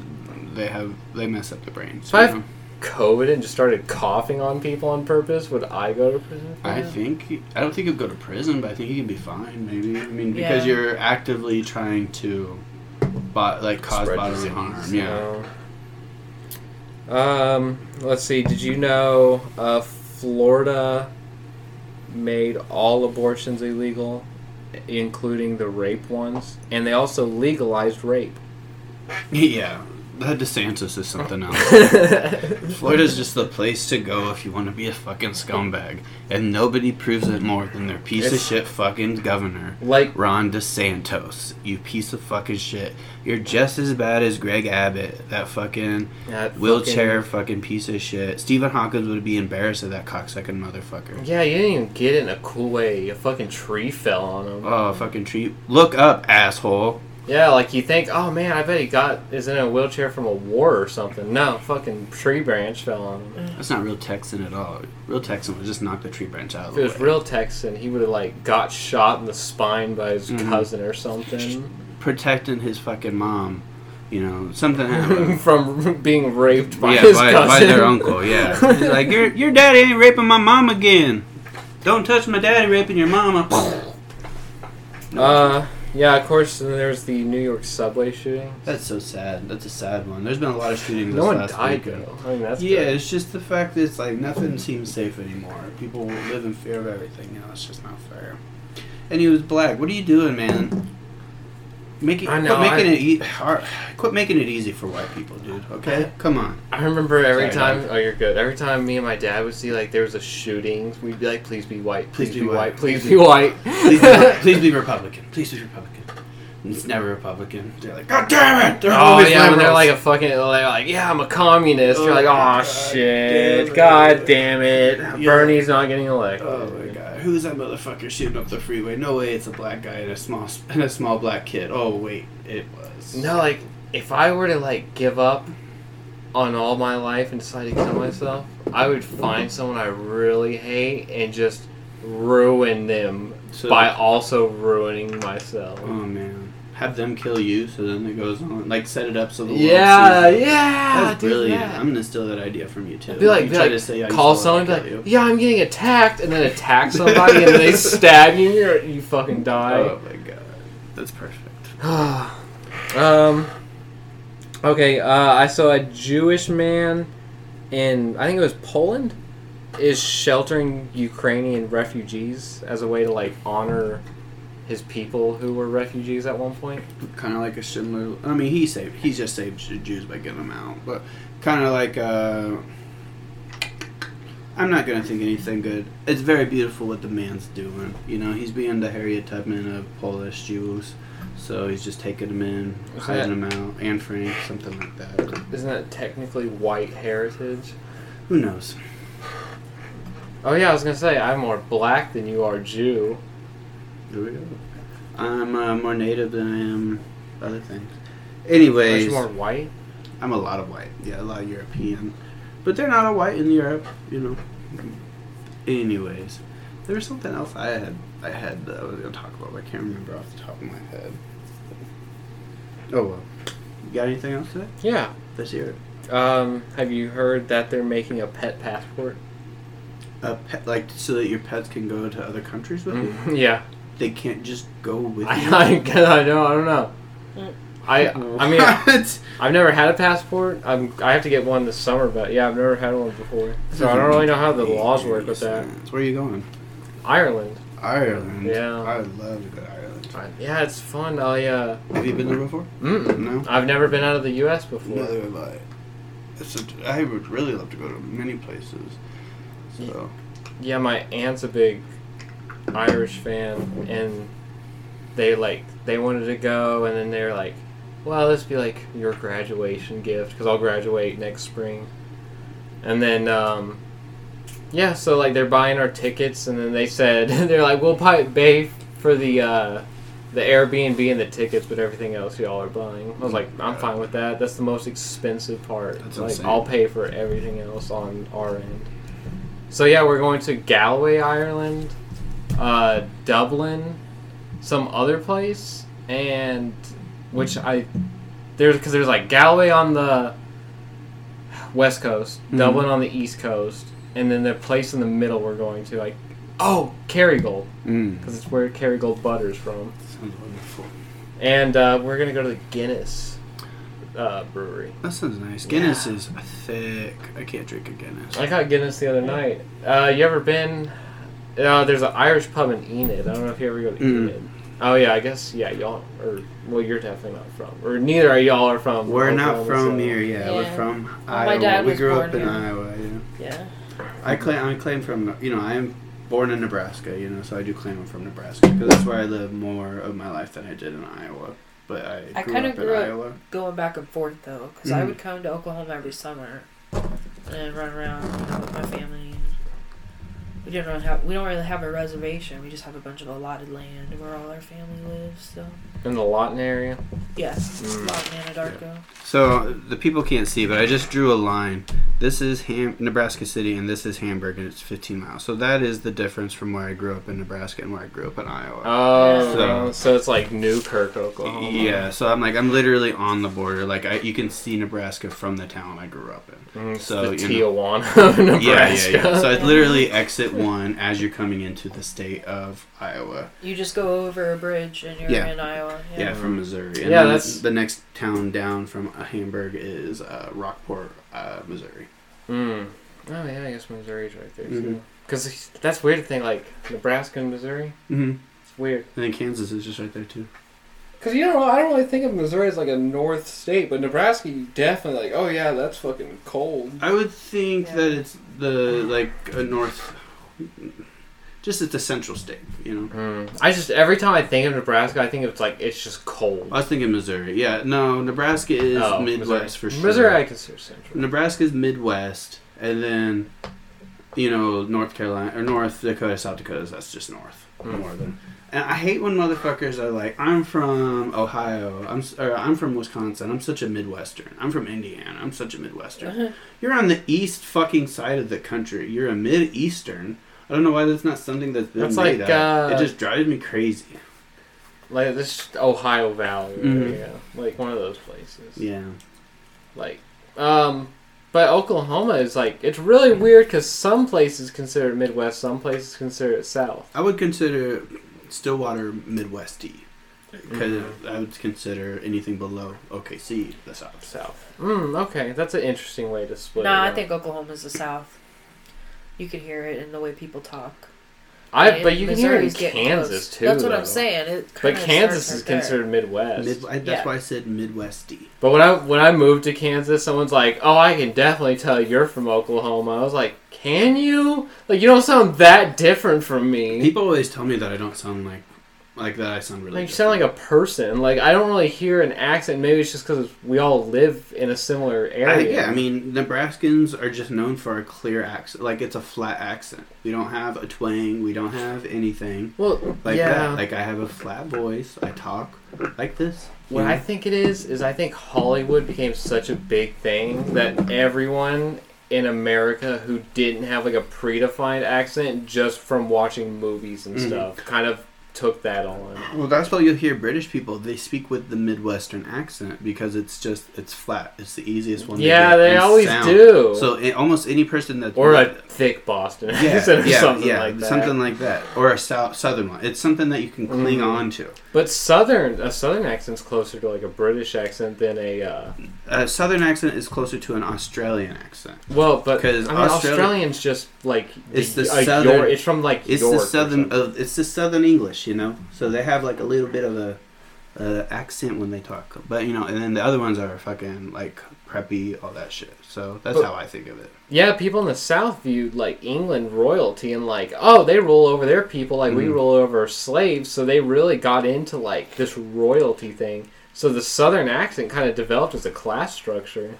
Speaker 1: they have they mess up their brains.
Speaker 2: If I
Speaker 1: you
Speaker 2: have? COVID and just started coughing on people on purpose, would I go to prison? for
Speaker 1: I
Speaker 2: that?
Speaker 1: think I don't think you'd go to prison, but I think you can be fine. Maybe I mean because
Speaker 3: Yeah.
Speaker 1: you're actively trying to, bo- like cause
Speaker 2: Spread
Speaker 1: bodily
Speaker 2: disease,
Speaker 1: harm. Yeah.
Speaker 2: no. Um, let's see. Did you know uh, Florida made all abortions illegal, including the rape ones, and they also legalized rape.
Speaker 1: Yeah. That DeSantis is something else. Florida's just the place to go if you want to be a fucking scumbag, and nobody proves it more than their piece of shit fucking governor.
Speaker 2: like
Speaker 1: Ron DeSantis, you piece of fucking shit. You're just as bad as Greg Abbott, that fucking
Speaker 2: that
Speaker 1: wheelchair
Speaker 2: fucking-
Speaker 1: fucking, piece of shit. Stephen Hawkins would be embarrassed of that cocksucking motherfucker.
Speaker 2: Yeah, you didn't even get it in a cool way. A fucking tree fell on him.
Speaker 1: Oh, fucking tree. Look up, asshole.
Speaker 2: Yeah, like you think, oh man, I bet he got is in a wheelchair from a war or something. No, fucking tree branch fell on him.
Speaker 1: That's not real Texan at all. Real Texan would just knock the tree branch out of
Speaker 2: If it was
Speaker 1: way.
Speaker 2: real Texan, he would have like got shot in the spine by his
Speaker 1: Mhm.
Speaker 2: cousin or something
Speaker 1: Protecting his fucking mom. You know, something happened.
Speaker 2: from being raped by
Speaker 1: yeah,
Speaker 2: his
Speaker 1: by,
Speaker 2: cousin.
Speaker 1: by their uncle, yeah. He's like, your, your daddy ain't raping my mom again. Don't touch my daddy raping your mama.
Speaker 2: Uh, yeah, of course. And there's the New York subway shooting.
Speaker 1: That's so sad. That's a sad one. There's been a lot of shootings
Speaker 2: No
Speaker 1: this
Speaker 2: one
Speaker 1: last
Speaker 2: died
Speaker 1: weekend.
Speaker 2: though. I mean, that's
Speaker 1: yeah,
Speaker 2: good.
Speaker 1: it's just the fact that it's like nothing seems safe anymore. People live in fear of everything. You know, it's just not fair. And he was black. What are you doing, man? Make it,
Speaker 2: I know,
Speaker 1: Quit making
Speaker 2: I-
Speaker 1: it e- hard, Quit making it easy for white people, dude. Okay, come on.
Speaker 2: I remember every
Speaker 1: Sorry,
Speaker 2: time. Oh, you're good. Every time me and my dad would see like there was a shooting, we'd be like, "Please be white. Please, be, white. Please be white.
Speaker 1: Please, be, please be Republican. Please be Republican. It's never Republican. They're like, God damn it! They're
Speaker 2: Oh
Speaker 1: always
Speaker 2: yeah, when they're like a fucking, they're like, yeah, I'm a communist. You're
Speaker 1: Oh,
Speaker 2: like, oh
Speaker 1: God
Speaker 2: shit,
Speaker 1: damn
Speaker 2: god damn it,
Speaker 1: Yeah.
Speaker 2: Bernie's not getting elected.
Speaker 1: Oh my god, who's that motherfucker shooting up the freeway? No way, it's a black guy and a small and a small black kid. Oh wait, it was.
Speaker 2: No, like if I were to like give up on all my life and decide to kill myself, I would find someone I really hate and just ruin them
Speaker 1: So-
Speaker 2: by also ruining myself.
Speaker 1: Oh man, have them kill you, so then it goes on. Like set it up so the world
Speaker 2: Yeah,
Speaker 1: sees
Speaker 2: yeah,
Speaker 1: That's brilliant.
Speaker 2: that.
Speaker 1: I'm gonna steal that idea from you too.
Speaker 2: Be like,
Speaker 1: you
Speaker 2: be
Speaker 1: try
Speaker 2: like
Speaker 1: to say, I
Speaker 2: call someone, be like,
Speaker 1: you.
Speaker 2: yeah, I'm getting attacked, and then attack somebody, and they stab you, and you fucking die.
Speaker 1: Oh my god, that's perfect.
Speaker 2: um. Okay, uh, I saw a Jewish man in I think it was Poland is sheltering Ukrainian refugees as a way to like honor his people who were refugees at one point.
Speaker 1: Kind of like a Schindler. I mean, he saved. He just saved the Jews by getting them out, but kind of like. Uh, I'm not gonna think anything good. It's very beautiful what the man's doing. You know, he's being the Harriet Tubman of Polish Jews. So he's just taking them in,
Speaker 2: Is
Speaker 1: hiding them out, Anne Frank, something like that.
Speaker 2: Isn't that technically white heritage?
Speaker 1: Who knows?
Speaker 2: Oh yeah, I was gonna say I'm more black than you are Jew.
Speaker 1: Here we go. I'm uh, more native than I am other things.
Speaker 2: Are
Speaker 1: Anyways,
Speaker 2: you more white?
Speaker 1: I'm a lot of white. Yeah, a lot of European. But they're not all white in Europe, you know. Anyways, there was something else I had I had that I was gonna talk about. but I can't remember off the top of my head. Oh well. You got anything else today?
Speaker 2: Yeah.
Speaker 1: Let's hear it.
Speaker 2: Um, have you heard that they're making a pet passport?
Speaker 1: A pet, like so that your pets can go to other countries with you.
Speaker 2: yeah.
Speaker 1: They can't just go with
Speaker 2: I,
Speaker 1: you.
Speaker 2: I, I know. I don't know. I I mean? I've never had a passport. I'm I have to get one this summer, but yeah, I've never had one before. So I don't really know how the laws work with that.
Speaker 1: Where are you going?
Speaker 2: Ireland.
Speaker 1: Ireland.
Speaker 2: Yeah.
Speaker 1: I would love to go to Ireland.
Speaker 2: Yeah, it's fun. I uh,
Speaker 1: Have you been there before?
Speaker 2: mm
Speaker 1: No.
Speaker 2: I've never been out of the U.S. before.
Speaker 1: Neither have I. It's a, I would really love to go to many places. So
Speaker 2: Yeah, my aunt's a big Irish fan, and they like they wanted to go, and then they're like, "Well, this be like your graduation gift because I'll graduate next spring." And then, um, yeah, so like they're buying our tickets, and then they said they're like, "We'll pay pay for the uh, the Airbnb and the tickets, but everything else y'all are buying." I was like, "I'm fine with that. That's the most expensive part.
Speaker 1: That's
Speaker 2: like,
Speaker 1: insane.
Speaker 2: I'll pay for everything else on our end." So yeah, we're going to Galway, Ireland, uh, Dublin, some other place, and which I there's because there's like Galway on the west coast,
Speaker 1: Mhm.
Speaker 2: Dublin on the east coast, and then the place in the middle we're going to like oh Kerrygold
Speaker 1: mm.
Speaker 2: because it's where Kerrygold butter's from,
Speaker 1: sounds wonderful.
Speaker 2: and uh, we're gonna go to the Guinness uh, brewery.
Speaker 1: That sounds nice. Guinness is thick. I can't drink a Guinness.
Speaker 2: I got Guinness the other night. Uh, you ever been? Uh, there's an Irish pub in Enid. I don't know if you ever go to
Speaker 1: Mm.
Speaker 2: Enid. Oh yeah, I guess yeah, y'all or well, you're definitely not from, or neither are y'all are from.
Speaker 1: We're not from
Speaker 2: so-
Speaker 1: here. Yeah, we're
Speaker 3: Yeah.
Speaker 1: from
Speaker 3: my
Speaker 1: Iowa.
Speaker 3: dad
Speaker 1: we
Speaker 3: was
Speaker 1: grew
Speaker 3: born
Speaker 1: up in. Iowa. Yeah.
Speaker 3: Yeah.
Speaker 1: I claim I claim from you know I am born in Nebraska. You know, so I do claim I'm from Nebraska because that's where I live more of my life than I did in Iowa. But I,
Speaker 3: I kinda
Speaker 1: up
Speaker 3: grew
Speaker 1: in
Speaker 3: up-
Speaker 1: Iowa.
Speaker 3: Going back and forth though, because I
Speaker 1: Mhm.
Speaker 3: would come to Oklahoma every summer and run around you know, with my family. We didn't really have we don't really have a reservation. We just have a bunch of allotted land where all our family lives. So
Speaker 2: in the Lawton area.
Speaker 3: yeah,
Speaker 2: Mm.
Speaker 3: a lot in Anadarko.
Speaker 1: So the people can't see, but I just drew a line. This is Ham- Nebraska City, and this is Hamburg, and it's 15 miles. So that is the difference from where I grew up in Nebraska and where I grew up in Iowa.
Speaker 2: Oh,
Speaker 1: So-
Speaker 2: so it's like Newkirk, Oklahoma.
Speaker 1: yeah, so I'm like I'm literally on the border. Like I, you can see Nebraska from the town I grew up in.
Speaker 2: Mm,
Speaker 1: So,
Speaker 2: the
Speaker 1: you know.
Speaker 2: Tijuana of Nebraska.
Speaker 1: Yeah, yeah, yeah. So I literally exit one as you're coming into the state of Iowa.
Speaker 3: You just go over a bridge and you're
Speaker 1: Yeah.
Speaker 3: in Iowa.
Speaker 1: Yeah,
Speaker 3: Yeah.
Speaker 1: from Missouri. And
Speaker 2: Yeah, that's-
Speaker 1: the next town down from uh, Hamburg is uh, Rockport, uh, Missouri.
Speaker 2: Mm. Oh yeah, I guess Missouri's right there
Speaker 1: Mhm.
Speaker 2: too. Because that's weird to think like Nebraska and Missouri.
Speaker 1: Mm-hmm.
Speaker 2: It's weird.
Speaker 1: And then Kansas is just right there too.
Speaker 2: Because you know, I don't really think of Missouri as like a north state, but Nebraska, you definitely like. Oh yeah, that's fucking cold.
Speaker 1: I would think
Speaker 3: Yeah.
Speaker 1: that it's the like a north. Just it's a central state. You know.
Speaker 2: Mm. I just every time I think of Nebraska, I think it's like it's just cold.
Speaker 1: I was thinking Missouri. Yeah, no, Nebraska is
Speaker 2: Oh,
Speaker 1: Midwest
Speaker 2: Missouri.
Speaker 1: for sure.
Speaker 2: Missouri, I consider central.
Speaker 1: Nebraska is Midwest, and then you know North Carolina or North Dakota, South Dakota. That's just north,
Speaker 2: Mm.
Speaker 1: northern. And I hate when motherfuckers are like, "I'm from Ohio. I'm or I'm from Wisconsin. I'm such a Midwestern. I'm from Indiana. I'm such a Midwestern." You're on the east fucking side of the country. You're a Mid Eastern. I don't know why that's not something that's been
Speaker 2: That's
Speaker 1: made
Speaker 2: like,
Speaker 1: up.
Speaker 2: uh,
Speaker 1: it just drives me crazy.
Speaker 2: Like this Ohio Valley
Speaker 1: Mhm.
Speaker 2: area, like one of those places.
Speaker 1: Yeah.
Speaker 2: Like, um, but Oklahoma is like it's really weird because some places consider it Midwest, some places consider it South.
Speaker 1: I would consider Stillwater Midwesty because
Speaker 2: Mhm.
Speaker 1: I would consider anything below OKC the South.
Speaker 2: South. Mm, okay, that's an interesting way to split.
Speaker 3: No,
Speaker 2: it
Speaker 3: I
Speaker 2: up.
Speaker 3: think Oklahoma's the South. You can hear it in the way people talk.
Speaker 2: I.
Speaker 3: And
Speaker 2: But you can hear it in Kansas
Speaker 3: close.
Speaker 2: too.
Speaker 3: That's what
Speaker 2: though.
Speaker 3: I'm saying. It
Speaker 2: But Kansas is
Speaker 3: right there.
Speaker 2: considered Midwest.
Speaker 1: Mid, I, that's
Speaker 3: Yeah.
Speaker 1: why I said Midwesty.
Speaker 2: But when I when I moved to Kansas, someone's like, "Oh, I can definitely tell you're from Oklahoma." I was like, "Can you? Like, you don't sound that different from me.
Speaker 1: People always tell me that I don't sound like like that. I sound really.
Speaker 2: Like, you sound like a person. Like, I don't really hear an accent. Maybe it's just because we all live in a similar
Speaker 1: I,
Speaker 2: area.
Speaker 1: yeah, I mean, Nebraskans are just known for a clear accent. Like it's a flat accent. We don't have a twang. We don't have anything
Speaker 2: well,
Speaker 1: like
Speaker 2: yeah.
Speaker 1: that. Like I have a flat voice. I talk like this.
Speaker 2: What I think it is is I think Hollywood became such a big thing that everyone in America who didn't have like a predefined accent just from watching movies and
Speaker 1: Mhm.
Speaker 2: stuff kind of took that on.
Speaker 1: Well, that's why you'll hear British people. They speak with the Midwestern accent because it's just it's flat. It's the easiest one.
Speaker 2: Yeah, they always
Speaker 1: sound.
Speaker 2: do.
Speaker 1: So it, almost any person that
Speaker 2: or a thick Boston
Speaker 1: yeah,
Speaker 2: accent or
Speaker 1: yeah,
Speaker 2: something
Speaker 1: yeah,
Speaker 2: like that.
Speaker 1: something like that, or a south, southern one. It's something that you can cling
Speaker 2: Mhm.
Speaker 1: on to.
Speaker 2: But southern a southern accent's closer to like a British accent than a uh,
Speaker 1: A southern accent is closer to an Australian accent.
Speaker 2: well, but
Speaker 1: 'Cause
Speaker 2: I mean
Speaker 1: Australia-
Speaker 2: Australian's just like
Speaker 1: It's the southern-
Speaker 2: York- it's from like
Speaker 1: It's
Speaker 2: York
Speaker 1: the southern.
Speaker 2: something.
Speaker 1: Uh, it's the southern English, you know. So they have like a little bit of a uh, accent when they talk, but you know, and then the other ones are fucking like preppy, all that shit. So that's
Speaker 2: But-
Speaker 1: how I think of it.
Speaker 2: Yeah, people in the South viewed like England royalty and like, oh, they rule over their people like we
Speaker 1: Mhm.
Speaker 2: rule over slaves. So they really got into like this royalty thing. So the Southern accent kind of developed as a class structure.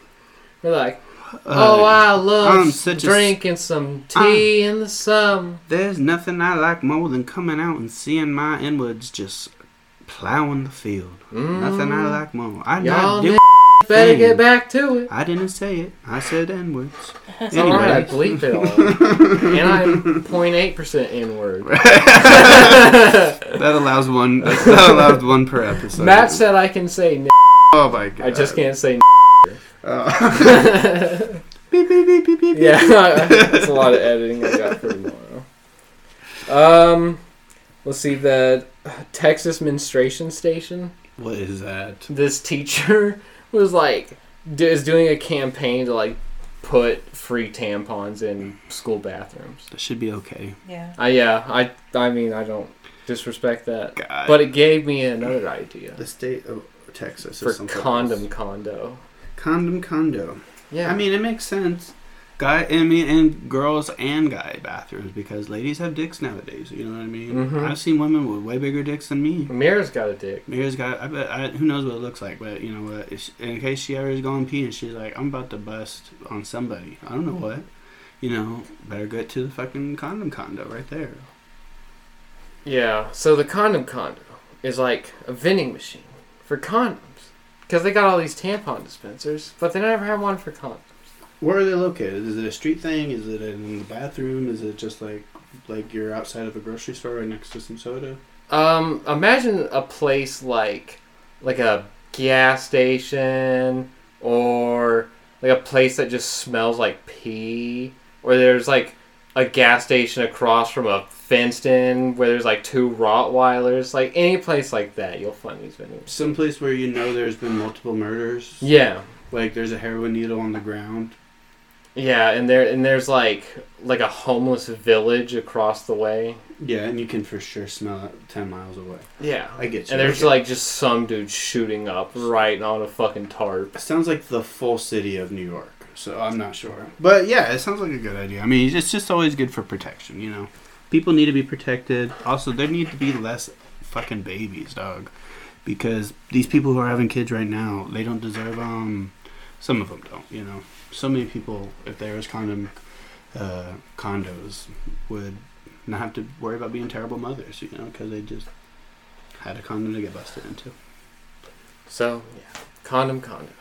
Speaker 2: They're like, oh, I love
Speaker 1: I'm such a s-
Speaker 2: drinking some tea in the sun.
Speaker 1: There's nothing I like more than coming out and seeing my inwards just plowing the field. Nothing I like more. I
Speaker 2: Mm. Y'all
Speaker 1: not do.
Speaker 2: n- better
Speaker 1: thing.
Speaker 2: get back to it.
Speaker 1: I didn't say it. I said inwards.
Speaker 2: It's alright, I
Speaker 1: Anyway.
Speaker 2: bleep it all. and I'm 0.8% inward.
Speaker 1: That allows one. That allows one per episode.
Speaker 2: Matt said I can say n-
Speaker 1: "Oh my god."
Speaker 2: I just can't say n-
Speaker 1: Uh, beep beep beep beep beep.
Speaker 2: Yeah, that's a lot of editing I got for tomorrow. Um, let's see the Texas menstruation station.
Speaker 1: What is that?
Speaker 2: This teacher was like is doing a campaign to like put free tampons in school bathrooms.
Speaker 1: That should be okay.
Speaker 3: Yeah.
Speaker 2: I yeah, I I mean I don't disrespect that,
Speaker 1: God.
Speaker 2: but it gave me another idea
Speaker 1: the state of Texas
Speaker 2: for
Speaker 1: is
Speaker 2: condom
Speaker 1: else.
Speaker 2: condo.
Speaker 1: Condom condo.
Speaker 2: Yeah,
Speaker 1: I mean, it makes sense. Guy, I mean, and girls and guy bathrooms because ladies have dicks nowadays. You know what I mean?
Speaker 2: Mhm.
Speaker 1: I've seen women with way bigger dicks than me.
Speaker 2: Mira's got a dick.
Speaker 1: Mira's got. I bet. I, who knows what it looks like? But you know what? If, in case she ever is going pee and she's like, "I'm about to bust on somebody," I don't know what. You know, better get to the fucking condom condo right there.
Speaker 2: Yeah, so the condom condo is like a vending machine for condoms. Because they got all these tampon dispensers, but they never have one for condoms.
Speaker 1: Where are they located? Is it a street thing? Is it in the bathroom? Is it just like like you're outside of a grocery store right next to some soda?
Speaker 2: Um, imagine a place like like a gas station or like a place that just smells like pee, or there's like a gas station across from a fenced in where there's like two Rottweilers. Like any place like that, you'll find these vending. machines.
Speaker 1: Someplace where you know there's been multiple murders.
Speaker 2: Yeah,
Speaker 1: Like there's a heroin needle on the ground.
Speaker 2: Yeah, and there and there's like like a homeless village across the way.
Speaker 1: Yeah, and you can for sure smell it ten miles away.
Speaker 2: Yeah.
Speaker 1: I get you.
Speaker 2: And there's like just some dude shooting up right on a fucking tarp.
Speaker 1: It sounds like the full city of New York. So I'm not sure. But yeah, it sounds like a good idea. I mean, it's just always good for protection, you know. people need to be protected. Also, there need to be less fucking babies, dog, because these people who are having kids right now, they don't deserve um. Some of them don't, you know. So many people, if there was condom uh, condos, would not have to worry about being terrible mothers, you know, because they just had a condom to get busted into.
Speaker 2: So yeah, condom, condom.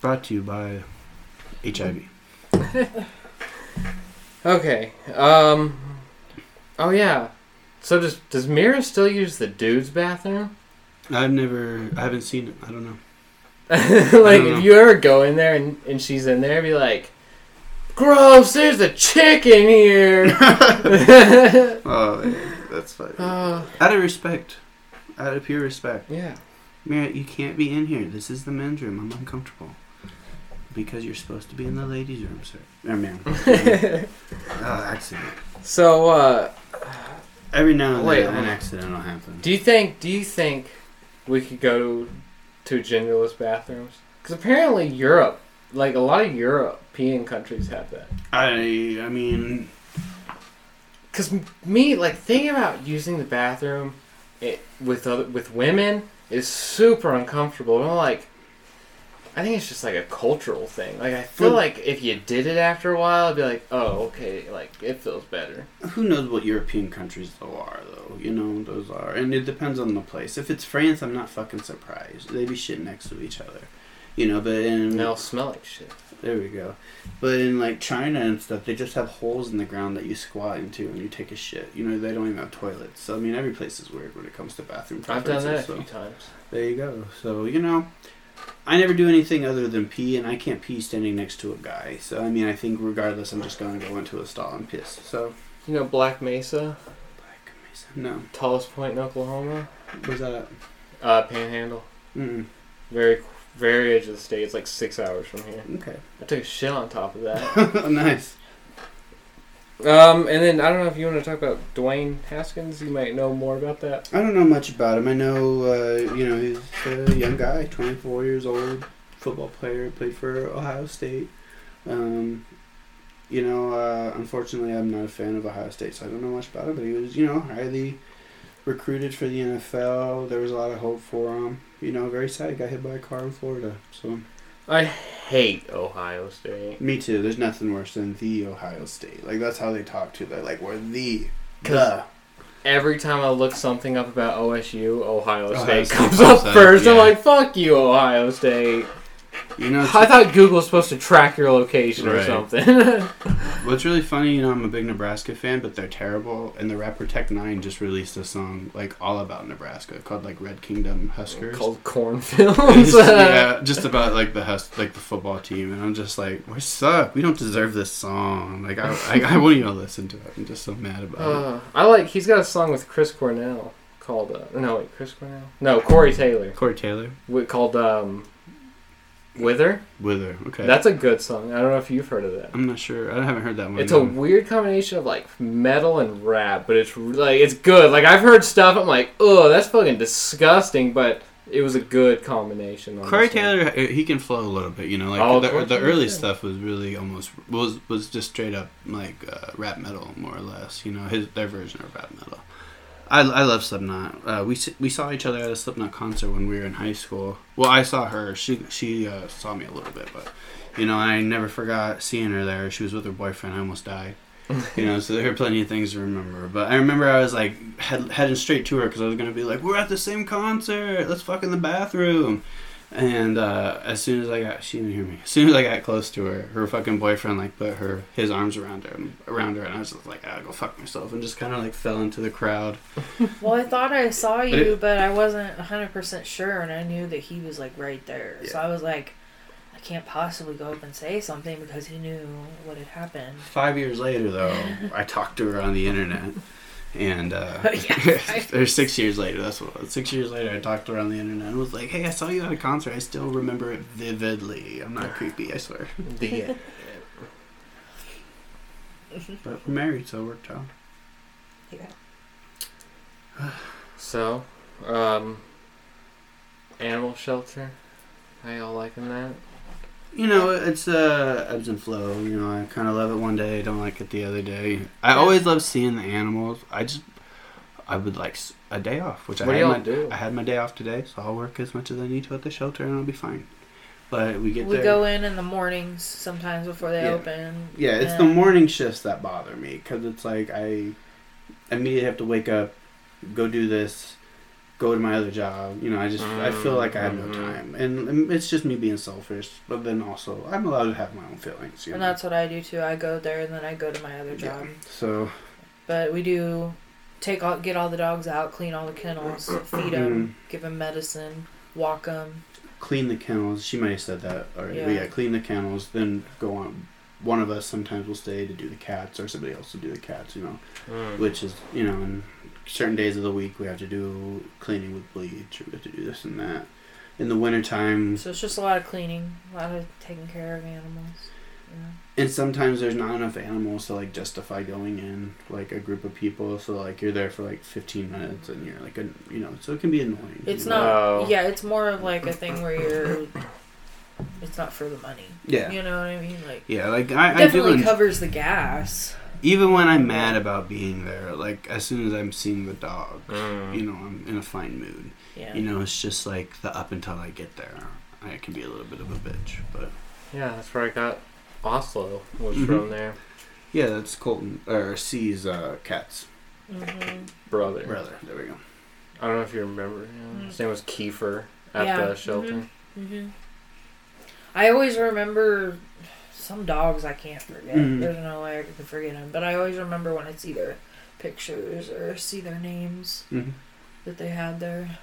Speaker 1: Brought to you by HIV.
Speaker 2: Okay. Um. Oh yeah. So does does Mira still use the dude's bathroom?
Speaker 1: I've never, I haven't seen it. I don't know.
Speaker 2: like
Speaker 1: don't know.
Speaker 2: if you ever go in there and, and she's in there, be like, "Gross! There's a chick in here."
Speaker 1: Oh, that's funny.
Speaker 2: uh,
Speaker 1: Out of respect, out of pure respect,
Speaker 2: yeah.
Speaker 1: Merritt, you can't be in here. This is the men's room. I'm uncomfortable because you're supposed to be in the ladies' room, sir. Or ma'am. oh, accident.
Speaker 2: so, uh,
Speaker 1: Every now and
Speaker 2: Wait,
Speaker 1: then, an
Speaker 2: on.
Speaker 1: accident will happen.
Speaker 2: do you think do you think we could go to genderless bathrooms? Because apparently Europe, like a lot of European countries, have that.
Speaker 1: I, I mean,
Speaker 2: Cause me, like thinking about using the bathroom it, with other, with women is super uncomfortable. I'm like, I think it's just like a cultural thing. Like I feel
Speaker 1: Well-
Speaker 2: like if you did it after a while, I'd be like, oh, okay, like it feels better.
Speaker 1: who knows what European countries though are though? You know, those are, and it depends on the place. If it's France, I'm not fucking surprised. They be shit next to each other. You know, but in
Speaker 2: they'll smell like shit.
Speaker 1: There we go. But in like China and stuff, they just have holes in the ground that you squat into and you take a shit. You know, they don't even have toilets. So I mean, every place is weird when it comes to bathroom
Speaker 2: I've done that a
Speaker 1: so
Speaker 2: few times.
Speaker 1: There you go. So you know, I never do anything other than pee, and I can't pee standing next to a guy. So I mean, I think regardless, I'm just gonna go into a stall and piss. So
Speaker 2: You know, Black Mesa,
Speaker 1: Black Mesa. No,
Speaker 2: tallest point in Oklahoma,
Speaker 1: where's that at?
Speaker 2: uh, Panhandle,
Speaker 1: Mm.
Speaker 2: very very edge of the state. It's like six hours from here.
Speaker 1: Okay.
Speaker 2: I took a shit on top of that.
Speaker 1: nice.
Speaker 2: Um, and then I don't know if you want to talk about Dwayne Haskins. You might know more about that.
Speaker 1: I don't know much about him. I know, uh, you know, he's a young guy, 24 years old, football player, played for Ohio State. Um, you know, uh, unfortunately, I'm not a fan of Ohio State, so I don't know much about him. But he was, you know, highly recruited for the NFL. There was a lot of hope for him. You know, very sad. He got hit by a car in Florida. So
Speaker 2: I hate Ohio State.
Speaker 1: me too. There's nothing worse than the Ohio State. Like that's how they talk to. They're like, we're the.
Speaker 2: 'Cause
Speaker 1: The.
Speaker 2: Every time I look something up about OSU, Ohio
Speaker 1: Ohio
Speaker 2: State
Speaker 1: State
Speaker 2: comes up
Speaker 1: up,
Speaker 2: first. I'm like, fuck you, Ohio State.
Speaker 1: You know,
Speaker 2: I thought Google was supposed to track your location or
Speaker 1: Right.
Speaker 2: something.
Speaker 1: What's really funny, you know, I'm a big Nebraska fan, but they're terrible. And the rapper Tech N9ne just released a song like all about Nebraska called like Red Kingdom Huskers.
Speaker 2: Called cornfields.
Speaker 1: yeah, just about like the hus- like the football team, and I'm just like, we suck. We don't deserve this song. Like I, I, I won't even listen to it. I'm just so mad about it.
Speaker 2: Uh, I like. He's got a song with Chris Cornell called. Uh, no, wait, Chris Cornell. No, Corey Taylor.
Speaker 1: Corey Taylor,
Speaker 2: wi- Called um, Wither.
Speaker 1: Wither. Okay,
Speaker 2: That's a good song. I don't know if you've heard of that.
Speaker 1: I'm not sure. I haven't heard that one.
Speaker 2: It's a weird combination of like metal and rap, but it's like it's good. Like I've heard stuff, I'm like, oh, that's fucking disgusting, but it was a good combination.
Speaker 1: Corey. Taylor, he can flow a little bit, you know. Like
Speaker 2: Oh,
Speaker 1: the, the early
Speaker 2: yeah.
Speaker 1: stuff was really almost was was just straight up like uh, rap metal, more or less. You know, his their version of rap metal. I, I love Slipknot. Uh, we we saw each other at a Slipknot concert when we were in high school. Well, I saw her. She she uh, saw me a little bit, but you know, I never forgot seeing her there. She was with her boyfriend. I almost died. You know, so there are plenty of things to remember. But I remember I was like head, heading straight to her because I was gonna be like, "We're at the same concert. Let's fuck in the bathroom." And uh, as soon as I got, she didn't hear me. As soon as I got close to her, her fucking boyfriend like put her his arms around her, around her, and I was just like, "Ah, go fuck myself," and just kind of like fell into the crowd.
Speaker 3: Well, I thought I saw you, but I wasn't 100% sure, and I knew that he was like right there. So I was like, I can't possibly go up and say something because he knew what had happened.
Speaker 1: Five years later, though, I talked to her on the internet, and uh,
Speaker 3: Yeah, right.
Speaker 1: or six years later, that's what it was. Six years later, I talked around the internet and was like, "Hey, I saw you at a concert. I still remember it vividly. I'm not creepy, I swear."
Speaker 2: The end.
Speaker 1: But we're married, so it worked out.
Speaker 3: Yeah.
Speaker 2: So, um, animal shelter. How y'all liking that?
Speaker 1: You know, it's uh, ebbs and flow. You know, I kind of love it one day, don't like it the other day. I always love seeing the animals. I just, I would like a day off, which
Speaker 2: What
Speaker 1: I
Speaker 2: do
Speaker 1: had
Speaker 2: y'all
Speaker 1: my,
Speaker 2: do?
Speaker 1: I had my day off today, so I'll work as much as I need to at the shelter, and I'll be fine. But we get
Speaker 3: We
Speaker 1: there.
Speaker 3: go in in the mornings sometimes before they
Speaker 1: Yeah.
Speaker 3: open.
Speaker 1: Yeah, it's the
Speaker 3: and-
Speaker 1: morning shifts that bother me because it's like I immediately have to wake up, go do this, go to my other job. You know, I just I feel like I have no
Speaker 2: Mhm.
Speaker 1: time, and, and it's just me being selfish. But then also, I'm allowed to have my own feelings. You
Speaker 3: And
Speaker 1: know?
Speaker 3: that's what I do too. I go there and then I go to my other
Speaker 1: Yeah.
Speaker 3: job.
Speaker 1: So
Speaker 3: But we do take all, get all the dogs out, clean all the kennels, feed them,
Speaker 1: Mm-hmm.
Speaker 3: give them medicine, walk them.
Speaker 1: clean the kennels. She might have said that already. But
Speaker 3: Yeah.
Speaker 1: yeah, clean the kennels. Then go on. One of us sometimes will stay to do the cats, or somebody else will do the cats. You know.
Speaker 2: Mm.
Speaker 1: which is you know in certain days of the week we have to do cleaning with bleach or we have to do this and that in the wintertime
Speaker 3: So it's just a lot of cleaning, a lot of taking care of animals. You know?
Speaker 1: and sometimes there's not enough animals to like justify going in like a group of people so like you're there for like 15 minutes and you're like a, you know so it can be annoying
Speaker 3: It's
Speaker 1: you know?
Speaker 3: not.
Speaker 2: Oh.
Speaker 3: Yeah, it's more of like a thing where you're. It's not for the money.
Speaker 1: yeah
Speaker 3: You know what I mean? Like
Speaker 1: yeah like i, I do
Speaker 3: definitely
Speaker 1: en-
Speaker 3: covers the gas.
Speaker 1: Even when i'm mad about being there like as soon as i'm seeing the dog
Speaker 2: Mm.
Speaker 1: you know i'm in a fine mood
Speaker 3: Yeah.
Speaker 1: you know it's just like the up until i get there i can be a little bit of a bitch but
Speaker 2: Yeah, that's where I got Oslo was
Speaker 1: Mhm.
Speaker 2: from there.
Speaker 1: Yeah, that's Colton or C's uh, cat's
Speaker 3: hmm
Speaker 2: Brother.
Speaker 1: brother. There we go.
Speaker 2: I don't know if you remember. Yeah. His name was Kiefer at
Speaker 3: Yeah,
Speaker 2: the shelter.
Speaker 3: hmm I always remember some dogs I can't forget.
Speaker 1: Mhm.
Speaker 3: There's no way I can forget them, but I always remember when I see their pictures or see their names
Speaker 1: Mhm.
Speaker 3: that they had there.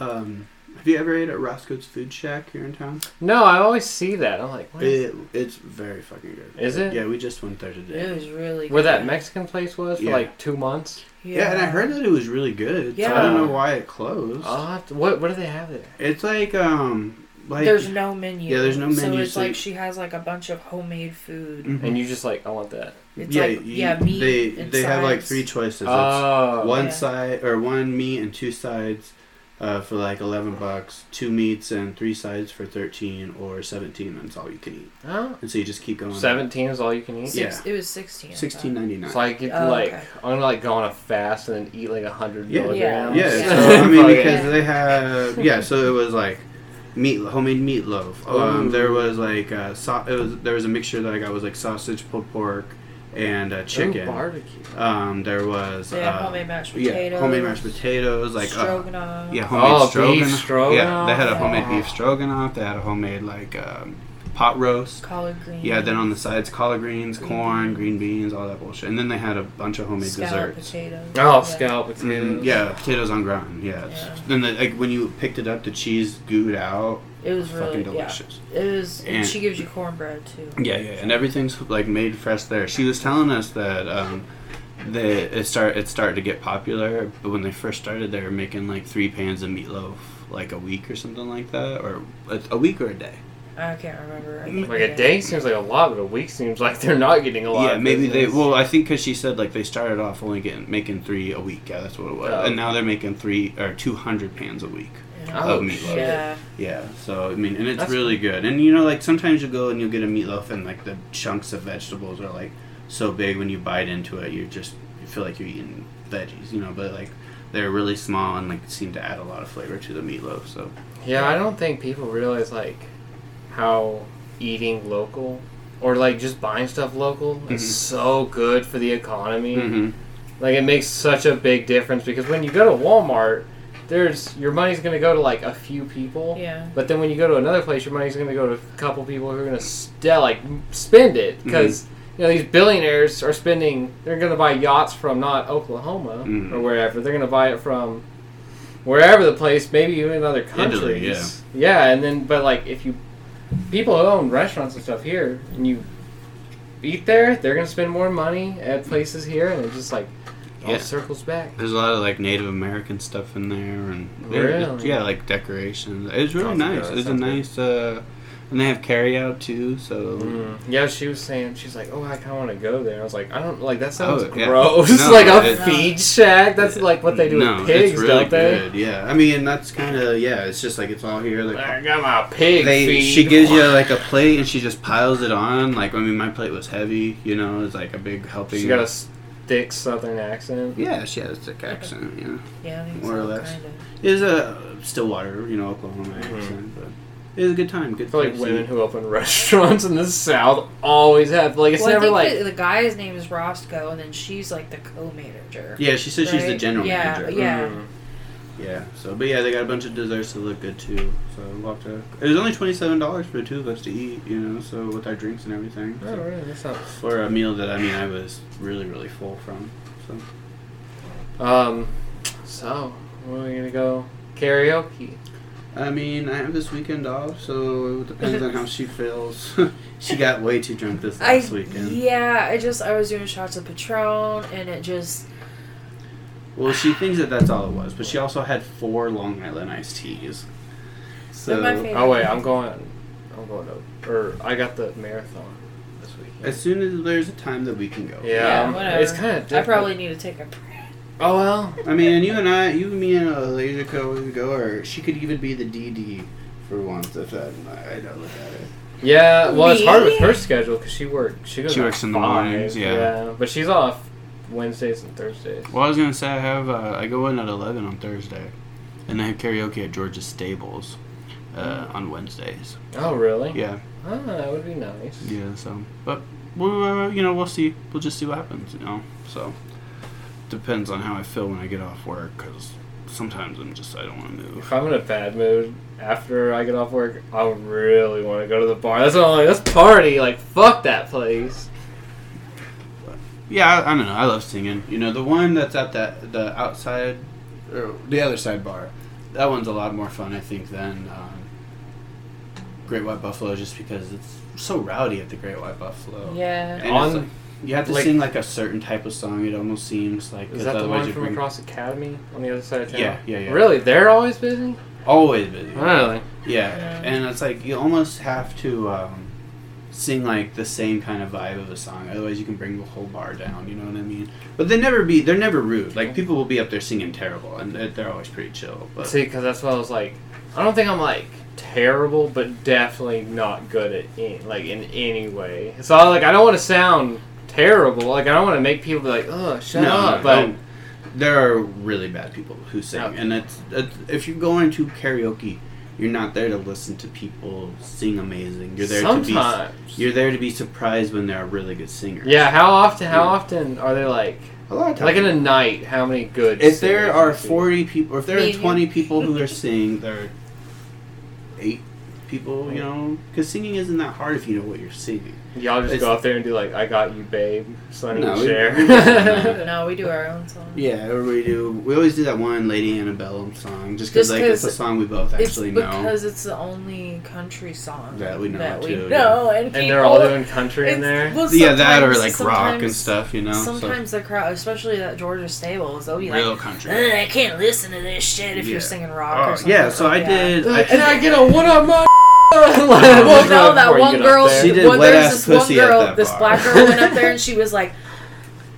Speaker 1: Um, have you ever ate at Roscoe's Food Shack here in town?
Speaker 2: No, I always see that. I'm like, what is
Speaker 1: It, it's very fucking good.
Speaker 2: Is it?
Speaker 1: Yeah, we just went there today.
Speaker 3: It was really
Speaker 2: Where that. Mexican place was for
Speaker 1: Yeah.
Speaker 2: like two months.
Speaker 1: Yeah. and I heard that it was really good. So I don't know why it closed.
Speaker 2: I'll to- what what do they have there?
Speaker 1: it's like um like
Speaker 3: there's no menu.
Speaker 1: Yeah, there's no menu.
Speaker 3: So
Speaker 1: menu,
Speaker 3: it's
Speaker 1: so
Speaker 3: like she has like a bunch of homemade food.
Speaker 1: Mhm.
Speaker 2: And you just like, I want that.
Speaker 3: It's
Speaker 1: yeah,
Speaker 3: like
Speaker 1: you-
Speaker 3: yeah, meat.
Speaker 1: They
Speaker 3: and
Speaker 1: they have like three choices. It's
Speaker 2: Oh,
Speaker 1: one
Speaker 3: Yeah.
Speaker 1: side or one meat and two sides uh, for like eleven bucks. Two meats and three sides for thirteen or seventeen. That's all you can eat.
Speaker 2: oh.
Speaker 1: And so you just keep going.
Speaker 2: seventeen is all you can eat.
Speaker 3: Six, It was sixteen. I thought.
Speaker 1: Sixteen ninety nine.
Speaker 2: So I get
Speaker 3: Oh,
Speaker 2: like,
Speaker 3: okay.
Speaker 2: I'm gonna like go on a fast and then eat like a hundred
Speaker 1: Yeah.
Speaker 2: milligrams.
Speaker 1: Yeah,
Speaker 3: Yeah.
Speaker 1: so I mean because
Speaker 3: Yeah.
Speaker 1: they have yeah, so it was like meat homemade meatloaf. Um, there was like uh, so, it was there was a mixture that I got was like sausage, pulled pork, and uh,
Speaker 2: Ooh,
Speaker 1: chicken.
Speaker 2: barbecue.
Speaker 1: Um, there was
Speaker 3: They had
Speaker 1: uh,
Speaker 3: homemade mashed potatoes.
Speaker 1: yeah,
Speaker 3: potatoes.
Speaker 1: homemade mashed potatoes, like uh,
Speaker 3: stroganoff.
Speaker 1: yeah, homemade
Speaker 2: Oh, beef
Speaker 1: stroganoff. Yeah, they had a homemade
Speaker 2: Oh.
Speaker 1: beef stroganoff. They had a homemade like um, pot roast.
Speaker 3: collard greens.
Speaker 1: Yeah, then on the sides, collard greens,
Speaker 3: Green
Speaker 1: corn,
Speaker 3: beans.
Speaker 1: green beans, all that bullshit. And then they had a bunch of homemade
Speaker 3: scalloped
Speaker 1: desserts.
Speaker 3: potatoes.
Speaker 2: Oh,
Speaker 3: Yeah.
Speaker 2: scallop potatoes.
Speaker 1: Mm, yeah, potatoes on ground. Yeah.
Speaker 3: Yeah.
Speaker 1: Then the, like when you picked it up, the cheese gooed out.
Speaker 3: It was
Speaker 1: fucking
Speaker 3: really
Speaker 1: delicious.
Speaker 3: yeah. It was. And
Speaker 1: And-
Speaker 3: she gives you cornbread too.
Speaker 1: Yeah, yeah, and everything's like made fresh there. She was telling us that um, they it start it started to get popular, but when they first started, they were making like three pans of meatloaf like a week or something like that, or a, a week or a day.
Speaker 3: I can't remember.
Speaker 2: Like a day seems like a lot, but a week seems like they're not getting a lot.
Speaker 1: yeah,
Speaker 2: of
Speaker 1: maybe they. Well, I think because she said like they started off only getting making three a week. Yeah, that's what it was,
Speaker 2: Oh.
Speaker 1: and now they're making three or two hundred pans a week.
Speaker 3: Yeah.
Speaker 2: Oh,
Speaker 1: of meatloaf.
Speaker 3: Yeah.
Speaker 1: Yeah, so I mean, and it's
Speaker 2: That's
Speaker 1: really good. And you know, like sometimes you go and you'll get a meatloaf, and like the chunks of vegetables are like so big when you bite into it, you just you feel like you're eating veggies, you know. But like they're really small and like seem to add a lot of flavor to the meatloaf. So
Speaker 2: Yeah, I don't think people realize like how eating local or like just buying stuff local
Speaker 1: Mhm.
Speaker 2: is so good for the economy.
Speaker 1: mm-hmm.
Speaker 2: Like it makes such a big difference because when you go to Walmart, there's your money's gonna go to like a few people.
Speaker 3: Yeah.
Speaker 2: But then when you go to another place, your money's gonna go to a couple people who are gonna st- like spend it because you know these billionaires are spending. They're gonna buy yachts from not Oklahoma or wherever. They're gonna buy it from wherever the place, maybe even other
Speaker 1: Italy,
Speaker 2: countries. yeah. and then but like if you people who own restaurants and stuff here and you eat there, they're gonna spend more money at places here, and it just like all
Speaker 1: Yeah.
Speaker 2: circles back.
Speaker 1: there's a lot of like Native American stuff in there, and
Speaker 2: Really?
Speaker 1: yeah, like decorations. It was really
Speaker 2: Sounds
Speaker 1: nice.
Speaker 2: It
Speaker 1: was a nice. Uh, and they have carry out too. So
Speaker 2: Mm. Yeah, she was saying she's like, oh, I kind of want to go there. I was like, I don't like that sounds
Speaker 1: Oh, yeah.
Speaker 2: gross.
Speaker 1: No,
Speaker 2: like a
Speaker 1: it-
Speaker 2: feed shack. That's like what they do
Speaker 1: no,
Speaker 2: with pigs,
Speaker 1: really
Speaker 2: don't they?
Speaker 1: good. Yeah, I mean that's kind of yeah. It's just like it's all here. Like
Speaker 2: I got my pig
Speaker 1: they,
Speaker 2: feed.
Speaker 1: she gives you like a plate and she just piles it on. Like I mean, my plate was heavy. You know, it's like a big helping.
Speaker 2: She got a thick Southern accent.
Speaker 1: yeah, she has a thick accent. You know,
Speaker 3: Yeah, I think
Speaker 1: More or less.
Speaker 3: Kind of.
Speaker 1: it is a Stillwater, you know, Oklahoma
Speaker 2: Mhm.
Speaker 1: accent, but it was a good time. Good.
Speaker 2: I feel like women who open restaurants in the South always have like it's
Speaker 3: well,
Speaker 2: never
Speaker 3: I
Speaker 2: like
Speaker 3: the, the guy's name is Roscoe, and then she's like the co-manager.
Speaker 1: Yeah, she said she's the general
Speaker 3: Yeah,
Speaker 1: manager.
Speaker 3: yeah.
Speaker 2: Mm.
Speaker 1: Yeah. So, but yeah, they got a bunch of desserts that look good too. So we'll have to. It was only twenty seven dollars for the two of us to eat. You know, so with our drinks and everything.
Speaker 2: Oh,
Speaker 1: So,
Speaker 2: really? That's not.
Speaker 1: for a meal that I mean I was really really full from. So
Speaker 2: Um, so where are we gonna go? Karaoke.
Speaker 1: I mean I have this weekend off, so it depends on how she feels. she got way too drunk this
Speaker 3: I
Speaker 1: last weekend.
Speaker 3: yeah, I just I was doing shots of Patron, and it just
Speaker 1: Well, she thinks that that's all it was, but she also had four Long Island iced teas. So
Speaker 3: my.
Speaker 2: Oh wait, I'm going. I'm going to. Or I got the marathon this weekend.
Speaker 1: as soon as there's a time that we can go.
Speaker 2: yeah,
Speaker 3: Yeah,
Speaker 2: um,
Speaker 3: whatever.
Speaker 2: it's kind of.
Speaker 3: I probably need to take a.
Speaker 2: Oh well.
Speaker 1: I mean, you and I, you, and me, and Alasia could go, or she could even be the DD for once if that. I don't look at it.
Speaker 2: Yeah, well, it's hard with her schedule because she works. She goes.
Speaker 1: She
Speaker 2: at
Speaker 1: works in the
Speaker 2: five,
Speaker 1: mornings, yeah.
Speaker 2: but she's off Wednesdays and Thursdays.
Speaker 1: Well, I was gonna say I have uh, I go in at eleven on Thursday, and I have karaoke at George's Stables uh, on Wednesdays.
Speaker 2: Oh really?
Speaker 1: Yeah,
Speaker 2: Ah, that would be nice.
Speaker 1: yeah. So, but we'll uh, you know we'll see. We'll just see what happens. You know, so depends on how I feel when I get off work because sometimes I'm just I don't want to move.
Speaker 2: If I'm in a bad mood after I get off work, I really want to go to the bar. That's all. Like, let's party. Like fuck that place.
Speaker 1: Yeah, I, I don't know. I love singing. You know, the one that's at that the outside, or the other side bar, that one's a lot more fun, I think, than um, Great White Buffalo, just because it's so rowdy at the Great White Buffalo.
Speaker 3: Yeah.
Speaker 1: And
Speaker 2: On-
Speaker 1: it's like, you have to
Speaker 2: like-
Speaker 1: sing like a certain type of song. It almost seems like
Speaker 2: Is
Speaker 1: 'cause
Speaker 2: that the
Speaker 1: otherwise
Speaker 2: one
Speaker 1: you
Speaker 2: from
Speaker 1: bring
Speaker 2: across Academy on the other side of town?
Speaker 1: Yeah, yeah, yeah.
Speaker 2: Really? They're always busy.
Speaker 1: always busy.
Speaker 2: Really?
Speaker 1: Yeah,
Speaker 3: Yeah.
Speaker 1: and it's like you almost have to um, sing like the same kind of vibe of a song. Otherwise, you can bring the whole bar down. You know what I mean? But they never be. They're never rude. Like people will be up there singing terrible, and they're, they're always pretty chill. But
Speaker 2: See, because that's what I was like. I don't think I'm like terrible, but definitely not good at in, like in any way. So I, like I don't want to sound terrible. Like I don't want to make people be like, "Oh, shut
Speaker 1: no,
Speaker 2: up."
Speaker 1: no,
Speaker 2: but
Speaker 1: no. there are really bad people who sing,
Speaker 2: Okay.
Speaker 1: and it's, it's if you're going to karaoke, you're not there to listen to people sing amazing. You're there to be.
Speaker 2: sometimes.
Speaker 1: You're there to be surprised when they're a really good singer.
Speaker 2: yeah. How often? How
Speaker 1: Yeah.
Speaker 2: often are there like
Speaker 1: a lot of times.
Speaker 2: like in a night? How many good?
Speaker 1: if there are
Speaker 2: you see?
Speaker 1: 40 people, or if there are 20 people who are singing, there are eight people, you oh. know, because singing isn't that hard if you know what you're singing.
Speaker 2: Y'all just
Speaker 1: it's-
Speaker 2: go out there and do like, "I got you, babe," Sonny
Speaker 1: No,
Speaker 2: and
Speaker 1: we-
Speaker 2: Cher.
Speaker 1: we
Speaker 3: no, we do our own song.
Speaker 1: Yeah, or we do. We always do that one Lady Antebellum song, just because like it's a song we both
Speaker 3: It's
Speaker 1: actually know.
Speaker 3: because it's the only country song
Speaker 1: That we know,
Speaker 3: that we
Speaker 1: too,
Speaker 3: know, and,
Speaker 2: and they're all doing country in there.
Speaker 3: well,
Speaker 1: yeah, that or like rock and stuff, you know. so
Speaker 3: Sometimes the crowd, especially that Georgia Stables, they'll be
Speaker 1: real
Speaker 3: like,
Speaker 1: country.
Speaker 3: "Ugh, "I can't listen to this shit if
Speaker 1: Yeah.
Speaker 3: you're singing rock
Speaker 1: Oh,
Speaker 3: or something."
Speaker 1: yeah, so I
Speaker 3: like
Speaker 1: did. I,
Speaker 2: Can I get a what up, my?
Speaker 3: Well, no, that one girl.
Speaker 1: She did
Speaker 3: one,
Speaker 1: wet
Speaker 3: there's
Speaker 1: ass
Speaker 3: this one
Speaker 1: pussy at
Speaker 3: girl,
Speaker 1: that
Speaker 3: this
Speaker 1: bar.
Speaker 3: black girl went up there and she was like,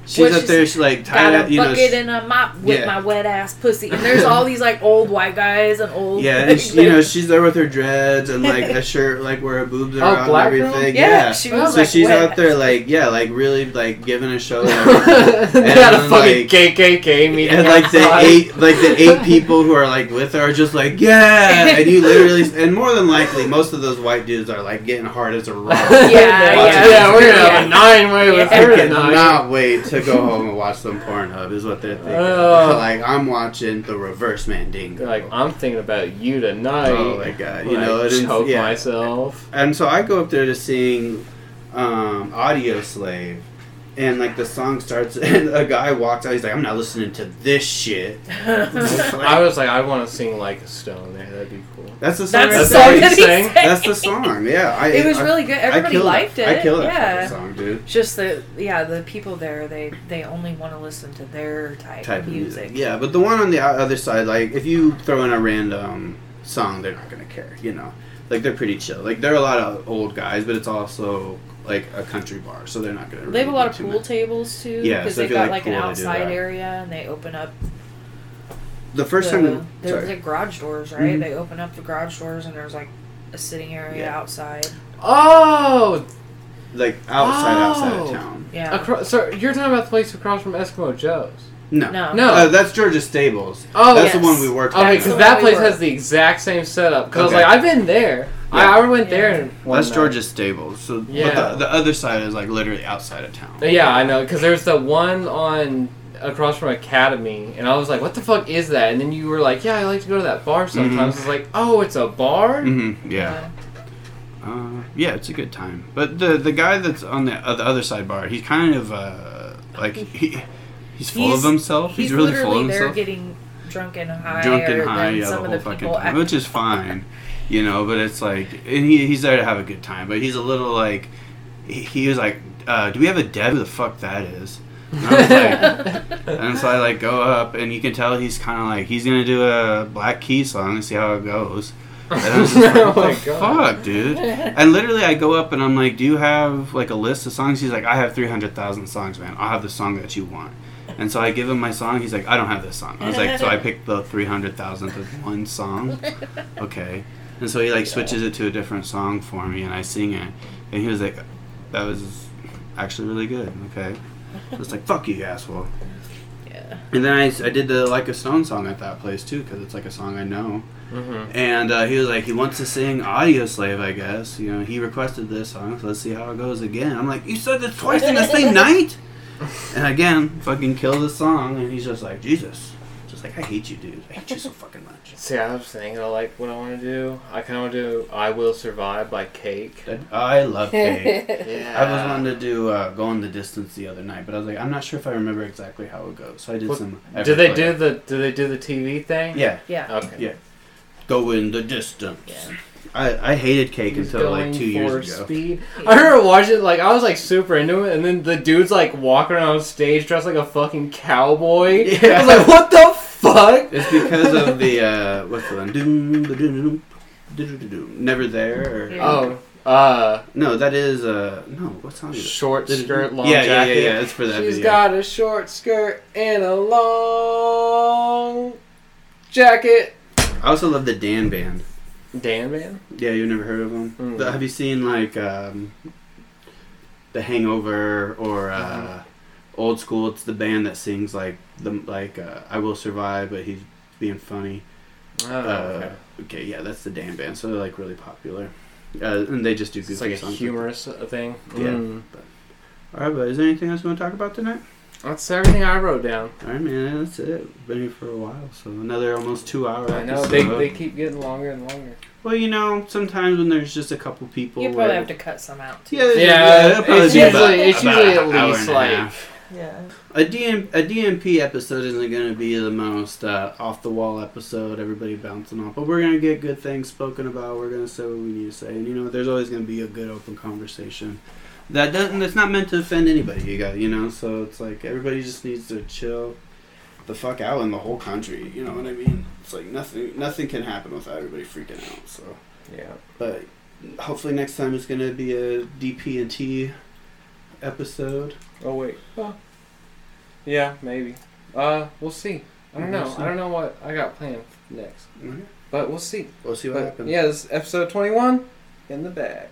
Speaker 1: she's
Speaker 3: what
Speaker 1: up
Speaker 3: she
Speaker 1: there, she's like tied
Speaker 3: "Got
Speaker 1: up, you know.
Speaker 3: bucket
Speaker 1: she-
Speaker 3: and a mop with
Speaker 1: Yeah.
Speaker 3: my wet ass pussy." And there's all these like old white guys and old.
Speaker 1: Yeah, and she, you know she's there with her dreads and like a shirt like where her boobs oh, are
Speaker 2: Oh,
Speaker 1: out and
Speaker 2: black girl?
Speaker 1: everything.
Speaker 3: yeah,
Speaker 1: Yeah,
Speaker 3: she was
Speaker 1: so
Speaker 3: like
Speaker 1: she's
Speaker 3: wet.
Speaker 1: out there like yeah, like really like giving a show.
Speaker 2: they
Speaker 1: and
Speaker 2: had a fucking
Speaker 1: like-
Speaker 2: KKK meeting.
Speaker 1: and like the eight, like the eight people who are like with her are just like yeah, and you literally, and more than likely, most of those white dudes are like getting hard as a rock.
Speaker 3: Yeah,
Speaker 2: yeah,
Speaker 3: yeah.
Speaker 2: we're gonna have a nine way with
Speaker 3: Yeah.
Speaker 1: I
Speaker 2: her
Speaker 1: cannot wait to go home and watch some Pornhub. Is what they're thinking.
Speaker 2: Oh.
Speaker 1: Like I'm watching the Reverse Mandingo.
Speaker 2: Like, I'm thinking about you tonight.
Speaker 1: Oh my God, you
Speaker 2: Like,
Speaker 1: know, it is-
Speaker 2: choke
Speaker 1: yeah.
Speaker 2: myself.
Speaker 1: And so I go up there to sing um, Audioslave. And like the song starts, and a guy walks out. He's like, "I'm not listening to this shit."
Speaker 2: I was like, I want to sing like a stone there. That'd be cool.
Speaker 1: That's the song.
Speaker 3: That's
Speaker 1: I
Speaker 3: the
Speaker 2: That's
Speaker 3: song that
Speaker 2: he
Speaker 3: he
Speaker 2: sang?
Speaker 3: sang.
Speaker 1: That's the song. Yeah, I,
Speaker 3: It was
Speaker 1: I-
Speaker 3: really good. Everybody
Speaker 1: killed
Speaker 3: liked
Speaker 1: that.
Speaker 3: it.
Speaker 1: I killed that
Speaker 3: yeah.
Speaker 1: fucking song, dude.
Speaker 3: Just the yeah, the people there they they only want to listen to their type,
Speaker 1: Type
Speaker 3: of
Speaker 1: of
Speaker 3: music.
Speaker 1: music. Yeah, but the one on the other side, like if you throw in a random song, they're not gonna care, you know. like they're pretty chill. Like they're a lot of old guys, but it's also like a country bar, so they're not gonna.
Speaker 3: They have a lot of pool
Speaker 1: much.
Speaker 3: tables too.
Speaker 1: Yeah,
Speaker 3: because
Speaker 1: so
Speaker 3: they've got
Speaker 1: like
Speaker 3: like an
Speaker 1: pool, they do
Speaker 3: outside area and they open up
Speaker 1: The first
Speaker 3: the,
Speaker 1: time,
Speaker 3: there's like garage doors, right?
Speaker 1: Mhm.
Speaker 3: They open up the garage doors and there's like a sitting area
Speaker 1: Yeah.
Speaker 3: outside.
Speaker 2: Oh,
Speaker 1: like outside, outside of
Speaker 2: Oh.
Speaker 1: town.
Speaker 3: Yeah.
Speaker 2: across, so you're talking about the place across from Eskimo Joe's?
Speaker 1: No,
Speaker 3: No.
Speaker 2: No.
Speaker 1: Uh, that's Georgia Stables.
Speaker 2: Oh,
Speaker 1: that's the one we worked.
Speaker 2: Okay, because that
Speaker 3: the way we
Speaker 2: place
Speaker 3: were.
Speaker 2: has the exact same setup. Because
Speaker 1: Okay.
Speaker 2: like I've been there.
Speaker 1: Yeah.
Speaker 2: I, I went there.
Speaker 3: Yeah.
Speaker 2: And one
Speaker 1: That's
Speaker 2: night.
Speaker 1: Georgia Stables. So,
Speaker 2: Yeah.
Speaker 1: but the, the other side is like literally outside of town.
Speaker 2: Yeah, I know. Because there's the one on across from Academy, and I was like, "What the fuck is that?" And then you were like, "Yeah, I like to go to that bar sometimes."
Speaker 1: Mhm.
Speaker 2: It's like, "Oh, it's a bar."
Speaker 1: Mm-hmm. Yeah. Uh, yeah, it's a good time. But the the guy that's on the, uh, the other side bar, he's kind of uh, like he he's full
Speaker 3: He's-
Speaker 1: of himself. He's,
Speaker 3: He's,
Speaker 1: really full of
Speaker 3: there
Speaker 1: himself.
Speaker 3: getting drunk and higher
Speaker 1: Drunk and high,
Speaker 3: than
Speaker 1: yeah, the
Speaker 3: some
Speaker 1: whole
Speaker 3: of the
Speaker 1: fucking
Speaker 3: people.
Speaker 1: time,
Speaker 3: at-
Speaker 1: which is fine, you know. But it's like, and he, he's there to have a good time. But he's a little like, he, he was like, uh, "Do we have a dead? Who the fuck that is?" And I was like, and so I like go up, and you can tell he's kind of like he's gonna do a Black Key song and see how it goes. And I was just like,
Speaker 2: Oh
Speaker 1: what
Speaker 2: my
Speaker 1: the
Speaker 2: God.
Speaker 1: fuck, dude? And literally, I go up and I'm like, "Do you have like a list of songs?" He's like, "I have three hundred thousand songs, man. I'll have the song that you want." And so I give him my song. He's like, "I don't have this song." I was like, "So I picked the three hundred thousandth of one song." Okay. And so he like switches it to a different song for me, and I sing it. And he was like, "That was actually really good." Okay. So it's like, "Fuck you, asshole."
Speaker 3: yeah.
Speaker 1: And then I, I did the Like a Stone song at that place too, because it's like a song I know.
Speaker 2: Mm-hmm.
Speaker 1: And uh, he was like, he wants to sing Audioslave, I guess. You know, he requested this song, so let's see how it goes again. I'm like, you said this twice in the same night? And again, fucking kill the song, and he's just like, Jesus. Just like, I hate you, dude. I hate you so fucking much.
Speaker 2: See, I was thinking, I like, what I want to do. I kind of want to do "I Will Survive" by Cake.
Speaker 1: I love cake.
Speaker 2: Yeah.
Speaker 1: I was wanting to do uh, Go on the Distance the other night, but I was like, I'm not sure if I remember exactly how it goes. So I did
Speaker 2: Well,
Speaker 1: some.
Speaker 2: Do they
Speaker 1: Everplay.
Speaker 2: do the Do they do the TV thing?
Speaker 1: Yeah.
Speaker 3: Yeah.
Speaker 2: Okay.
Speaker 1: Yeah. Go in the distance.
Speaker 3: Yeah.
Speaker 1: I, I hated cake
Speaker 2: He's
Speaker 1: until like two years ago.
Speaker 2: Speed. I remember watching it, like I was like super into it, and then the dude's like walking around stage dressed like a fucking cowboy.
Speaker 1: Yeah.
Speaker 2: I was like, what the fuck?
Speaker 1: It's because of the uh, what's the one? Never there. Or,
Speaker 3: Yeah.
Speaker 2: Oh, uh,
Speaker 1: No, that is uh no. What song is it?
Speaker 2: short skirt, long
Speaker 1: yeah,
Speaker 2: jacket.
Speaker 1: yeah, yeah, yeah. It's for that
Speaker 2: She's
Speaker 1: video.
Speaker 2: got a short skirt and a long jacket.
Speaker 1: I also love the Dan Band.
Speaker 2: Dan Band?
Speaker 1: Yeah, you've never heard of them.
Speaker 2: Mm.
Speaker 1: The- have you seen like um, the Hangover or uh,
Speaker 2: Uh-huh.
Speaker 1: Old School? It's the band that sings like the like uh, I Will Survive, but he's being funny.
Speaker 2: Oh,
Speaker 1: Uh,
Speaker 2: okay.
Speaker 1: okay, yeah, that's the Dan Band. So they're like really popular, uh, and they just do goofy
Speaker 2: It's like a
Speaker 1: songs.
Speaker 2: humorous uh, thing.
Speaker 1: Yeah.
Speaker 2: Mm.
Speaker 1: All right, but is there anything else you want to talk about tonight?
Speaker 2: That's everything I wrote down.
Speaker 1: All right, man, that's it. Been here for a while, so another almost two hour.
Speaker 2: I know they, they keep getting longer and longer.
Speaker 1: Well, you know, sometimes when there's just a couple people.
Speaker 3: You probably
Speaker 1: where-
Speaker 3: have to cut some out too.
Speaker 1: Yeah,
Speaker 2: Yeah,
Speaker 1: it'll probably
Speaker 2: it's
Speaker 1: be about-
Speaker 2: usually- it's
Speaker 1: about
Speaker 2: usually at least,
Speaker 1: a
Speaker 2: like-
Speaker 1: half.
Speaker 3: Yeah.
Speaker 1: A, DM, a DMP episode isn't going to be the most uh, off the wall episode, everybody bouncing off, but we're going to get good things spoken about. We're going to say what we need to say, and you know, there's always going to be a good open conversation. That doesn't. That's not meant to offend anybody. You got, you know. So it's like everybody just needs to chill the fuck out in the whole country. You know what I mean? It's like nothing. Nothing can happen without everybody freaking out. So,
Speaker 2: Yeah.
Speaker 1: but hopefully next time it's going to be a DP and T episode.
Speaker 2: Oh wait. Well, yeah, maybe. Uh, we'll see. I don't
Speaker 1: We'll
Speaker 2: know.
Speaker 1: see.
Speaker 2: I don't know what I got planned next,
Speaker 1: Okay.
Speaker 2: but we'll see.
Speaker 1: We'll see what
Speaker 2: But
Speaker 1: happens.
Speaker 2: yeah, this is episode twenty-one in the bag.